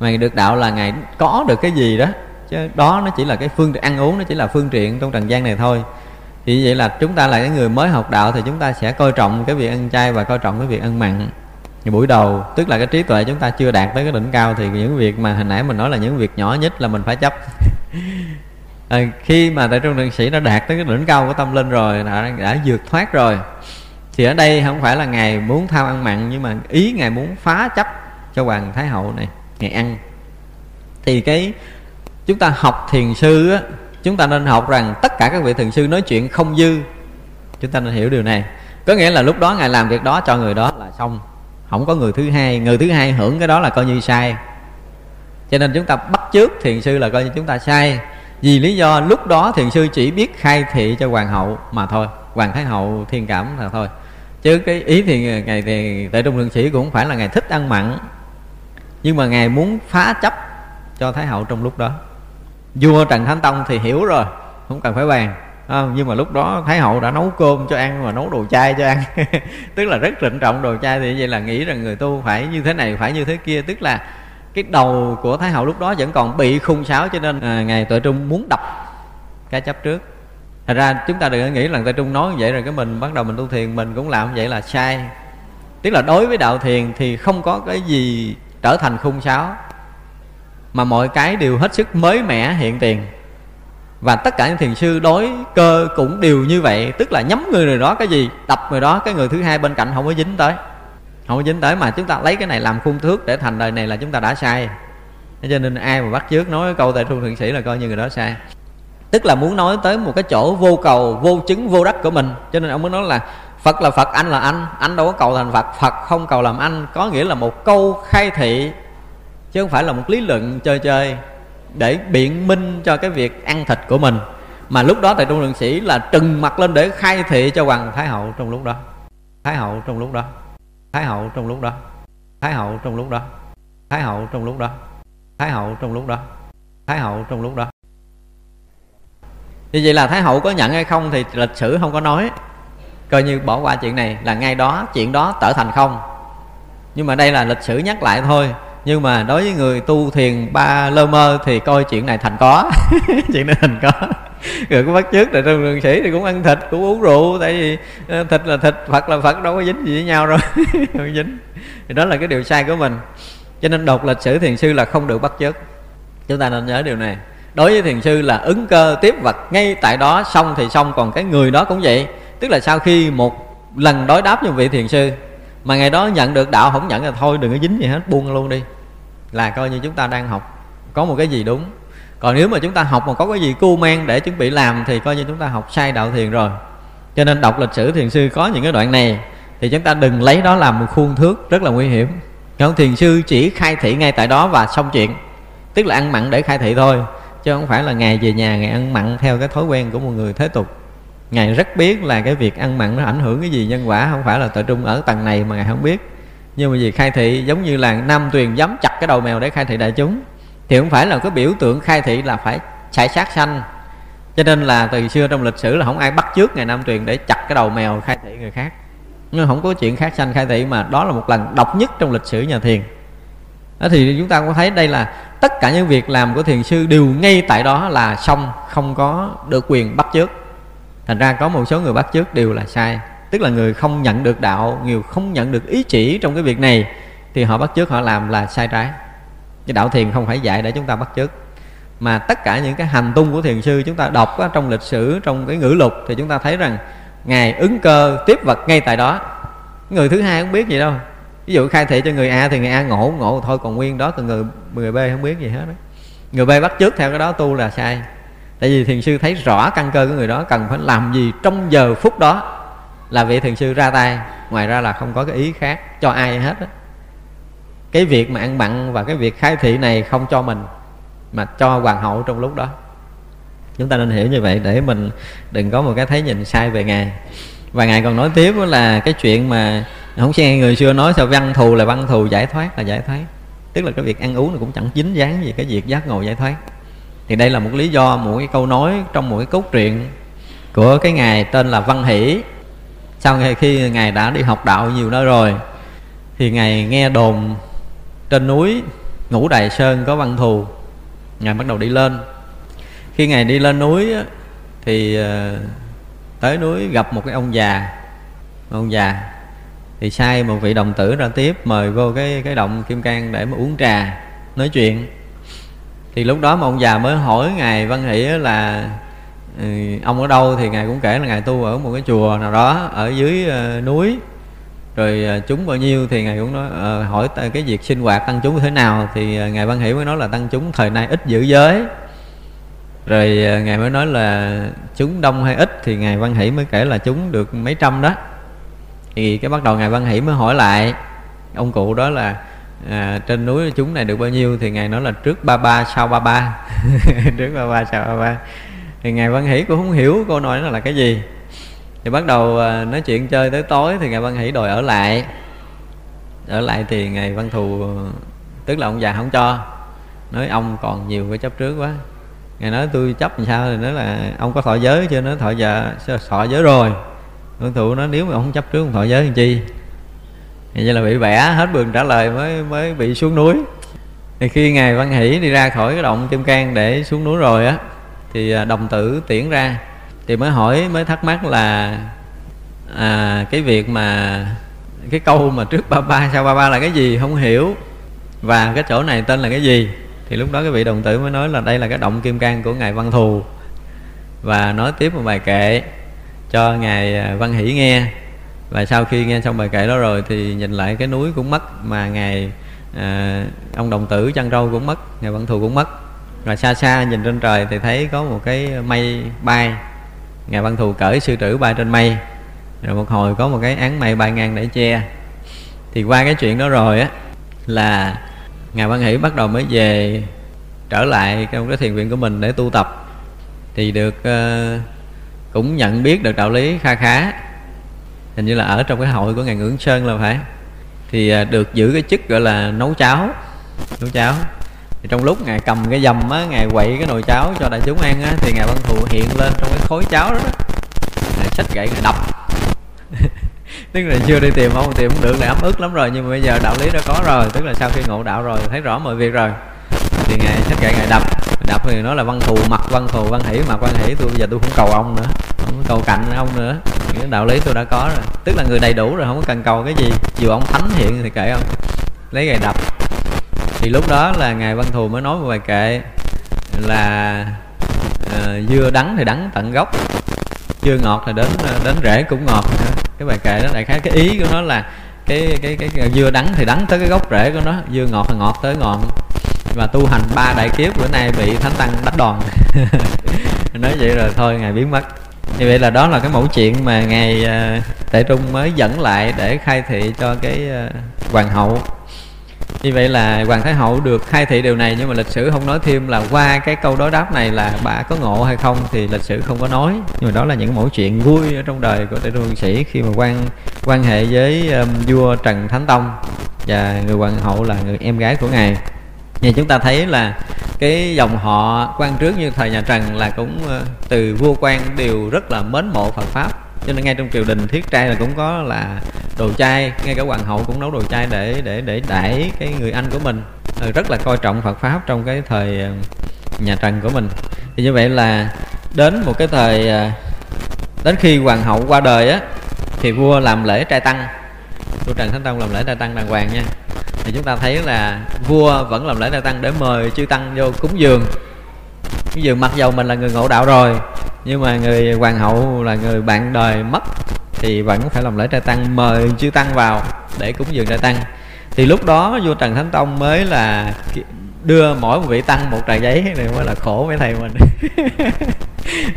Ngài được đạo là ngài có được cái gì đó. Chứ đó nó chỉ là cái phương ăn uống nó chỉ là phương tiện trong trần gian này thôi. Thì vậy là chúng ta là cái người mới học đạo thì chúng ta sẽ coi trọng cái việc ăn chay và coi trọng cái việc ăn mặn. Buổi đầu, tức là cái trí tuệ chúng ta chưa đạt tới cái đỉnh cao thì những việc mà hồi nãy mình nói là những việc nhỏ nhất là mình phải chấp. à, khi mà tại trung thượng sĩ đã đạt tới cái đỉnh cao của tâm linh rồi đã, đã vượt thoát rồi thì ở đây không phải là ngài muốn tham ăn mặn nhưng mà ý ngài muốn phá chấp cho hoàng thái hậu này ngài ăn. Thì cái chúng ta học thiền sư á chúng ta nên học rằng tất cả các vị thiền sư nói chuyện không dư. Chúng ta nên hiểu điều này. Có nghĩa là lúc đó ngài làm việc đó cho người đó là xong. Không có người thứ hai người thứ hai hưởng cái đó là coi như sai. Cho nên chúng ta bắt trước thiền sư là coi như chúng ta sai vì lý do lúc đó thiền sư chỉ biết khai thị cho hoàng hậu mà thôi. Hoàng thái hậu thiên cảm là thôi. Chứ cái ý thì ngày thì tại trung lượng sĩ cũng không phải là ngày thích ăn mặn. Nhưng mà ngài muốn phá chấp cho thái hậu trong lúc đó. Vua trần thánh tông thì hiểu rồi không cần phải bàn. À, nhưng mà lúc đó thái hậu đã nấu cơm cho ăn và nấu đồ chay cho ăn. Tức là rất trịnh trọng đồ chay thì vậy là nghĩ rằng người tu phải như thế này phải như thế kia. Tức là cái đầu của thái hậu lúc đó vẫn còn bị khung sáo cho nên à, ngài tuệ trung muốn đập cái chấp trước. Thật ra chúng ta đừng có nghĩ là tuệ trung nói như vậy rồi cái mình bắt đầu mình tu thiền mình cũng làm như vậy là sai. Tức là đối với đạo thiền thì không có cái gì trở thành khung sáo mà mọi cái đều hết sức mới mẻ hiện tiền. Và tất cả những thiền sư đối cơ cũng đều như vậy tức là nhắm người người đó cái gì? Đập người đó cái người thứ hai bên cạnh không có dính tới không có dính tới mà chúng ta lấy cái này làm khung thước để thành đời này là chúng ta đã sai. Cho nên ai mà bắt trước nói câu tại trung thượng sĩ là coi như người đó sai. Tức là muốn nói tới một cái chỗ vô cầu, vô chứng, vô đắc của mình. Cho nên ông mới nói là phật là phật, anh là anh. Anh đâu có cầu thành phật phật không cầu làm anh. Có nghĩa là một câu khai thị, chứ không phải là một lý luận chơi chơi để biện minh cho cái việc ăn thịt của mình. Mà lúc đó tại trung lượng sĩ là trừng mặt lên để khai thị cho hoàng thái hậu trong lúc đó. Thái hậu trong lúc đó thái hậu trong lúc đó. Thái hậu trong lúc đó. Thái hậu trong lúc đó. Thái hậu trong lúc đó. Thái hậu trong lúc đó. Như vậy là thái hậu có nhận hay không thì lịch sử không có nói. Coi như bỏ qua chuyện này là ngay đó, chuyện đó trở thành không. Nhưng mà đây là lịch sử nhắc lại thôi. Nhưng mà đối với người tu thiền ba lơ mơ thì coi chuyện này thành có. Chuyện này thành có. rồi có bắt chước là trong đường sĩ thì cũng ăn thịt, cũng uống rượu, tại vì ờ, thịt là thịt phật là phật đâu có dính gì với nhau rồi không dính. Thì đó là cái điều sai của mình. Cho nên đọc lịch sử thiền sư là không được bắt chước. Chúng ta nên nhớ điều này. Đối với thiền sư là ứng cơ tiếp vật, ngay tại đó xong thì xong, còn cái người đó cũng vậy. Tức là sau khi một lần đối đáp với vị thiền sư, mà ngày đó nhận được đạo, không nhận là thôi đừng có dính gì hết, buông luôn đi. Là coi như chúng ta đang học. Có một cái gì đúng còn nếu mà chúng ta học mà có cái gì cu mang để chuẩn bị làm thì coi như chúng ta học sai đạo thiền rồi. Cho nên đọc lịch sử thiền sư có những cái đoạn này, thì chúng ta đừng lấy đó làm một khuôn thước rất là nguy hiểm. Không thiền sư chỉ khai thị ngay tại đó và xong chuyện. Tức là ăn mặn để khai thị thôi, chứ không phải là ngày về nhà ngày ăn mặn theo cái thói quen của một người thế tục. Ngài rất biết là cái việc ăn mặn nó ảnh hưởng cái gì nhân quả, không phải là tự trung ở tầng này mà ngài không biết. Nhưng mà vì khai thị giống như là nam tuyền dám chặt cái đầu mèo để khai thị đại chúng thì không phải là cái biểu tượng khai thị là phải chạy sát sanh. Cho nên là từ xưa trong lịch sử là không ai bắt trước ngày nam truyền để chặt cái đầu mèo khai thị người khác. Nhưng không có chuyện khác sanh khai thị mà đó là một lần độc nhất trong lịch sử nhà thiền. Đó thì chúng ta có thấy đây là tất cả những việc làm của thiền sư đều ngay tại đó là xong, không có được quyền bắt trước thành ra có một số người bắt trước đều là sai. Tức là người không nhận được đạo nhiều không nhận được ý chỉ trong cái việc này, thì họ bắt trước họ làm là sai trái chứ đạo thiền không phải dạy để chúng ta bắt chước mà tất cả những cái hành tung của thiền sư chúng ta đọc á, trong lịch sử trong cái ngữ lục thì chúng ta thấy rằng ngài ứng cơ tiếp vật ngay tại đó người thứ hai không biết gì đâu ví dụ khai thị cho người a thì người a ngộ ngộ thôi còn nguyên đó còn người người b không biết gì hết đó. người b bắt chước theo cái đó tu là sai tại vì thiền sư thấy rõ căn cơ của người đó cần phải làm gì trong giờ phút đó là vị thiền sư ra tay ngoài ra là không có cái ý khác cho ai hết đó cái việc mà ăn mặn và cái việc khai thị này không cho mình, mà cho hoàng hậu trong lúc đó. Chúng ta nên hiểu như vậy để mình đừng có một cái thấy nhìn sai về ngài. Và ngài còn nói tiếp là cái chuyện mà, không nghe người xưa nói sao văn thù là văn thù giải thoát là giải thoát. Tức là cái việc ăn uống nó cũng chẳng dính dáng gì cái việc giác ngộ giải thoát. Thì đây là một lý do một cái câu nói trong một cái cốt truyện của cái ngài tên là văn hỷ. Sau khi ngài đã đi học đạo nhiều nơi rồi, thì ngài nghe đồn trên núi ngũ đài sơn có văn thù. Ngài bắt đầu đi lên. Khi ngài đi lên núi thì ờ, tới núi gặp một cái ông già. Ông già thì sai một vị đồng tử ra tiếp mời vô cái cái động kim cang để mà uống trà, nói chuyện. Thì lúc đó mà ông già mới hỏi ngài văn hỷ là ừ, ông ở đâu? Thì ngài cũng kể là ngài tu ở một cái chùa nào đó ở dưới ờ, núi rồi à, chúng bao nhiêu thì ngài cũng nói uh, hỏi cái việc sinh hoạt tăng chúng như thế nào thì uh, ngài văn hiểu mới nói là tăng chúng thời nay ít giữ giới. Rồi uh, ngài mới nói là chúng đông hay ít thì ngài văn hỷ mới kể là chúng được mấy trăm đó. Thì cái bắt đầu ngài văn hỷ mới hỏi lại ông cụ đó là à, trên núi chúng này được bao nhiêu thì ngài nói là trước ba ba sau ba ba. Trước ba ba sau ba ba. Thì ngài văn hỷ cũng không hiểu câu nói nó là cái gì thì bắt đầu à, nói chuyện chơi tới tối thì ngài văn hỷ đòi ở lại. Ở lại thì ngài văn thù, tức là ông già không cho. Nói ông còn nhiều cái chấp trước quá. Ngài nói, tôi chấp làm sao? Thì nói là, ông có thọ giới chưa? Nói, thọ giờ thọ giới rồi? Văn thù nói, nếu mà ông không chấp trước, ông thọ giới làm chi? Thì vậy là bị bẻ, hết bường trả lời mới mới bị xuống núi. Thì khi ngài văn hỷ đi ra khỏi cái động kim cang để xuống núi rồi á, thì à, đồng tử tiễn ra thì mới hỏi mới thắc mắc là à, cái việc mà cái câu mà trước ba ba sau ba ba là cái gì không hiểu. Và cái chỗ này tên là cái gì? Thì lúc đó cái vị đồng tử mới nói là đây là cái động kim cang của ngài văn thù. Và nói tiếp một bài kệ cho ngài à, văn hỷ nghe. Và sau khi nghe xong bài kệ đó rồi thì nhìn lại cái núi cũng mất mà ngài à, ông đồng tử chăn râu cũng mất ngài văn thù cũng mất. Rồi xa xa nhìn trên trời thì thấy có một cái mây bay ngài văn thù cởi sư tử bay trên mây. Rồi một hồi có một cái án mây bay ngang để che. Thì qua cái chuyện đó rồi á là ngài văn hỷ bắt đầu mới về trở lại trong cái thiền viện của mình để tu tập. Thì được uh, cũng nhận biết được đạo lý kha khá. Hình như là ở trong cái hội của ngài ngưỡng sơn là phải. Thì uh, được giữ cái chức gọi là nấu cháo. Nấu cháo thì trong lúc ngài cầm cái dầm á ngài quậy cái nồi cháo cho đại chúng ăn á thì ngài văn thù hiện lên trong cái khối cháo đó, đó. ngài xách gậy ngài đập. Tức là chưa đi tìm ông tìm cũng được là ấm ức lắm rồi nhưng mà bây giờ đạo lý đã có rồi tức là sau khi ngộ đạo rồi thấy rõ mọi việc rồi thì ngài xách gậy ngài đập. Đập thì nó là văn thù mặt văn thù văn hỷ mặt văn hỷ tôi bây giờ tôi không cầu ông nữa không cầu cạnh ông nữa. Cái đạo lý tôi đã có rồi. Tức là người đầy đủ rồi không có cần cầu cái gì. Dù ông thánh hiện thì kệ ông. Lấy gậy đập thì lúc đó là ngài văn thù mới nói một bài kệ là uh, dưa đắng thì đắng tận gốc dưa ngọt thì đến ờ, đến rễ cũng ngọt. Cái bài kệ đó đại khái cái ý của nó là cái cái cái, cái dưa đắng thì đắng tới cái gốc rễ của nó dưa ngọt thì ngọt tới ngọn. Và tu hành ba đại kiếp bữa nay bị thánh tăng đánh đòn. Nói vậy rồi thôi ngài biến mất. Như vậy là đó là cái mẫu chuyện mà ngài ờ, uh, tệ trung mới dẫn lại để khai thị cho cái uh, hoàng hậu như vậy là hoàng thái hậu được khai thị điều này nhưng mà lịch sử không nói thêm là qua cái câu đối đáp này là bà có ngộ hay không thì lịch sử không có nói. Nhưng mà đó là những mẫu chuyện vui ở trong đời của tể trung sĩ khi mà quan quan hệ với um, vua trần thánh tông và người hoàng hậu là người em gái của ngài. Như chúng ta thấy là cái dòng họ quan trước như thời nhà trần là cũng uh, từ vua quan đều rất là mến mộ phật pháp cho nên ngay trong triều đình thiết trai là cũng có là đồ chay ngay cả hoàng hậu cũng nấu đồ chay để để để đãi cái người anh của mình. Ừ, rất là coi trọng Phật pháp trong cái thời ờ, nhà Trần của mình. Thì như vậy là đến một cái thời ờ, đến khi hoàng hậu qua đời á, thì vua làm lễ trai tăng. Vua Trần Thánh Tông làm lễ trai tăng đàng hoàng nha. Thì chúng ta thấy là vua vẫn làm lễ trai tăng để mời chư tăng vô cúng dường bây giờ mặc dầu mình là người ngộ đạo rồi, nhưng mà người hoàng hậu là người bạn đời mất, thì vẫn phải làm lễ trai tăng, mời chư tăng vào để cúng dường trai tăng. Thì lúc đó vua trần thánh tông mới là đưa mỗi một vị tăng một tờ giấy này mới là khổ mấy thầy mình.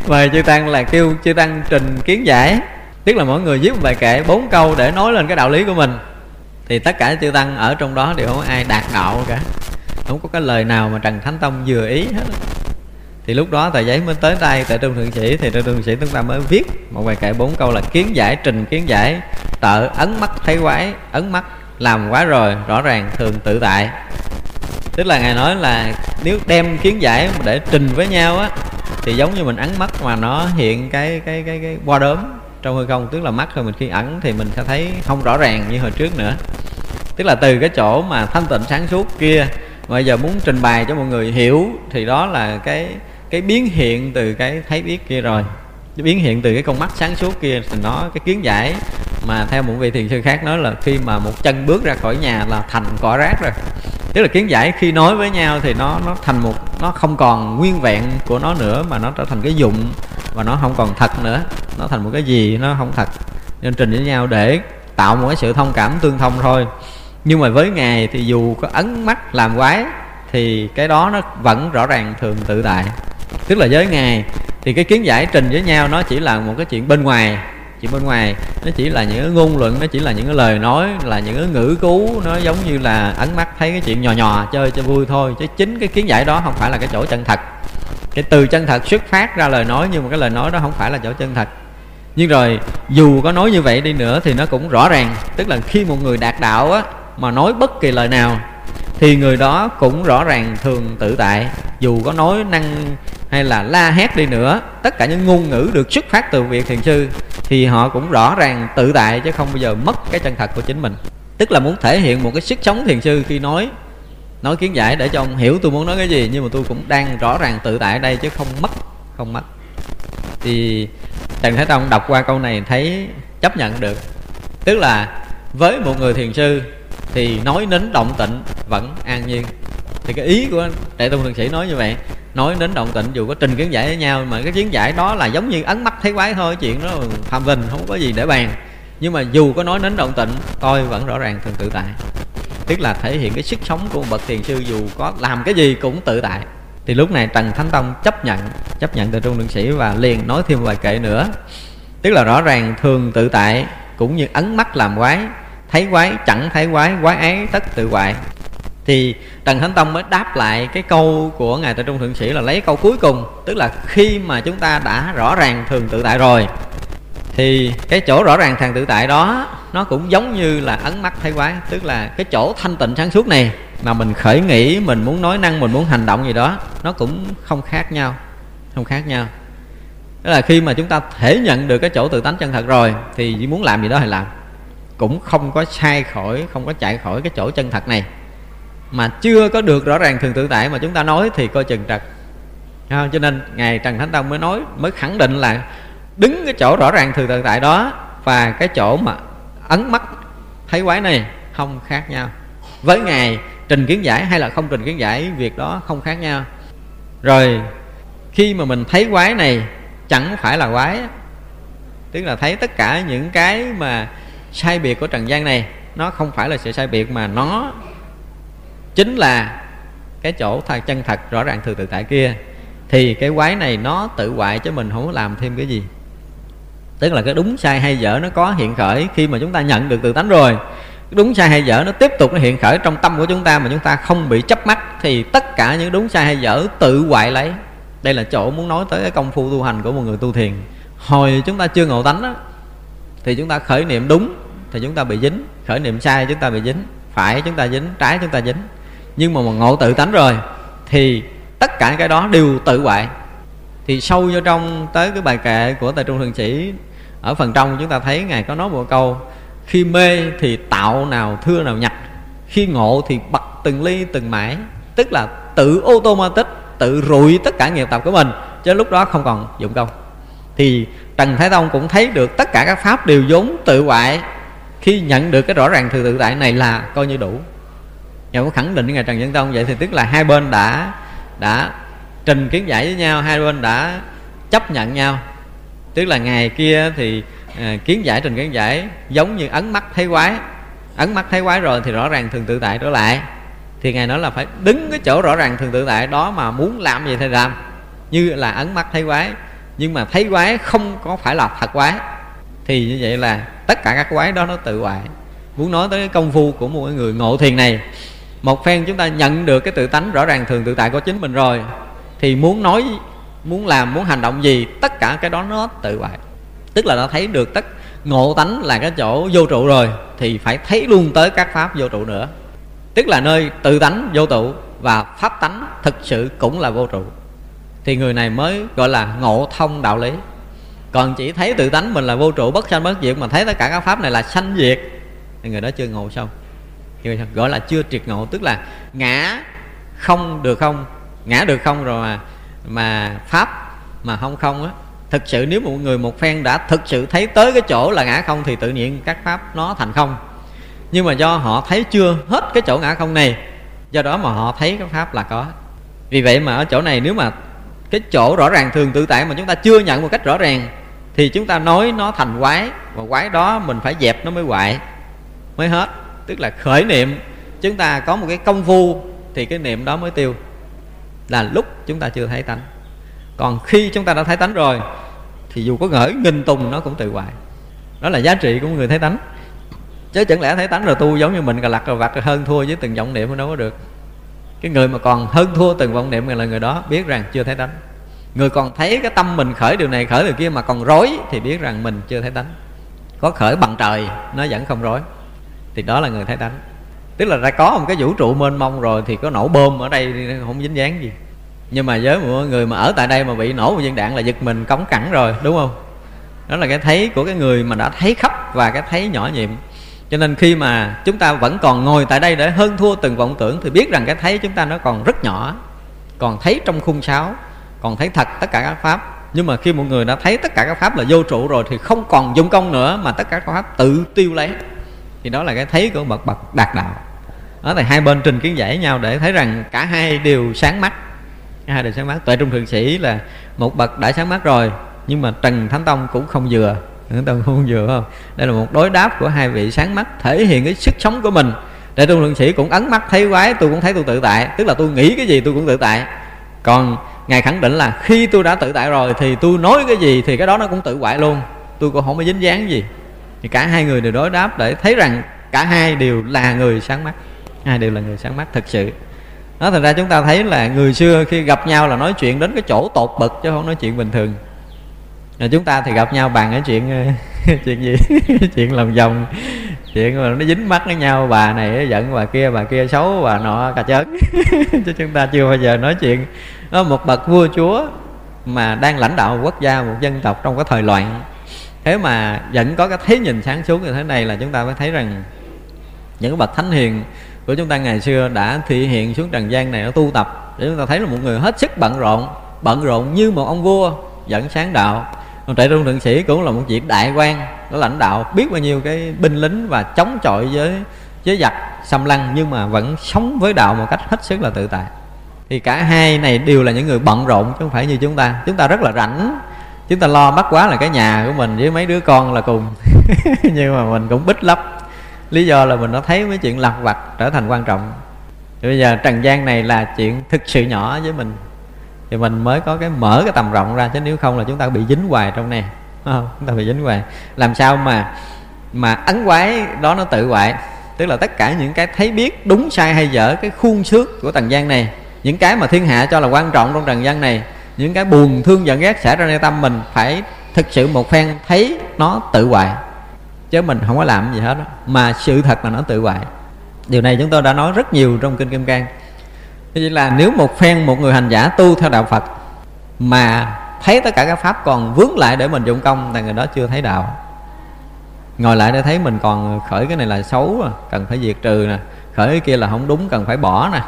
Mời chư tăng là kêu chư tăng trình kiến giải. Tức là mỗi người viết một bài kệ, bốn câu để nói lên cái đạo lý của mình. Thì tất cả chư tăng ở trong đó đều không ai đạt đạo cả. Không có cái lời nào mà trần thánh tông vừa ý hết thì lúc đó tờ giấy mới tới tay tại trung thượng sĩ. Thì tại trung thượng sĩ chúng ta mới viết một bài kệ bốn câu là kiến giải trình, kiến giải tợ, ấn mắt thấy quái, ấn mắt làm quá rồi, rõ ràng thường tự tại. Tức là ngài nói là nếu đem kiến giải để trình với nhau á, thì giống như mình ấn mắt mà nó hiện cái cái cái cái qua đốm trong hư không. Tức là mắt thôi, mình khi ẩn thì mình sẽ thấy không rõ ràng như hồi trước nữa. Tức là từ cái chỗ mà thanh tịnh sáng suốt kia bây giờ muốn trình bày cho mọi người hiểu thì đó là cái cái biến hiện từ cái thấy biết kia rồi. Cái biến hiện từ cái con mắt sáng suốt kia, thì nó, cái kiến giải mà theo một vị thiền sư khác nói là khi mà một chân bước ra khỏi nhà là thành cỏ rác rồi. Tức là kiến giải khi nói với nhau thì nó nó thành một, nó không còn nguyên vẹn của nó nữa, mà nó trở thành cái dụng và nó không còn thật nữa. Nó thành một cái gì nó không thật. Nên trình với nhau để tạo một cái sự thông cảm tương thông thôi. Nhưng mà với ngài thì dù có ấn mắt làm quái thì cái đó nó vẫn rõ ràng thường tự tại tức là với ngài. Thì cái kiến giải trình với nhau nó chỉ là một cái chuyện bên ngoài. Chuyện bên ngoài, nó chỉ là những cái ngôn luận, nó chỉ là những cái lời nói, là những cái ngữ cú, nó giống như là ấn mắt thấy cái chuyện nhò nhò, chơi cho vui thôi. Chứ chính cái kiến giải đó không phải là cái chỗ chân thật. Cái từ chân thật xuất phát ra lời nói, nhưng mà cái lời nói đó không phải là chỗ chân thật. Nhưng rồi, dù có nói như vậy đi nữa thì nó cũng rõ ràng. Tức là khi một người đạt đạo á, mà nói bất kỳ lời nào thì người đó cũng rõ ràng thường tự tại. Dù có nói năng hay là la hét đi nữa, tất cả những ngôn ngữ được xuất phát từ việc thiền sư, thì họ cũng rõ ràng tự tại chứ không bao giờ mất cái chân thật của chính mình. Tức là muốn thể hiện một cái sức sống thiền sư khi nói nói kiến giải để cho ông hiểu tôi muốn nói cái gì, nhưng mà tôi cũng đang rõ ràng tự tại ở đây chứ không mất không mất. Thì trần thái tông đọc qua câu này thấy chấp nhận được. Tức là với một người thiền sư thì nói đến động tịnh vẫn an nhiên. Thì cái ý của đại tông thượng sĩ nói như vậy, nói đến động tịnh dù có trình kiến giải với nhau, mà cái kiến giải đó là giống như ấn mắt thấy quái thôi, chuyện đó phạm vinh, không có gì để bàn. Nhưng mà dù có nói đến động tịnh, tôi vẫn rõ ràng thường tự tại. Tức là thể hiện cái sức sống của một bậc thiền sư dù có làm cái gì cũng tự tại. Thì lúc này trần thánh tông chấp nhận chấp nhận từ trung thượng sĩ và liền nói thêm vài kệ nữa. Tức là rõ ràng thường tự tại cũng như ấn mắt làm quái thấy quái, chẳng thấy quái quái ấy tất tự hoại thì trần thánh tông mới đáp lại cái câu của ngài tự trung thượng sĩ là lấy câu cuối cùng, tức là khi mà chúng ta đã rõ ràng thường tự tại rồi, thì cái chỗ rõ ràng thằng tự tại đó, nó cũng giống như là ấn mắt thấy quái, tức là cái chỗ thanh tịnh sáng suốt này mà mình khởi nghĩ, mình muốn nói năng, mình muốn hành động gì đó, nó cũng không khác nhau, không khác nhau. Tức là khi mà chúng ta thể nhận được cái chỗ tự tánh chân thật rồi, thì chỉ muốn làm gì đó thì làm cũng không có sai khỏi, không có chạy khỏi cái chỗ chân thật này. Mà chưa có được rõ ràng thường tự tại mà chúng ta nói thì coi chừng trật. Cho nên ngài trần thánh tông mới nói, mới khẳng định là đứng cái chỗ rõ ràng thường tự tại đó và cái chỗ mà ấn mắt thấy quái này không khác nhau. Với ngài, trình kiến giải hay là không trình kiến giải, việc đó không khác nhau. Rồi, khi mà mình thấy quái này chẳng phải là quái, tức là thấy tất cả những cái mà sai biệt của trần gian này nó không phải là sự sai biệt mà nó chính là cái chỗ thật chân thật rõ ràng thường tự tại kia. Thì cái quái này nó tự hoại chứ mình không có làm thêm cái gì. Tức là cái đúng sai hay dở nó có hiện khởi khi mà chúng ta nhận được tự tánh rồi. Đúng sai hay dở nó tiếp tục nó hiện khởi trong tâm của chúng ta mà chúng ta không bị chấp mắt thì tất cả những đúng sai hay dở tự hoại lấy. Đây là chỗ muốn nói tới cái công phu tu hành của một người tu thiền. Hồi chúng ta chưa ngộ tánh đó, thì chúng ta khởi niệm đúng thì chúng ta bị dính. Khởi niệm sai chúng ta bị dính, phải chúng ta dính, trái chúng ta dính. Nhưng mà một ngộ tự tánh rồi, thì tất cả cái đó đều tự hoại. Thì sâu vô trong tới cái bài kệ của tài trung thượng sĩ ở phần trong chúng ta thấy ngài có nói một câu, khi mê thì tạo nào thưa nào nhặt, khi ngộ thì bật từng ly từng mãi. Tức là tự automatic, tự rụi tất cả nghiệp tập của mình, chứ lúc đó không còn dụng công. Thì trần thái tông cũng thấy được tất cả các pháp đều vốn tự hoại khi nhận được cái rõ ràng từ tự tại này là coi như đủ. Nhà có khẳng định với Ngài Trần Nhân Tông vậy thì tức là hai bên đã đã trình kiến giải với nhau hai bên đã chấp nhận nhau. Tức là ngày kia thì à, kiến giải trình kiến giải giống như ấn mắt thấy quái. Ấn mắt thấy quái rồi thì rõ ràng thường tự tại trở lại. Thì ngài nói là phải đứng cái chỗ rõ ràng thường tự tại đó mà muốn làm gì thì làm. Như là ấn mắt thấy quái. Nhưng mà thấy quái không có phải là thật quái thì như vậy là tất cả các quái đó nó tự hoại. Muốn nói tới cái công phu của một người ngộ thiền này, một phen chúng ta nhận được cái tự tánh rõ ràng thường tự tại của chính mình rồi, thì muốn nói, muốn làm, muốn hành động gì, tất cả cái đó nó tự hoại. Tức là nó thấy được tất, ngộ tánh là cái chỗ vô trụ rồi, thì phải thấy luôn tới các pháp vô trụ nữa. Tức là nơi tự tánh vô trụ và pháp tánh thực sự cũng là vô trụ. Thì người này mới gọi là ngộ thông đạo lý còn chỉ thấy tự tánh mình là vô trụ bất sanh bất diệt mà thấy tất cả các pháp này là sanh diệt. Thì người đó chưa ngộ xong. Gọi là chưa triệt ngộ. Tức là ngã không được không, ngã được không rồi mà mà pháp mà không không á. Thực sự nếu một người một phen đã thực sự thấy tới cái chỗ là ngã không thì tự nhiên các pháp nó thành không. Nhưng mà do họ thấy chưa hết cái chỗ ngã không này, do đó mà họ thấy cái pháp là có. Vì vậy mà ở chỗ này nếu mà cái chỗ rõ ràng thường tự tại mà chúng ta chưa nhận một cách rõ ràng thì chúng ta nói nó thành quái, và quái đó mình phải dẹp nó mới hoại, mới hết. Tức là khởi niệm, chúng ta có một cái công phu, thì cái niệm đó mới tiêu. Là lúc chúng ta chưa thấy tánh. Còn khi chúng ta đã thấy tánh rồi, thì dù có ngỡ nghìn tùng nó cũng tự hoại. Đó là giá trị của người thấy tánh. Chứ chẳng lẽ thấy tánh rồi tu giống như mình cà lặt rồi vặt hơn thua với từng vọng niệm đâu có được. Cái người mà còn hơn thua từng vọng niệm là người đó biết rằng chưa thấy tánh người còn thấy cái tâm mình khởi điều này, khởi điều kia mà còn rối thì biết rằng mình chưa thấy tánh. Có khởi bằng trời, nó vẫn không rối. Thì đó là người thấy tánh. Tức là đã có một cái vũ trụ mênh mông rồi thì có nổ bơm ở đây không dính dáng gì. Nhưng mà với mọi người mà ở tại đây mà bị nổ một viên đạn là giật mình cống cẳng rồi, đúng không? Đó là cái thấy của cái người mà đã thấy khắp và cái thấy nhỏ nhiệm. Cho nên khi mà chúng ta vẫn còn ngồi tại đây để hơn thua từng vọng tưởng thì biết rằng cái thấy chúng ta nó còn rất nhỏ, còn thấy trong khung sáo còn thấy thật tất cả các pháp. Nhưng mà khi một người đã thấy tất cả các pháp là vô trụ rồi thì không còn dụng công nữa mà tất cả các pháp tự tiêu lấy. Thì đó là cái thấy của bậc bậc đạt đạo. Ở là hai bên trình kiến giải nhau để thấy rằng cả hai đều sáng mắt. Cả hai đều sáng mắt. Tuệ trung thượng sĩ là một bậc đã sáng mắt rồi, nhưng mà trần thánh tông cũng không vừa. Thánh tông không vừa không? Đây là một đối đáp của hai vị sáng mắt, thể hiện cái sức sống của mình. Để trung thượng sĩ cũng ấn mắt thấy quái, tôi cũng thấy tôi tự tại. Tức là tôi nghĩ cái gì tôi cũng tự tại. Còn ngài khẳng định là khi tôi đã tự tại rồi thì tôi nói cái gì thì cái đó nó cũng tự hoại luôn. Tôi cũng không có dính dáng gì. Thì cả hai người đều đối đáp để thấy rằng cả hai đều là người sáng mắt. Hai đều là người sáng mắt thực sự. Nó thành ra chúng ta thấy là người xưa khi gặp nhau là nói chuyện đến cái chỗ tột bực chứ không nói chuyện bình thường. Rồi chúng ta thì gặp nhau bàn cái chuyện chuyện gì? Chuyện lòng vòng. Chuyện mà nó dính mắt với nhau, bà này giận, bà kia bà kia xấu, bà nọ, cà chớn. Chứ chúng ta chưa bao giờ nói chuyện đó, một bậc vua chúa mà đang lãnh đạo một quốc gia một dân tộc trong cái thời loạn. Thế mà vẫn có cái thế nhìn sáng suốt như thế này là chúng ta mới thấy rằng những bậc thánh hiền của chúng ta ngày xưa đã thể hiện xuống trần gian này nó tu tập. Để chúng ta thấy là một người hết sức bận rộn bận rộn như một ông vua dẫn sáng đạo. Còn trại trung thượng sĩ cũng là một vị đại quan có lãnh đạo biết bao nhiêu cái binh lính và chống chọi với với giặc xâm lăng nhưng mà vẫn sống với đạo một cách hết sức là tự tại thì cả hai này đều là những người bận rộn chứ không phải như chúng ta. Chúng ta rất là rảnh. Chúng ta lo bắt quá là cái nhà của mình với mấy đứa con là cùng. Nhưng mà mình cũng bích lắm. Lý do là mình nó thấy mấy chuyện lặt vặt trở thành quan trọng. Thì bây giờ trần gian này là chuyện thực sự nhỏ với mình. Thì mình mới có cái mở cái tầm rộng ra, chứ nếu không là chúng ta bị dính hoài trong này. Không? chúng ta bị dính hoài. Làm sao mà mà ấn quái đó nó tự hoại? Tức là tất cả những cái thấy biết đúng sai hay dở, cái khuôn xước của tầng gian này những cái mà thiên hạ cho là quan trọng trong trần gian này, những cái buồn thương giận ghét xảy ra trong tâm mình, phải thực sự một phen thấy nó tự hoại chứ mình không có làm gì hết đó. mà sự thật là nó tự hoại điều này chúng tôi đã nói rất nhiều trong kinh kim cang. Như là nếu một phen một người hành giả tu theo đạo Phật, mà thấy tất cả các pháp còn vướng lại để mình dụng công thì người đó chưa thấy đạo. Ngồi lại để thấy mình còn khởi cái này là xấu à, cần phải diệt trừ nè, khởi cái kia là không đúng, cần phải bỏ nè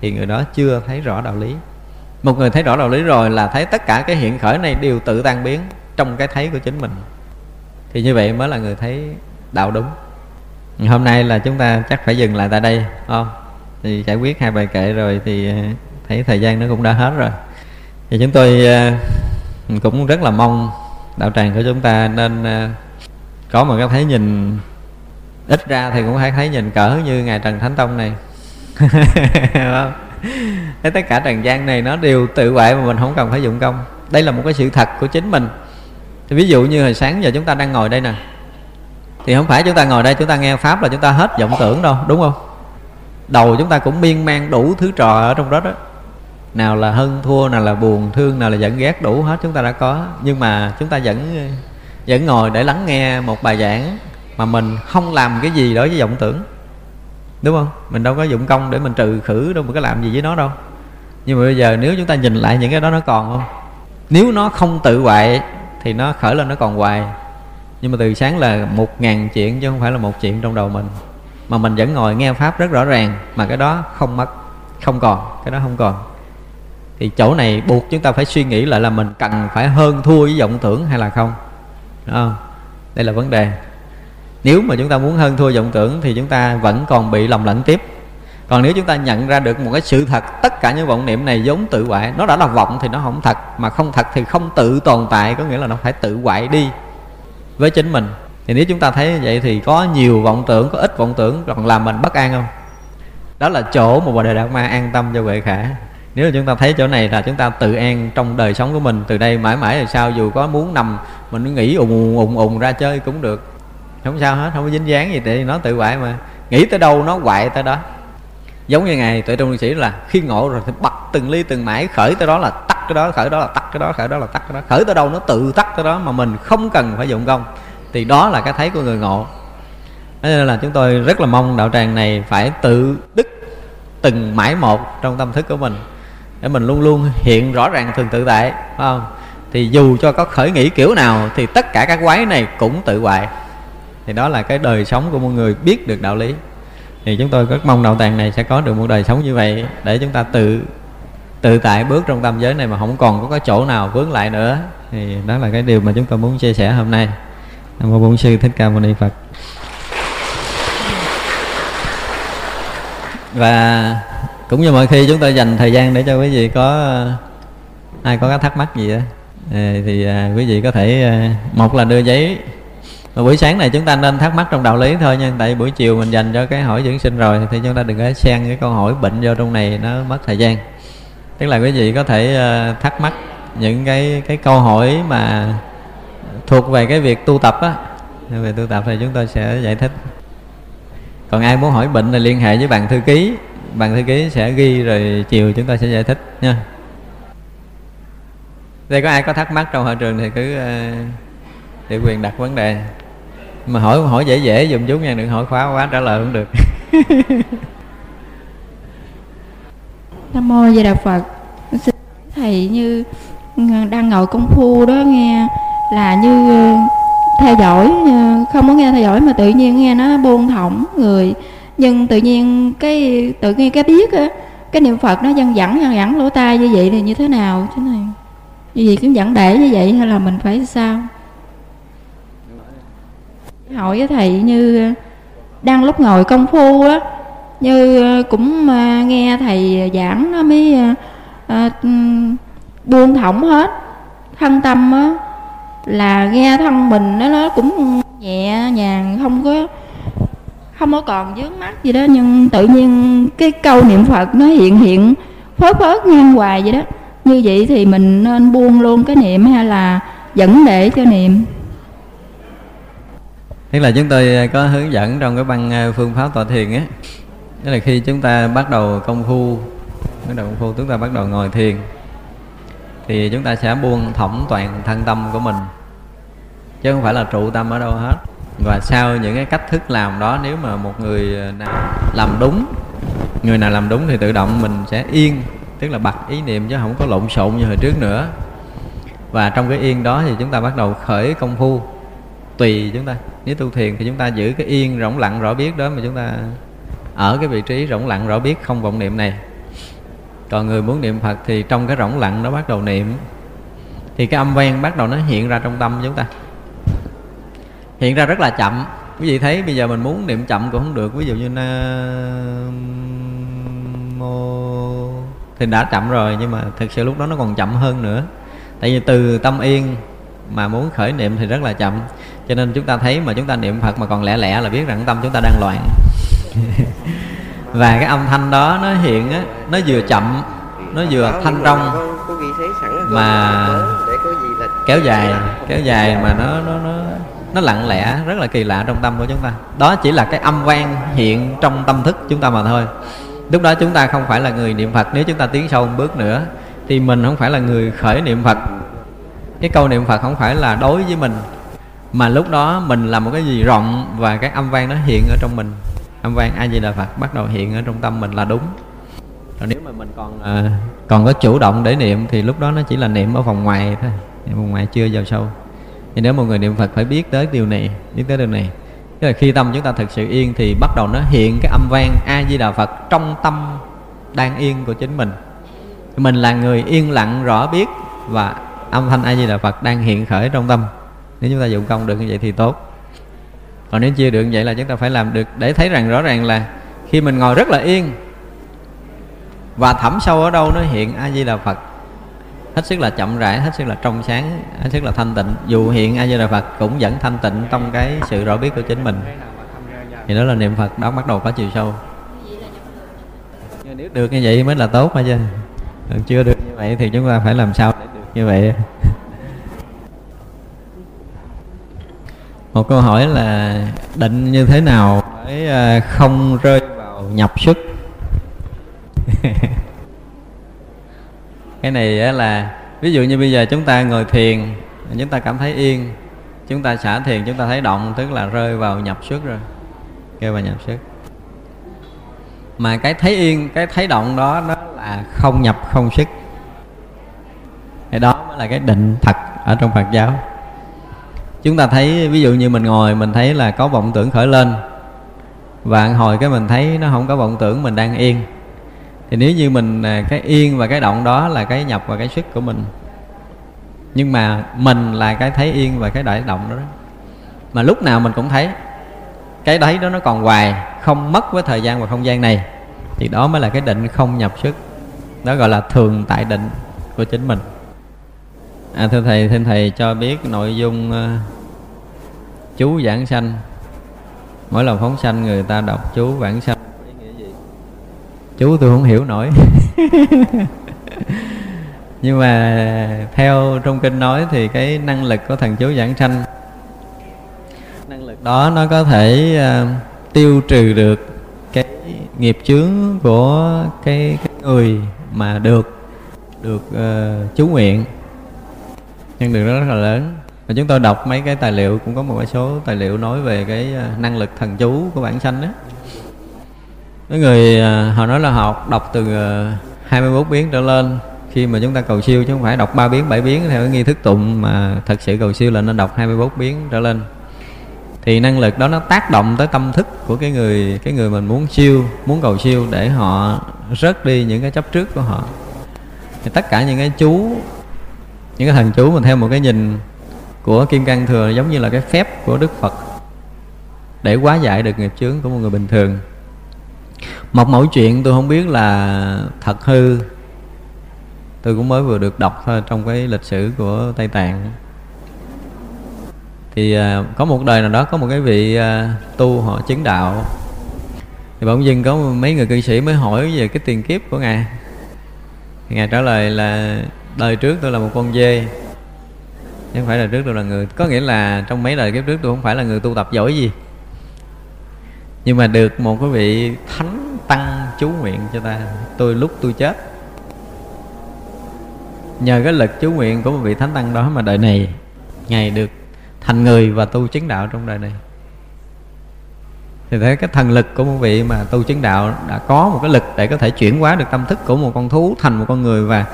thì người đó chưa thấy rõ đạo lý. Một người thấy rõ đạo lý rồi là thấy tất cả cái hiện khởi này đều tự tan biến trong cái thấy của chính mình. Thì như vậy mới là người thấy đạo đúng. Hôm nay là chúng ta chắc phải dừng lại tại đây không? Thì giải quyết hai bài kệ rồi thì thấy thời gian nó cũng đã hết rồi. Thì chúng tôi ờ, cũng rất là mong đạo tràng của chúng ta nên ờ, có một cái thấy nhìn, ít ra thì cũng phải thấy nhìn cỡ như ngài trần thánh tông này thế tất cả trần gian này nó đều tự hoại mà mình không cần phải dụng công. Đây là một cái sự thật của chính mình. Thì ví dụ như hồi sáng giờ chúng ta đang ngồi đây nè. Thì không phải chúng ta ngồi đây chúng ta nghe pháp là chúng ta hết vọng tưởng đâu, đúng không? Đầu chúng ta cũng miên man đủ thứ trò ở trong đó đó. Nào là hân thua, nào là buồn thương, nào là giận ghét đủ hết chúng ta đã có. Nhưng mà chúng ta vẫn vẫn ngồi để lắng nghe một bài giảng mà mình không làm cái gì đối với vọng tưởng đúng không? Mình đâu có dụng công để mình trừ khử đâu mà có làm gì với nó đâu. Nhưng mà bây giờ nếu chúng ta nhìn lại những cái đó nó còn không? Nếu nó không tự hoại thì nó khởi lên nó còn hoài. Nhưng mà từ sáng là một ngàn chuyện chứ không phải là một chuyện trong đầu mình. Mà mình vẫn ngồi nghe pháp rất rõ ràng mà cái đó không mất, không còn, cái đó không còn. Thì chỗ này buộc chúng ta phải suy nghĩ lại là mình cần phải hơn thua với vọng tưởng hay là không? Đúng không đây là vấn đề nếu mà chúng ta muốn hơn thua vọng tưởng thì chúng ta vẫn còn bị lầm lẫn tiếp. Còn nếu chúng ta nhận ra được một cái sự thật, tất cả những vọng niệm này giống tự hoại, nó đã là vọng thì nó không thật, mà không thật thì không tự tồn tại, có nghĩa là nó phải tự hoại đi với chính mình. Thì nếu chúng ta thấy như vậy thì có nhiều vọng tưởng, có ít vọng tưởng còn làm mình bất an không? Đó là chỗ mà bồ đề đạt ma an tâm cho huệ khả. Nếu chúng ta thấy chỗ này là chúng ta tự an trong đời sống của mình, từ đây mãi mãi là sao dù có muốn nằm, mình nghĩ ùng ùng ùng ra chơi cũng được không sao hết, không có dính dáng gì, tại nó tự hoại mà. Nghĩ tới đâu nó hoại tới đó. Giống như ngày tuệ trung sĩ là khi ngộ rồi thì bật từng ly từng mãi, khởi tới đó là tắt cái đó, khởi đó là tắt cái đó, khởi đó là tắt cái đó. Khởi tới đâu nó tự tắt tới đó mà mình không cần phải dụng công. Thì đó là cái thấy của người ngộ. Nên là chúng tôi rất là mong đạo tràng này phải tự đức từng mãi một trong tâm thức của mình. Để mình luôn luôn hiện rõ ràng thường tự tại, phải không? Thì dù cho có khởi nghĩ kiểu nào thì tất cả các quái này cũng tự hoại thì đó là cái đời sống của một người biết được đạo lý. Thì chúng tôi rất mong đạo tàng này sẽ có được một đời sống như vậy để chúng ta tự tự tại bước trong tâm giới này mà không còn có cái chỗ nào vướng lại nữa. Thì đó là cái điều mà chúng tôi muốn chia sẻ hôm nay. Nam mô bổn sư thích ca mâu ni phật. Và cũng như mọi khi chúng tôi dành thời gian để cho quý vị có, ai có cái thắc mắc gì đó thì à, quý vị có thể à, một là đưa giấy mà buổi sáng này chúng ta nên thắc mắc trong đạo lý thôi nha. Tại buổi chiều mình dành cho cái hỏi dưỡng sinh rồi, thì chúng ta đừng có xen cái câu hỏi bệnh vô trong này, nó mất thời gian. Tức là quý vị có thể ờ, thắc mắc những cái cái câu hỏi mà thuộc về cái việc tu tập á. Về tu tập thì chúng tôi sẽ giải thích. Còn ai muốn hỏi bệnh thì liên hệ với bạn thư ký. Bạn thư ký sẽ ghi rồi chiều chúng ta sẽ giải thích nha. Đây có ai có thắc mắc trong hội trường thì cứ ờ, để quyền đặt vấn đề mà hỏi hỏi dễ dễ dùm chút nha đừng hỏi khóa quá, trả lời không được. Nam mô di đà phật. Xin thầy như ờ, đang ngồi công phu đó nghe là như ờ, theo dõi ờ, không có nghe theo dõi mà tự nhiên nghe nó buông thõng người. Nhưng tự nhiên cái, tự nhiên cái biết á, cái niệm phật nó dân dẫn dân dẫn lỗ tai như vậy thì như thế nào thế này như vậy cứ dẫn để như vậy hay là mình phải sao? Hỏi với thầy như đang lúc ngồi công phu á như ờ, cũng ờ, nghe thầy giảng nó mới à, à buông thõng hết thân tâm á là nghe thân mình nó nó cũng nhẹ nhàng không có không có còn dướng mắt gì đó nhưng tự nhiên cái câu niệm phật nó hiện hiện phớt phớt ngang hoài vậy đó. Như vậy thì mình nên buông luôn cái niệm hay là vẫn để cho niệm? Tức là chúng tôi ờ, có hướng dẫn trong cái băng ờ, phương pháp tọa thiền á. Tức là khi chúng ta bắt đầu công phu, bắt đầu công phu, chúng ta bắt đầu ngồi thiền, thì chúng ta sẽ buông thõng toàn thân tâm của mình. Chứ không phải là trụ tâm ở đâu hết. Và sau những cái cách thức làm đó, nếu mà một người ờ, nào làm đúng, người nào làm đúng thì tự động mình sẽ yên, tức là bật ý niệm chứ không có lộn xộn như hồi trước nữa. Và trong cái yên đó thì chúng ta bắt đầu khởi công phu, tùy chúng ta nếu tu thiền thì chúng ta giữ cái yên rỗng lặng rõ biết đó mà chúng ta ở cái vị trí rỗng lặng rõ biết không vọng niệm này. Còn người muốn niệm phật thì trong cái rỗng lặng nó bắt đầu niệm. Thì cái âm vang bắt đầu nó hiện ra trong tâm chúng ta. Hiện ra rất là chậm. Quý vị thấy bây giờ mình muốn niệm chậm cũng không được. Ví dụ như nam mô thì đã chậm rồi, nhưng mà thực sự lúc đó nó còn chậm hơn nữa. Tại vì từ tâm yên mà muốn khởi niệm thì rất là chậm cho nên chúng ta thấy mà chúng ta niệm phật mà còn lẻ lẻ là biết rằng tâm chúng ta đang loạn. Và cái âm thanh đó nó hiện á nó vừa chậm nó vừa thanh trong mà kéo dài kéo dài mà nó nó nó nó lặng lẽ rất là kỳ lạ trong tâm của chúng ta. Đó chỉ là cái âm vang hiện trong tâm thức chúng ta mà thôi. Lúc đó chúng ta không phải là người niệm phật nếu chúng ta tiến sâu một bước nữa thì mình không phải là người khởi niệm phật. Cái câu niệm phật không phải là đối với mình mà lúc đó mình làm một cái gì rộng và cái âm vang nó hiện ở trong mình. Âm vang a di đà phật bắt đầu hiện ở trong tâm mình là đúng. Rồi nếu mà mình còn à, còn có chủ động để niệm thì lúc đó nó chỉ là niệm ở vòng ngoài thôi niệm vòng ngoài chưa vào sâu. Thì nếu một người niệm phật phải biết tới điều này biết tới điều này. Tức là khi tâm chúng ta thực sự yên thì bắt đầu nó hiện cái âm vang a di đà phật trong tâm đang yên của chính mình. Mình là người yên lặng rõ biết và âm thanh a di đà phật đang hiện khởi trong tâm nếu chúng ta dụng công được như vậy thì tốt. Còn nếu chưa được như vậy là chúng ta phải làm được để thấy rằng rõ ràng là khi mình ngồi rất là yên và thẳm sâu ở đâu nó hiện a di đà phật, hết sức là chậm rãi, hết sức là trong sáng, hết sức là thanh tịnh. Dù hiện a di đà phật cũng vẫn thanh tịnh trong cái sự rõ biết của chính mình. Thì đó là niệm phật đó bắt đầu có chiều sâu. Nếu được như vậy mới là tốt mà chứ. Chưa được như vậy thì chúng ta phải làm sao để được như vậy? Một câu hỏi là định như thế nào để ờ, không rơi vào nhập xuất cái này là, ví dụ như bây giờ chúng ta ngồi thiền, chúng ta cảm thấy yên, chúng ta xả thiền, chúng ta thấy động, tức là rơi vào nhập xuất rồi, rơi vào nhập xuất mà cái thấy yên, cái thấy động đó, nó là không nhập không xuất cái đó mới là cái định thật ở trong phật giáo chúng ta thấy ví dụ như mình ngồi mình thấy là có vọng tưởng khởi lên. Và hồi cái mình thấy nó không có vọng tưởng mình đang yên. Thì nếu như mình à, cái yên và cái động đó là cái nhập và cái xuất của mình. Nhưng mà mình là cái thấy yên và cái đại động đó, đó. Mà lúc nào mình cũng thấy cái đấy đó nó còn hoài không mất với thời gian và không gian này thì đó mới là cái định không nhập xuất. Đó gọi là thường tại định của chính mình. À, thưa thầy xin thầy cho biết nội dung uh, chú giảng sanh. Mỗi lần phóng sanh người ta đọc chú vãng sanh. Chú tôi không hiểu nổi. Nhưng mà theo trong kinh nói thì cái năng lực của thần chú giảng sanh năng lực. đó nó có thể uh, tiêu trừ được cái nghiệp chướng của cái, cái người mà được được uh, chú nguyện. Nhân được rất là lớn và chúng tôi đọc mấy cái tài liệu, cũng có một số tài liệu nói về cái à, năng lực thần chú của bản sanh đó mấy người à, họ nói là học đọc từ à, 21 biến trở lên. Khi mà chúng ta cầu siêu chứ không phải đọc ba biến, bảy biến theo cái nghi thức tụng, mà thật sự cầu siêu là nên đọc 21 biến trở lên. Thì năng lực đó nó tác động tới tâm thức của cái người cái người mình muốn siêu, muốn cầu siêu để họ rớt đi những cái chấp trước của họ. Thì tất cả những cái chú, những cái thần chú mà theo một cái nhìn của kim cang thừa giống như là cái phép của đức phật. Để quá giải được nghiệp chướng của một người bình thường. Một mẫu chuyện tôi không biết là thật hư. Tôi cũng mới vừa được đọc thôi, trong cái lịch sử của tây tạng. Thì à, có một đời nào đó có một cái vị à, tu họ chứng đạo. Thì bỗng dưng có mấy người cư sĩ mới hỏi về cái tiền kiếp của ngài. Thì ngài trả lời là, đời trước tôi là một con dê chứ không phải là trước tôi là người có nghĩa là trong mấy đời kiếp trước tôi không phải là người tu tập giỏi gì. Nhưng mà được một cái vị thánh tăng chú nguyện cho ta. Tôi lúc tôi chết, nhờ cái lực chú nguyện của một vị thánh tăng đó mà đời này ngài được thành người và tu chứng đạo trong đời này. Thì thấy cái thần lực của một vị mà tu chứng đạo đã có một cái lực để có thể chuyển hóa được tâm thức của một con thú thành một con người và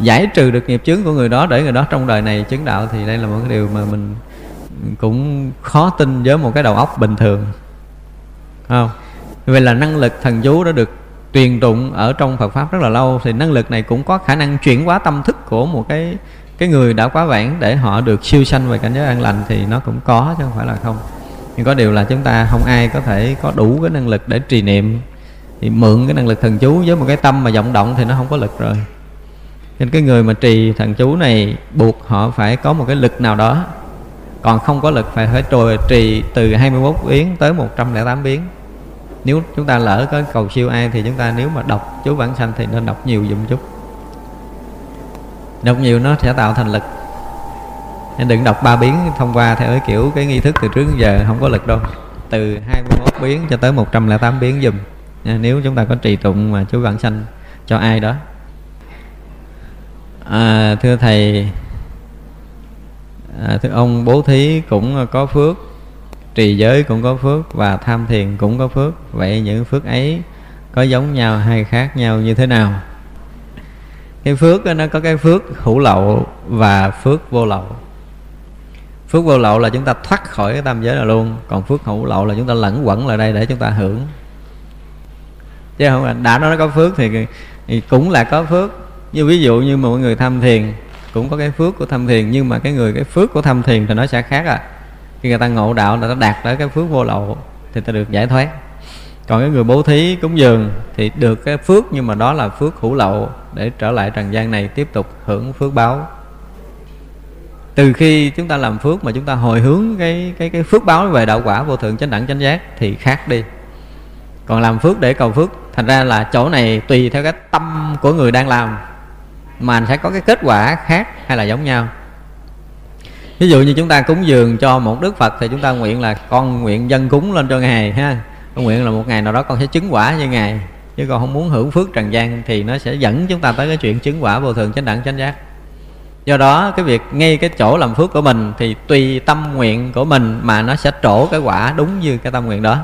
giải trừ được nghiệp chướng của người đó để người đó trong đời này chứng đạo, thì đây là một cái điều mà mình cũng khó tin với một cái đầu óc bình thường. Không? Vậy là năng lực thần chú đã được truyền tụng ở trong Phật pháp rất là lâu, thì năng lực này cũng có khả năng chuyển hóa tâm thức của một cái cái người đã quá vãng để họ được siêu sanh về cảnh giới an lành, thì nó cũng có chứ không phải là không. Nhưng có điều là chúng ta không ai có thể có đủ cái năng lực để trì niệm, thì mượn cái năng lực thần chú với một cái tâm mà vọng động thì nó không có lực rồi nên cái người mà trì thần chú này buộc họ phải có một cái lực nào đó. Còn không có lực phải phải trồi, trì từ 21 biến tới 108 biến. Nếu chúng ta lỡ có cầu siêu ai thì chúng ta nếu mà đọc chú vãng sanh thì nên đọc nhiều dùm chút. Đọc nhiều nó sẽ tạo thành lực. Nên đừng đọc ba biến thông qua theo cái kiểu cái nghi thức từ trước đến giờ, không có lực đâu. Từ 21 biến cho tới 108 biến dùm. Nếu chúng ta có trì tụng mà chú vãng sanh cho ai đó à, thưa thầy. À, thưa ông bố thí cũng có phước trì giới cũng có phước và tham thiền cũng có phước. Vậy những phước ấy có giống nhau hay khác nhau như thế nào? Cái phước đó, nó có cái phước hữu lậu và phước vô lậu. Phước vô lậu là chúng ta thoát khỏi cái tam giới là luôn còn phước hữu lậu là chúng ta lẫn quẩn lại đây để chúng ta hưởng. Chứ không đã nói nó có phước thì, thì cũng là có phước như ví dụ như mọi người tham thiền, cũng có cái phước của tham thiền, nhưng mà cái người cái phước của tham thiền thì nó sẽ khác à. Khi người ta ngộ đạo là ta đạt tới cái phước vô lậu thì ta được giải thoát. Còn cái người bố thí cúng dường thì được cái phước nhưng mà đó là phước hữu lậu để trở lại trần gian này tiếp tục hưởng phước báo. Từ khi chúng ta làm phước mà chúng ta hồi hướng cái cái cái phước báo về đạo quả vô thượng chánh đẳng chánh giác thì khác đi. Còn làm phước để cầu phước, thành ra là chỗ này tùy theo cái tâm của người đang làm mà sẽ có cái kết quả khác hay là giống nhau. Ví dụ như chúng ta cúng dường cho một đức phật thì chúng ta nguyện là con nguyện dân cúng lên cho ngài ha. Con nguyện là một ngày nào đó con sẽ chứng quả như ngài. Chứ còn không muốn hưởng phước trần gian thì nó sẽ dẫn chúng ta tới cái chuyện chứng quả vô thường chánh đẳng chánh giác. Do đó, cái việc ngay cái chỗ làm phước của mình thì tùy tâm nguyện của mình mà nó sẽ trổ cái quả đúng như cái tâm nguyện đó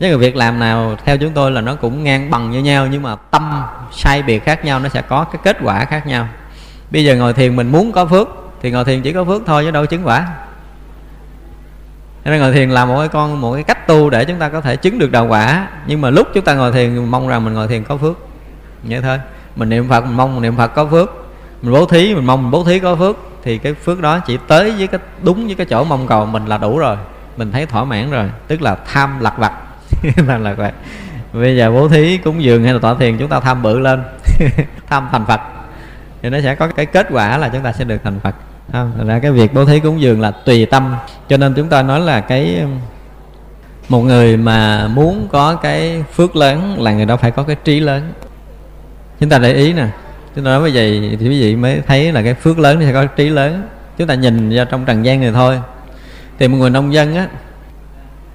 với người việc làm nào theo chúng tôi là nó cũng ngang bằng như nhau, nhưng mà tâm sai biệt khác nhau, nó sẽ có cái kết quả khác nhau. Bây giờ ngồi thiền mình muốn có phước, thì ngồi thiền chỉ có phước thôi chứ đâu chứng quả. Nên ngồi thiền là một cái con, một cái cách tu để chúng ta có thể chứng được đạo quả. Nhưng mà lúc chúng ta ngồi thiền, mong rằng mình ngồi thiền có phước. Vậy thôi. Mình niệm phật, mình mong mình niệm phật có phước. Mình bố thí, mình mong mình bố thí có phước, thì cái phước đó chỉ tới với cái, đúng với cái chỗ mong cầu mình là đủ rồi. Mình thấy thỏa mãn rồi. Tức là tham lặt vặt. làm là vậy. Bây giờ bố thí cúng dường hay là tọa thiền chúng ta tham bự lên. Tham thành phật. Thì nó sẽ có cái kết quả là chúng ta sẽ được thành phật. À, Không? ra cái việc bố thí cúng dường là tùy tâm. Cho nên chúng ta nói là cái um, một người mà muốn có cái phước lớn là người đó phải có cái trí lớn. Chúng ta để ý nè. Chúng ta nói như vậy thì quý vị mới thấy là cái phước lớn thì sẽ có trí lớn. Chúng ta nhìn ra trong trần gian này thôi. Thì một người nông dân á,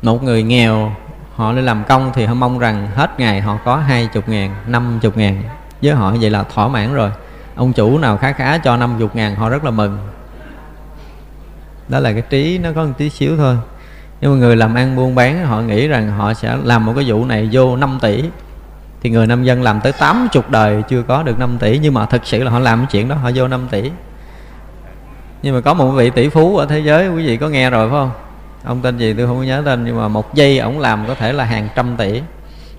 một người nghèo họ đi làm công thì họ mong rằng hết ngày họ có hai chục ngàn, năm chục ngàn. Với họ vậy là thỏa mãn rồi. Ông chủ nào khá khá cho năm chục ngàn, họ rất là mừng. Đó là cái trí, nó có một tí xíu thôi. Nhưng mà người làm ăn buôn bán, họ nghĩ rằng họ sẽ làm một cái vụ này vô 5 tỷ. Thì người nông dân làm tới 80 đời chưa có được 5 tỷ. Nhưng mà thực sự là họ làm cái chuyện đó, họ vô 5 tỷ. Nhưng mà có một vị tỷ phú ở thế giới, quý vị có nghe rồi phải không? Ông tên gì tôi không có nhớ tên nhưng mà một giây ông làm có thể là hàng trăm tỷ.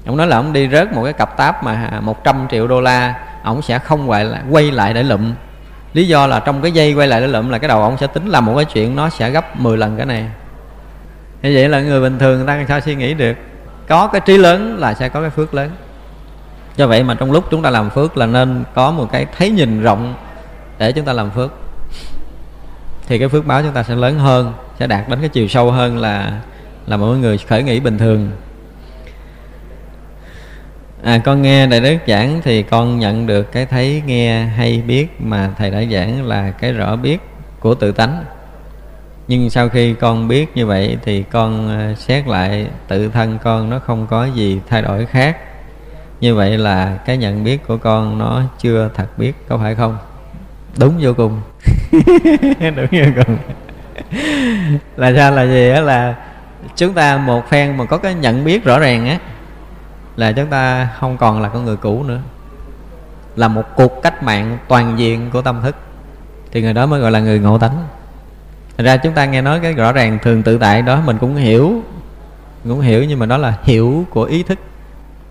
Ông nói là ông đi rớt một cái cặp táp mà 100 triệu đô la ông sẽ không quay lại, quay lại để lụm. Lý do là trong cái dây quay lại để lụm là cái đầu ông sẽ tính làm một cái chuyện nó sẽ gấp 10 lần cái này. Như vậy là người bình thường người ta sao suy nghĩ được? Có cái trí lớn là sẽ có cái phước lớn. Do vậy mà trong lúc chúng ta làm phước là nên có một cái thấy nhìn rộng để chúng ta làm phước thì cái phước báo chúng ta sẽ lớn hơn, sẽ đạt đến cái chiều sâu hơn là là mọi người khởi nghĩ bình thường. À con nghe đại đức giảng thì con nhận được cái thấy nghe hay biết mà thầy đã giảng là cái rõ biết của tự tánh. Nhưng sau khi con biết như vậy thì con à, xét lại tự thân con nó không có gì thay đổi khác. Như vậy là cái nhận biết của con nó chưa thật biết, có phải không? Đúng vô cùng đúng như cùng là sao? Là gì á? Là chúng ta một phen mà có cái nhận biết rõ ràng á, là chúng ta không còn là con người cũ nữa. Là một cuộc cách mạng toàn diện của tâm thức. Thì người đó mới gọi là người ngộ tánh. Thành ra chúng ta nghe nói cái rõ ràng thường tự tại đó mình cũng hiểu cũng hiểu nhưng mà đó là hiểu của ý thức.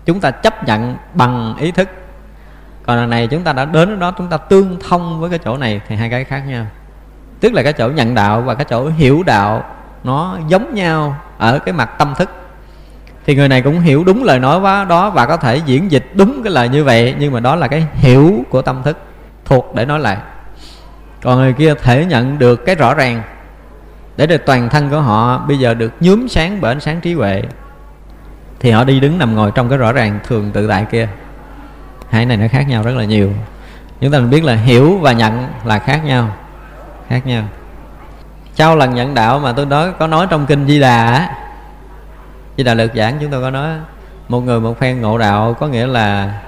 Chúng ta chấp nhận bằng ý thức còn lần này chúng ta đã đến đó, chúng ta tương thông với cái chỗ này thì hai cái khác nhau. Tức là cái chỗ nhận đạo và cái chỗ hiểu đạo, nó giống nhau ở cái mặt tâm thức. Thì người này cũng hiểu đúng lời nói đó và có thể diễn dịch đúng cái lời như vậy, nhưng mà đó là cái hiểu của tâm thức, thuộc để nói lại. Còn người kia thể nhận được cái rõ ràng, để được toàn thân của họ bây giờ được nhúm sáng bởi ánh sáng trí huệ, thì họ đi đứng nằm ngồi trong cái rõ ràng thường tự tại kia hai này nó khác nhau rất là nhiều. Chúng ta biết là hiểu và nhận là khác nhau. Khác nhau. Sau lần nhận đạo mà tôi nói, có nói trong kinh di đà di đà lược giảng chúng tôi có nói, một người một phen ngộ đạo có nghĩa là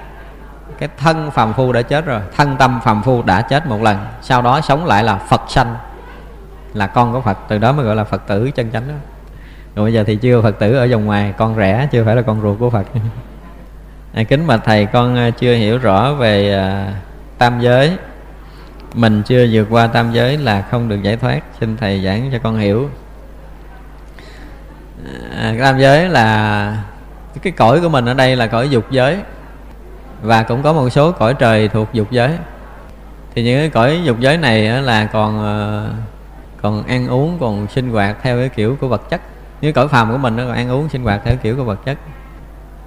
cái thân phàm phu đã chết rồi, thân tâm phàm phu đã chết một lần, sau đó sống lại là phật sanh, là con của phật. Từ đó mới gọi là phật tử chân chánh đó. Rồi bây giờ thì chưa phật tử ở vòng ngoài, con rẻ, chưa phải là con ruột của phật. à, kính bạch thầy con à, chưa hiểu rõ về à, tam giới. Mình chưa vượt qua tam giới là không được giải thoát. Xin thầy giảng cho con hiểu. À, tam giới là cái cõi của mình ở đây là cõi dục giới. Và cũng có một số cõi trời thuộc dục giới. Thì những cái cõi dục giới này là còn à, còn ăn uống còn sinh hoạt theo cái kiểu của vật chất. Như cõi phàm của mình nó còn ăn uống sinh hoạt theo kiểu của vật chất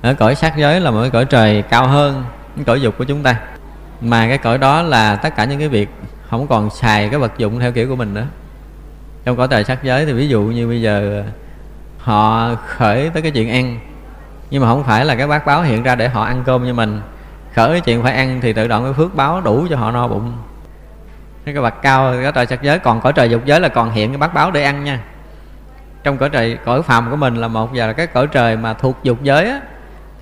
ở cõi sát giới là một cái cõi trời cao hơn cái cõi dục của chúng ta. Mà cái cõi đó là tất cả những cái việc không còn xài cái vật dụng theo kiểu của mình nữa. Trong cõi trời sát giới thì ví dụ như bây giờ ờ, họ khởi tới cái chuyện ăn nhưng mà không phải là cái bát báo hiện ra để họ ăn cơm như mình. Khởi cái chuyện phải ăn thì tự động cái phước báo đủ cho họ no bụng. Cái bậc cao cái trời sắc giới còn cõi trời dục giới là còn hiện cái bát báo để ăn nha. Trong cõi trời cõi phàm của mình là một giờ là cái cõi trời mà thuộc dục giới á,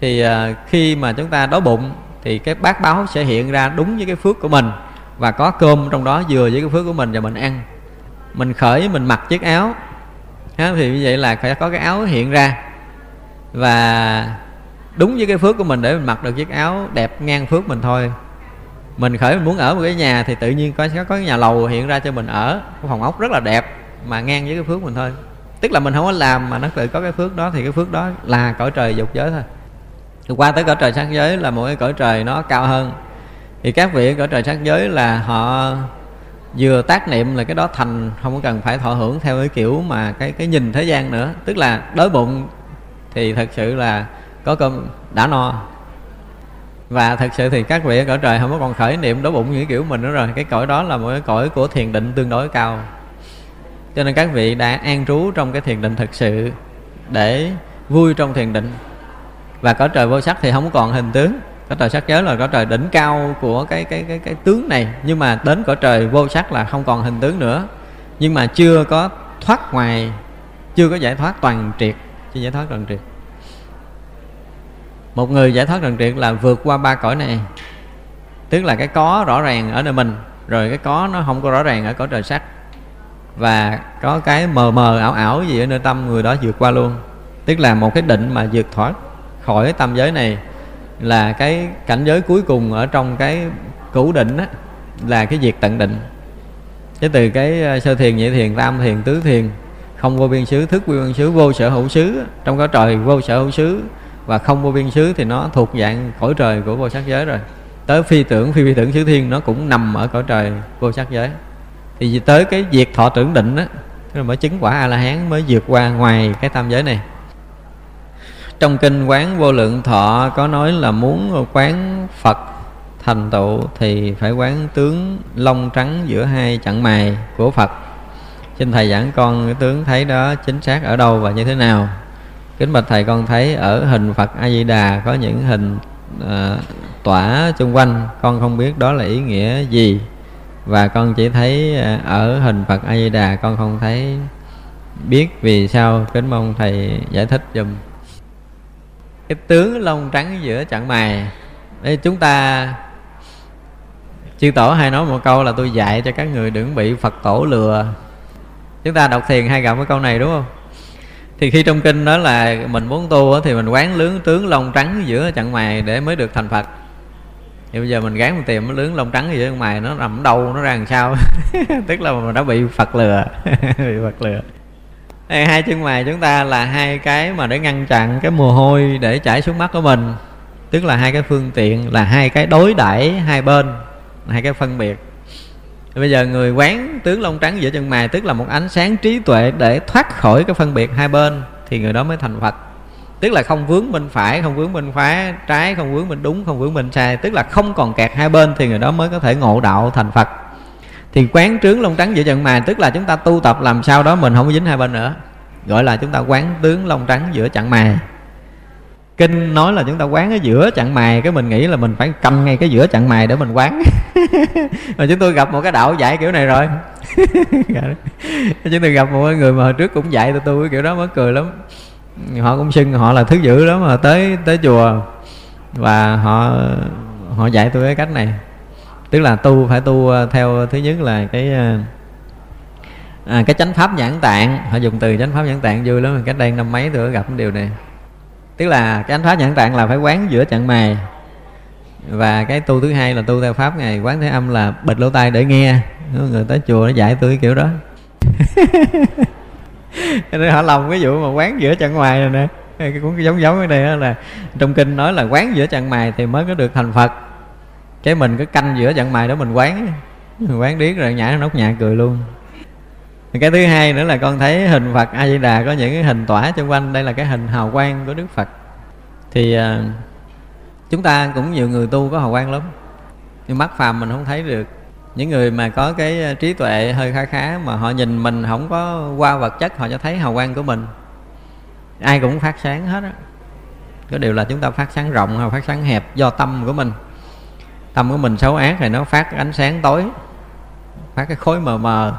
thì uh, khi mà chúng ta đói bụng thì cái bát báo sẽ hiện ra đúng với cái phước của mình và có cơm trong đó vừa với cái phước của mình và mình ăn. Mình khởi mình mặc chiếc áo thì như vậy là phải có cái áo hiện ra. Và đúng với cái phước của mình để mình mặc được chiếc áo đẹp ngang phước mình thôi. Mình khởi mình muốn ở một cái nhà thì tự nhiên có có cái nhà lầu hiện ra cho mình ở cái phòng ốc rất là đẹp mà ngang với cái phước mình thôi. Tức là mình không có làm mà nó tự có cái phước đó thì cái phước đó là cõi trời dục giới thôi thì qua tới cõi trời sắc giới là một cái cõi trời nó cao hơn. Thì các vị cõi trời sắc giới là họ vừa tác niệm là cái đó thành, không có cần phải thọ hưởng theo cái kiểu mà cái cái nhìn thế gian nữa. Tức là đói bụng thì thật sự là có cơm đã no. Và thật sự thì các vị ở cõi trời không có còn khởi niệm đói bụng như kiểu mình nữa rồi. Cái cõi đó là một cái cõi của thiền định tương đối cao. Cho nên các vị đã an trú trong cái thiền định thực sự để vui trong thiền định và cõi trời vô sắc thì không còn hình tướng. Cõi trời sắc giới là cõi trời đỉnh cao của cái cái cái cái tướng này. Nhưng mà đến cõi trời vô sắc là không còn hình tướng nữa. Nhưng mà chưa có thoát ngoài, chưa có giải thoát toàn triệt. Chưa giải thoát toàn triệt. Một người giải thoát toàn triệt là vượt qua ba cõi này. Tức là cái có rõ ràng ở nơi mình, rồi cái có nó không có rõ ràng ở cõi trời sắc. Và có cái mờ mờ ảo ảo gì ở nơi tâm người đó vượt qua luôn. Tức là một cái định mà vượt thoát khỏi tam giới này là cái cảnh giới cuối cùng ở trong cái cửu định á, là cái diệt tận định. Chứ từ cái ờ, sơ thiền, nhị thiền, tam thiền, tứ thiền, không vô biên xứ, thức vô biên xứ, vô sở hữu xứ trong cõi trời vô sở hữu xứ và không vô biên xứ thì nó thuộc dạng cõi trời của vô sắc giới rồi. Tới phi tưởng, phi phi tưởng xứ thiên nó cũng nằm ở cõi trời vô sắc giới. Thì tới cái việc thọ tưởng định á mới chứng quả a la hán mới vượt qua ngoài cái tam giới này trong kinh quán vô lượng thọ có nói là muốn quán phật thành tựu thì phải quán tướng lông trắng giữa hai chặng mày của phật. Xin thầy giảng con cái tướng thấy đó chính xác ở đâu và như thế nào? Kính bạch thầy con thấy ở hình phật a di đà có những hình à, tỏa xung quanh. Con không biết đó là ý nghĩa gì. Và con chỉ thấy ờ, ở hình phật a di đà con không thấy biết vì sao. Kính mong thầy giải thích giùm cái tướng lông trắng giữa chặng mày. Đây chúng ta chư tổ hay nói một câu là tôi dạy cho các người đừng bị phật tổ lừa. Chúng ta đọc thiền hay gặp cái câu này đúng không? Thì khi trong kinh đó là mình muốn tu thì mình quán lướng tướng lông trắng giữa chặng mày để mới được thành phật. Thì bây giờ mình gán mình tìm cái lướng lông trắng giữa chặng mày, nó nằm đâu, nó ra làm sao? Tức là mình đã bị phật lừa. Bị phật lừa hai chân mày chúng ta là hai cái mà để ngăn chặn cái mồ hôi để chảy xuống mắt của mình. Tức là hai cái phương tiện, là hai cái đối đãi hai bên, hai cái phân biệt. Bây giờ người quán tướng lông trắng giữa chân mày, tức là một ánh sáng trí tuệ để thoát khỏi cái phân biệt hai bên, thì người đó mới thành phật. Tức là không vướng bên phải, không vướng bên phá trái, không vướng bên đúng, không vướng bên sai. Tức là không còn kẹt hai bên, thì người đó mới có thể ngộ đạo thành phật thì quán trướng lông trắng giữa chân mày tức là chúng ta tu tập làm sao đó, mình không có dính hai bên nữa. Gọi là chúng ta quán tướng lông trắng giữa chặng mày kinh nói là chúng ta quán ở giữa chặng mày cái mình nghĩ là mình phải cầm ngay cái giữa chặng mày để mình quán. Mà chúng tôi gặp một cái đạo dạy kiểu này rồi. Chúng tôi gặp một người mà hồi trước cũng dạy tôi tôi, kiểu đó mới cười lắm. Họ cũng xưng họ là thứ dữ đó mà tới tới chùa và họ họ dạy tôi cái cách này tức là tu phải tu ờ, theo thứ nhất là cái ờ, à, cái chánh pháp nhãn tạng. Họ dùng từ chánh pháp nhãn tạng vui lắm cách đây năm mấy tôi gặp cái điều này. Tức là cái chánh pháp nhãn tạng là phải quán giữa chặng mày và cái tu thứ hai là tu theo pháp ngày quán thế âm là bịt lỗ tai để nghe. Người tới chùa nó dạy tôi cái kiểu đó. Nên họ lòng cái vụ mà quán giữa chặng ngoài này nè. Cái cũng giống giống cái này là trong kinh nói là quán giữa chặng mày thì mới có được thành phật cái mình cứ canh giữa trận mày đó mình quán mình quán điếc rồi nhảy nóc nhà cười luôn. Cái thứ hai nữa là con thấy hình phật a di đà có những cái hình tỏa xung quanh. Đây là cái hình hào quang của đức phật. Thì à, chúng ta cũng nhiều người tu có hào quang lắm. Nhưng mắt phàm mình không thấy được. Những người mà có cái à, trí tuệ hơi khá khá mà họ nhìn mình không có qua vật chất, họ cho thấy hào quang của mình. Ai cũng phát sáng hết á. Có điều là chúng ta phát sáng rộng hay phát sáng hẹp do tâm của mình tâm của mình xấu ác thì nó phát ánh sáng tối phát cái khối mờ mờ.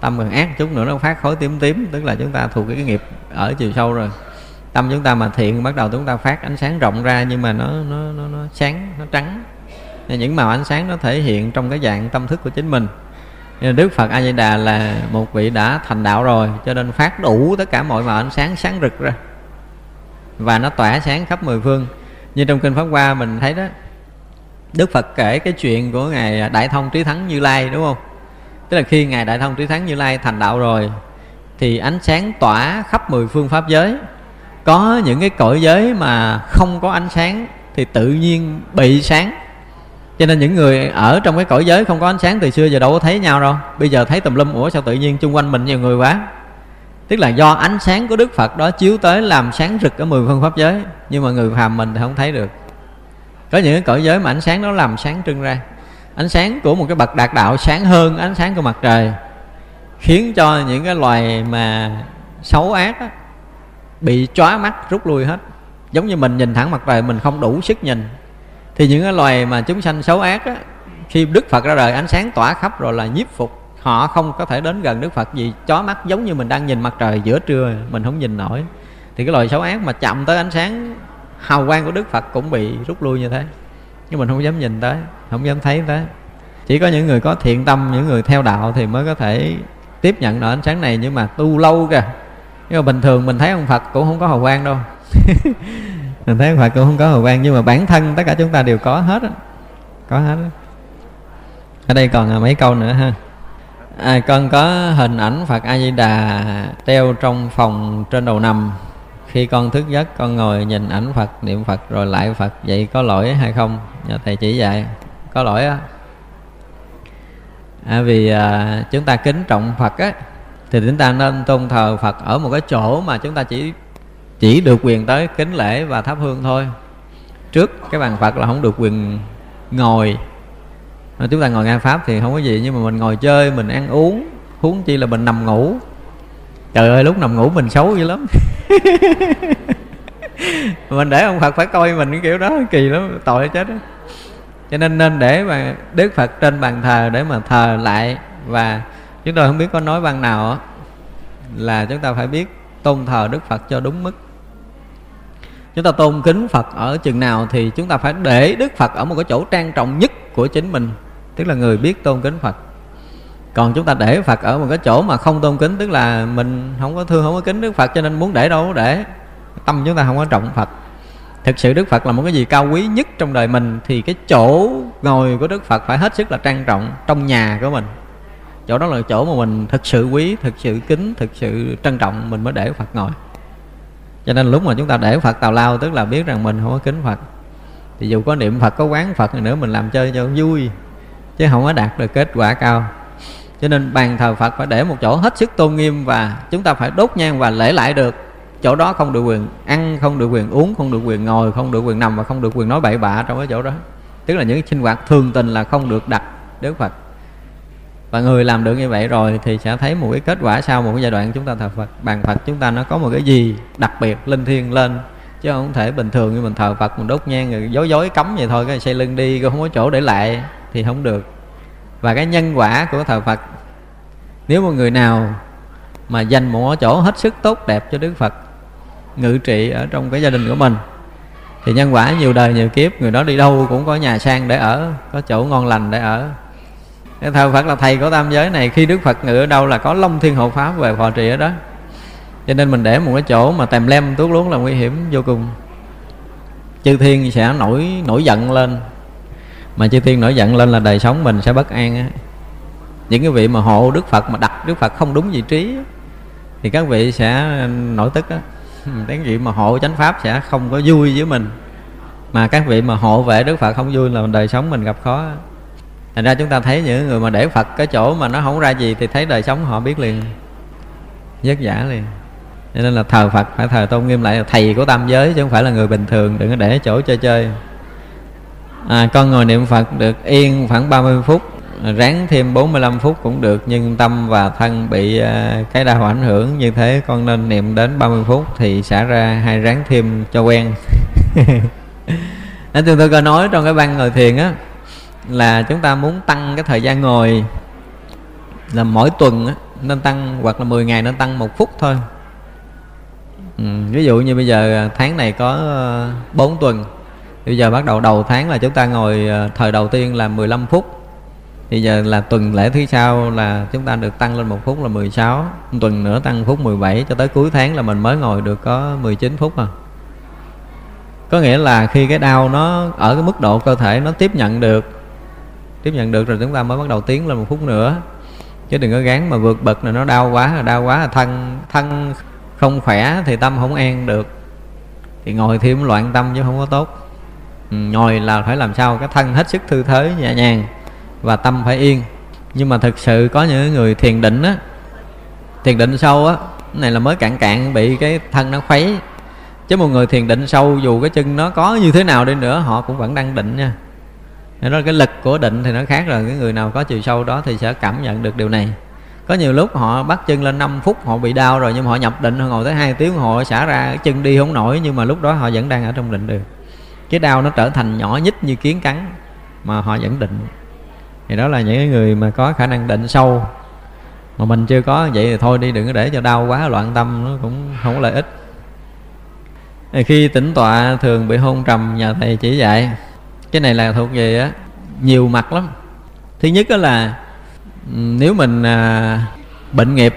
Tâm mình ác chút nữa nó phát khối tím tím tức là chúng ta thuộc cái nghiệp ở chiều sâu rồi. Tâm chúng ta mà thiện bắt đầu chúng ta phát ánh sáng rộng ra nhưng mà nó nó nó, nó sáng nó trắng. Nên những màu ánh sáng nó thể hiện trong cái dạng tâm thức của chính mình. Nên Đức Phật A Di Đà là một vị đã thành đạo rồi cho nên phát đủ tất cả mọi màu ánh sáng sáng rực ra. Và nó tỏa sáng khắp mười phương. Như trong kinh pháp hoa mình thấy đó Đức Phật kể cái chuyện của ngài Đại Thông Trí Thắng Như Lai, đúng không? Tức là khi ngài đại thông trí thắng như lai thành đạo rồi, thì ánh sáng tỏa khắp mười phương pháp giới. Có những cái cõi giới mà không có ánh sáng thì tự nhiên bị sáng. Cho nên những người ở trong cái cõi giới không có ánh sáng từ xưa giờ đâu có thấy nhau đâu. Bây giờ thấy tùm lum ủa sao tự nhiên chung quanh mình nhiều người quá. Tức là do ánh sáng của đức phật đó chiếu tới làm sáng rực ở mười phương pháp giới. Nhưng mà người phàm mình thì không thấy được có những cái cõi giới mà ánh sáng nó làm sáng trưng ra. Ánh sáng của một cái bậc đạt đạo sáng hơn ánh sáng của mặt trời khiến cho những cái loài mà xấu ác á, bị chóa mắt rút lui hết. Giống như mình nhìn thẳng mặt trời mình không đủ sức nhìn. Thì thì những cái loài mà chúng sanh xấu ác á khi đức phật ra đời ánh sáng tỏa khắp rồi là nhiếp phục. Họ không có thể đến gần đức phật vì chó mắt giống như mình đang nhìn mặt trời giữa trưa mình không nhìn nổi. Thì cái loài xấu ác mà chậm tới ánh sáng hào quang của đức phật cũng bị rút lui như thế. Nhưng mình không dám nhìn tới không dám thấy tới. Chỉ có những người có thiện tâm những người theo đạo thì mới có thể tiếp nhận được ánh sáng này. Nhưng mà tu lâu kìa. Nhưng mà bình thường mình thấy ông phật cũng không có hào quang đâu. Mình thấy ông phật cũng không có hào quang nhưng mà bản thân tất cả chúng ta đều có hết á. Có hết á. Ở đây còn à, mấy câu nữa ha. À, con có hình ảnh phật a di đà treo trong phòng trên đầu nằm khi con thức giấc con ngồi nhìn ảnh phật niệm phật rồi lại phật. Vậy có lỗi hay không? Nhờ thầy chỉ dạy. Có lỗi á. À, vì à, chúng ta kính trọng phật á thì chúng ta nên tôn thờ phật ở một cái chỗ mà chúng ta chỉ chỉ được quyền tới kính lễ và thắp hương thôi. Trước cái bàn phật là không được quyền ngồi. Chúng ta ngồi nghe pháp thì không có gì nhưng mà mình ngồi chơi mình ăn uống huống chi là mình nằm ngủ trời ơi lúc nằm ngủ mình xấu dữ lắm. Mình để ông phật phải coi mình cái kiểu đó kỳ lắm tội chết đó cho nên nên để mà đức phật trên bàn thờ để mà thờ lại và chúng tôi không biết có nói văn nào đó, là chúng ta phải biết tôn thờ đức phật cho đúng mức. Chúng ta tôn kính phật ở chừng nào thì chúng ta phải để đức phật ở một cái chỗ trang trọng nhất của chính mình tức là người biết tôn kính phật còn chúng ta để phật ở một cái chỗ mà không tôn kính, tức là mình không có thương không có kính đức phật cho nên muốn để đâu để. Tâm chúng ta không có trọng phật. Thực sự đức phật là một cái gì cao quý nhất trong đời mình thì cái chỗ ngồi của đức phật phải hết sức là trang trọng trong nhà của mình. Chỗ đó là chỗ mà mình thực sự quý, thực sự kính, thực sự trân trọng, mình mới để phật ngồi. Cho nên lúc mà chúng ta để phật tào lao, tức là biết rằng mình không có kính phật. Thì dù có niệm phật, có quán phật nữa, mình làm chơi cho vui, chứ không có đạt được kết quả cao cho nên bàn thờ phật phải để một chỗ hết sức tôn nghiêm và chúng ta phải đốt nhang và lễ lại được. Chỗ đó không được quyền ăn, không được quyền uống, không được quyền ngồi, không được quyền nằm và không được quyền nói bậy bạ trong cái chỗ đó. Tức là những sinh hoạt thường tình là không được đặt đức phật. Và người làm được như vậy rồi thì sẽ thấy một cái kết quả sau một cái giai đoạn chúng ta thờ phật. Bàn phật chúng ta nó có một cái gì đặc biệt, linh thiêng lên, chứ không thể bình thường như mình thờ phật, mình đốt nhang rồi dối dối cấm vậy thôi, cái xây lưng đi không có chỗ để lại thì không được và cái nhân quả của thờ phật. Nếu một người nào mà dành một chỗ hết sức tốt đẹp cho đức phật, ngự trị ở trong cái gia đình của mình, thì nhân quả nhiều đời nhiều kiếp, người đó đi đâu cũng có nhà sang để ở, có chỗ ngon lành để ở. Cái thờ phật là thầy của tam giới này, khi đức phật ngự ở đâu là có long thiên hộ pháp về phò trì ở đó. Cho nên mình để một cái chỗ mà tèm lem, tuốt luống là nguy hiểm vô cùng. Chư thiên sẽ nổi nổi giận lên mà chư thiên nổi giận lên là đời sống mình sẽ bất an á. Những cái vị mà hộ đức phật mà đặt đức phật không đúng vị trí thì các vị sẽ nổi tức á. Cái vị mà hộ chánh pháp sẽ không có vui với mình. Mà các vị mà hộ vệ đức phật không vui là đời sống mình gặp khó thành ra chúng ta thấy những người mà để phật cái chỗ mà nó không ra gì thì thấy đời sống họ biết liền, vất vả liền. Cho nên là thờ phật, phải thờ tôn nghiêm lại là thầy của tam giới chứ không phải là người bình thường, đừng có để chỗ chơi chơi à, con ngồi niệm phật được yên khoảng 30 phút à, ráng thêm 45 phút cũng được nhưng tâm và thân bị uh, cái đau ảnh hưởng như thế con nên niệm đến 30 phút thì xả ra hay ráng thêm cho quen. Nói chung tôi có nói trong cái ban ngồi thiền á là chúng ta muốn tăng cái thời gian ngồi là mỗi tuần á, nên tăng hoặc là 10 ngày nên tăng một phút thôi. Ừ, ví dụ như bây giờ à, tháng này có 4 tuần bây giờ bắt đầu đầu tháng là chúng ta ngồi ờ, thời đầu tiên là 15 phút. Bây giờ là tuần lễ thứ sau là chúng ta được tăng lên một phút là 16 tuần nữa tăng phút 17 cho tới cuối tháng là mình mới ngồi được có 19 phút à. Có nghĩa là khi cái đau nó ở cái mức độ cơ thể nó tiếp nhận được, tiếp nhận được rồi chúng ta mới bắt đầu tiến lên một phút nữa. Chứ đừng có gán mà vượt bậc là nó đau quá, là đau quá là thân thân không khỏe thì tâm không an được. Thì ngồi thêm loạn tâm chứ không có tốt. Ừ, ngồi là phải làm sao cái thân hết sức thư thế, nhẹ nhàng và tâm phải yên. Nhưng mà thực sự có những người thiền định á, thiền định sâu á này là mới cạn cạn bị cái thân nó khuấy. Chứ một người thiền định sâu dù cái chân nó có như thế nào đi nữa, họ cũng vẫn đang định nha. Nên đó, cái lực của định thì nó khác rồi, cái người nào có chiều sâu đó thì sẽ cảm nhận được điều này. Có nhiều lúc họ bắt chân lên 5 phút, họ bị đau rồi, nhưng mà họ nhập định, họ ngồi tới hai tiếng, họ xả ra chân đi không nổi, nhưng mà lúc đó họ vẫn đang ở trong định được cái đau nó trở thành nhỏ nhất như kiến cắn mà họ vẫn định. Thì đó là những người mà có khả năng định sâu. Mà mình chưa có vậy thì thôi đi đừng có để cho đau quá loạn tâm nó cũng không có lợi ích. Khi tỉnh tọa thường bị hôn trầm nhà thầy chỉ dạy cái này là thuộc về á nhiều mặt lắm. Thứ nhất đó là ừ, nếu mình à, bệnh nghiệp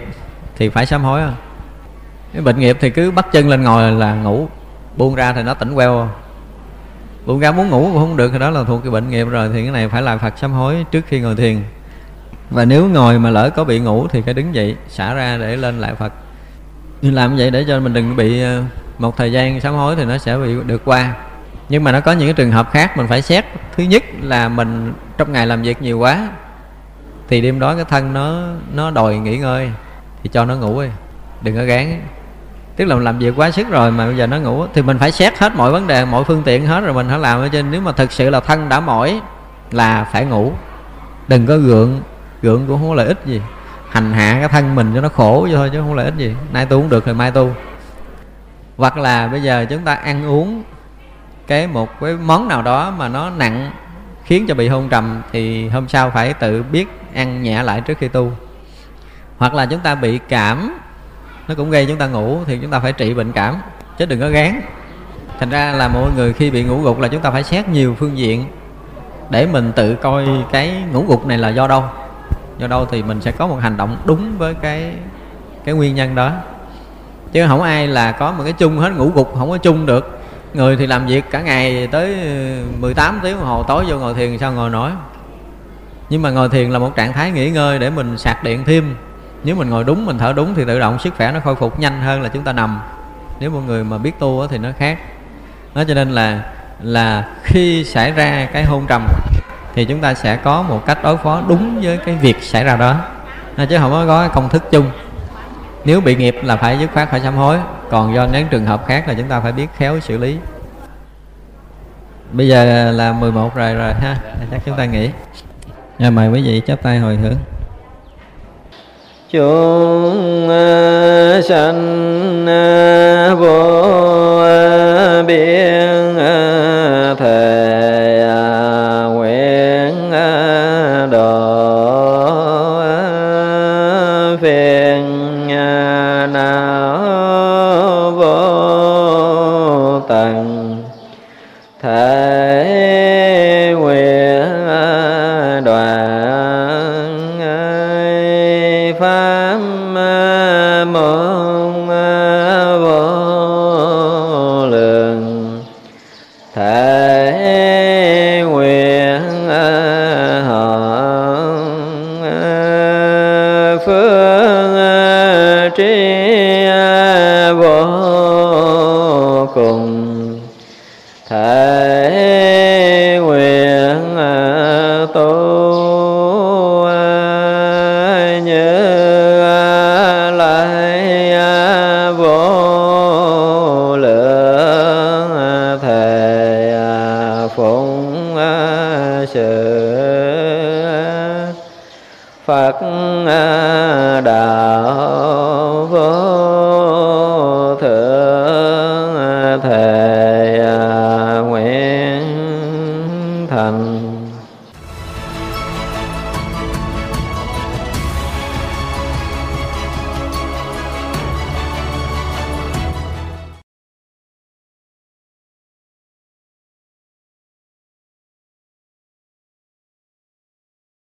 thì phải sám hối. Không cái bệnh nghiệp thì cứ bắt chân lên ngồi là ngủ buông ra thì nó tỉnh queo buông ra muốn ngủ cũng không được thì đó là thuộc cái bệnh nghiệp rồi, thì cái này phải làm phật sám hối trước khi ngồi thiền. Và nếu ngồi mà lỡ có bị ngủ thì phải đứng dậy, xả ra để lên lại phật. Nhưng làm vậy để cho mình đừng bị ờ, một thời gian sám hối thì nó sẽ bị được qua. Nhưng mà nó có những cái trường hợp khác mình phải xét. Thứ nhất là mình trong ngày làm việc nhiều quá, thì đêm đó cái thân nó nó đòi nghỉ ngơi, thì cho nó ngủ đi, đừng có gán tức là mình làm việc quá sức rồi mà bây giờ nó ngủ, thì mình phải xét hết mọi vấn đề, mọi phương tiện hết rồi mình phải làm ở trên. Nếu mà thực sự là thân đã mỏi là phải ngủ. Đừng có gượng gượng cũng không có lợi ích gì. Hành hạ cái thân mình cho nó khổ vậy thôi chứ không lợi ích gì. Nay tu cũng được thì mai tu. Hoặc là bây giờ chúng ta ăn uống cái một cái món nào đó mà nó nặng, khiến cho bị hôn trầm, thì hôm sau phải tự biết ăn nhẹ lại trước khi tu. Hoặc là chúng ta bị cảm nó cũng gây chúng ta ngủ thì chúng ta phải trị bệnh cảm, chứ đừng có gán. Thành ra là mọi người khi bị ngủ gục là chúng ta phải xét nhiều phương diện để mình tự coi cái ngủ gục này là do đâu. Do đâu thì mình sẽ có một hành động đúng với cái cái nguyên nhân đó. Chứ không ai là có một cái chung hết ngủ gục, không có chung được. Người thì làm việc cả ngày tới ờ, 18 tiếng đồng hồ, tối vô ngồi thiền sao ngồi nổi. Nhưng mà ngồi thiền là một trạng thái nghỉ ngơi để mình sạc điện thêm nếu mình ngồi đúng, mình thở đúng thì tự động sức khỏe nó khôi phục nhanh hơn là chúng ta nằm. Nếu một người mà biết tu thì nó khác. Đó cho nên là là khi xảy ra cái hôn trầm thì chúng ta sẽ có một cách đối phó đúng với cái việc xảy ra đó. Chứ không có có công thức chung. Nếu bị nghiệp là phải dứt khoát, phải sám hối. Còn do những trường hợp khác là chúng ta phải biết khéo xử lý. Bây giờ là 11 rồi rồi ha. Chắc chúng ta nghỉ. Rồi, mời quý vị chắp tay hồi hướng chúng à, sanh à, vô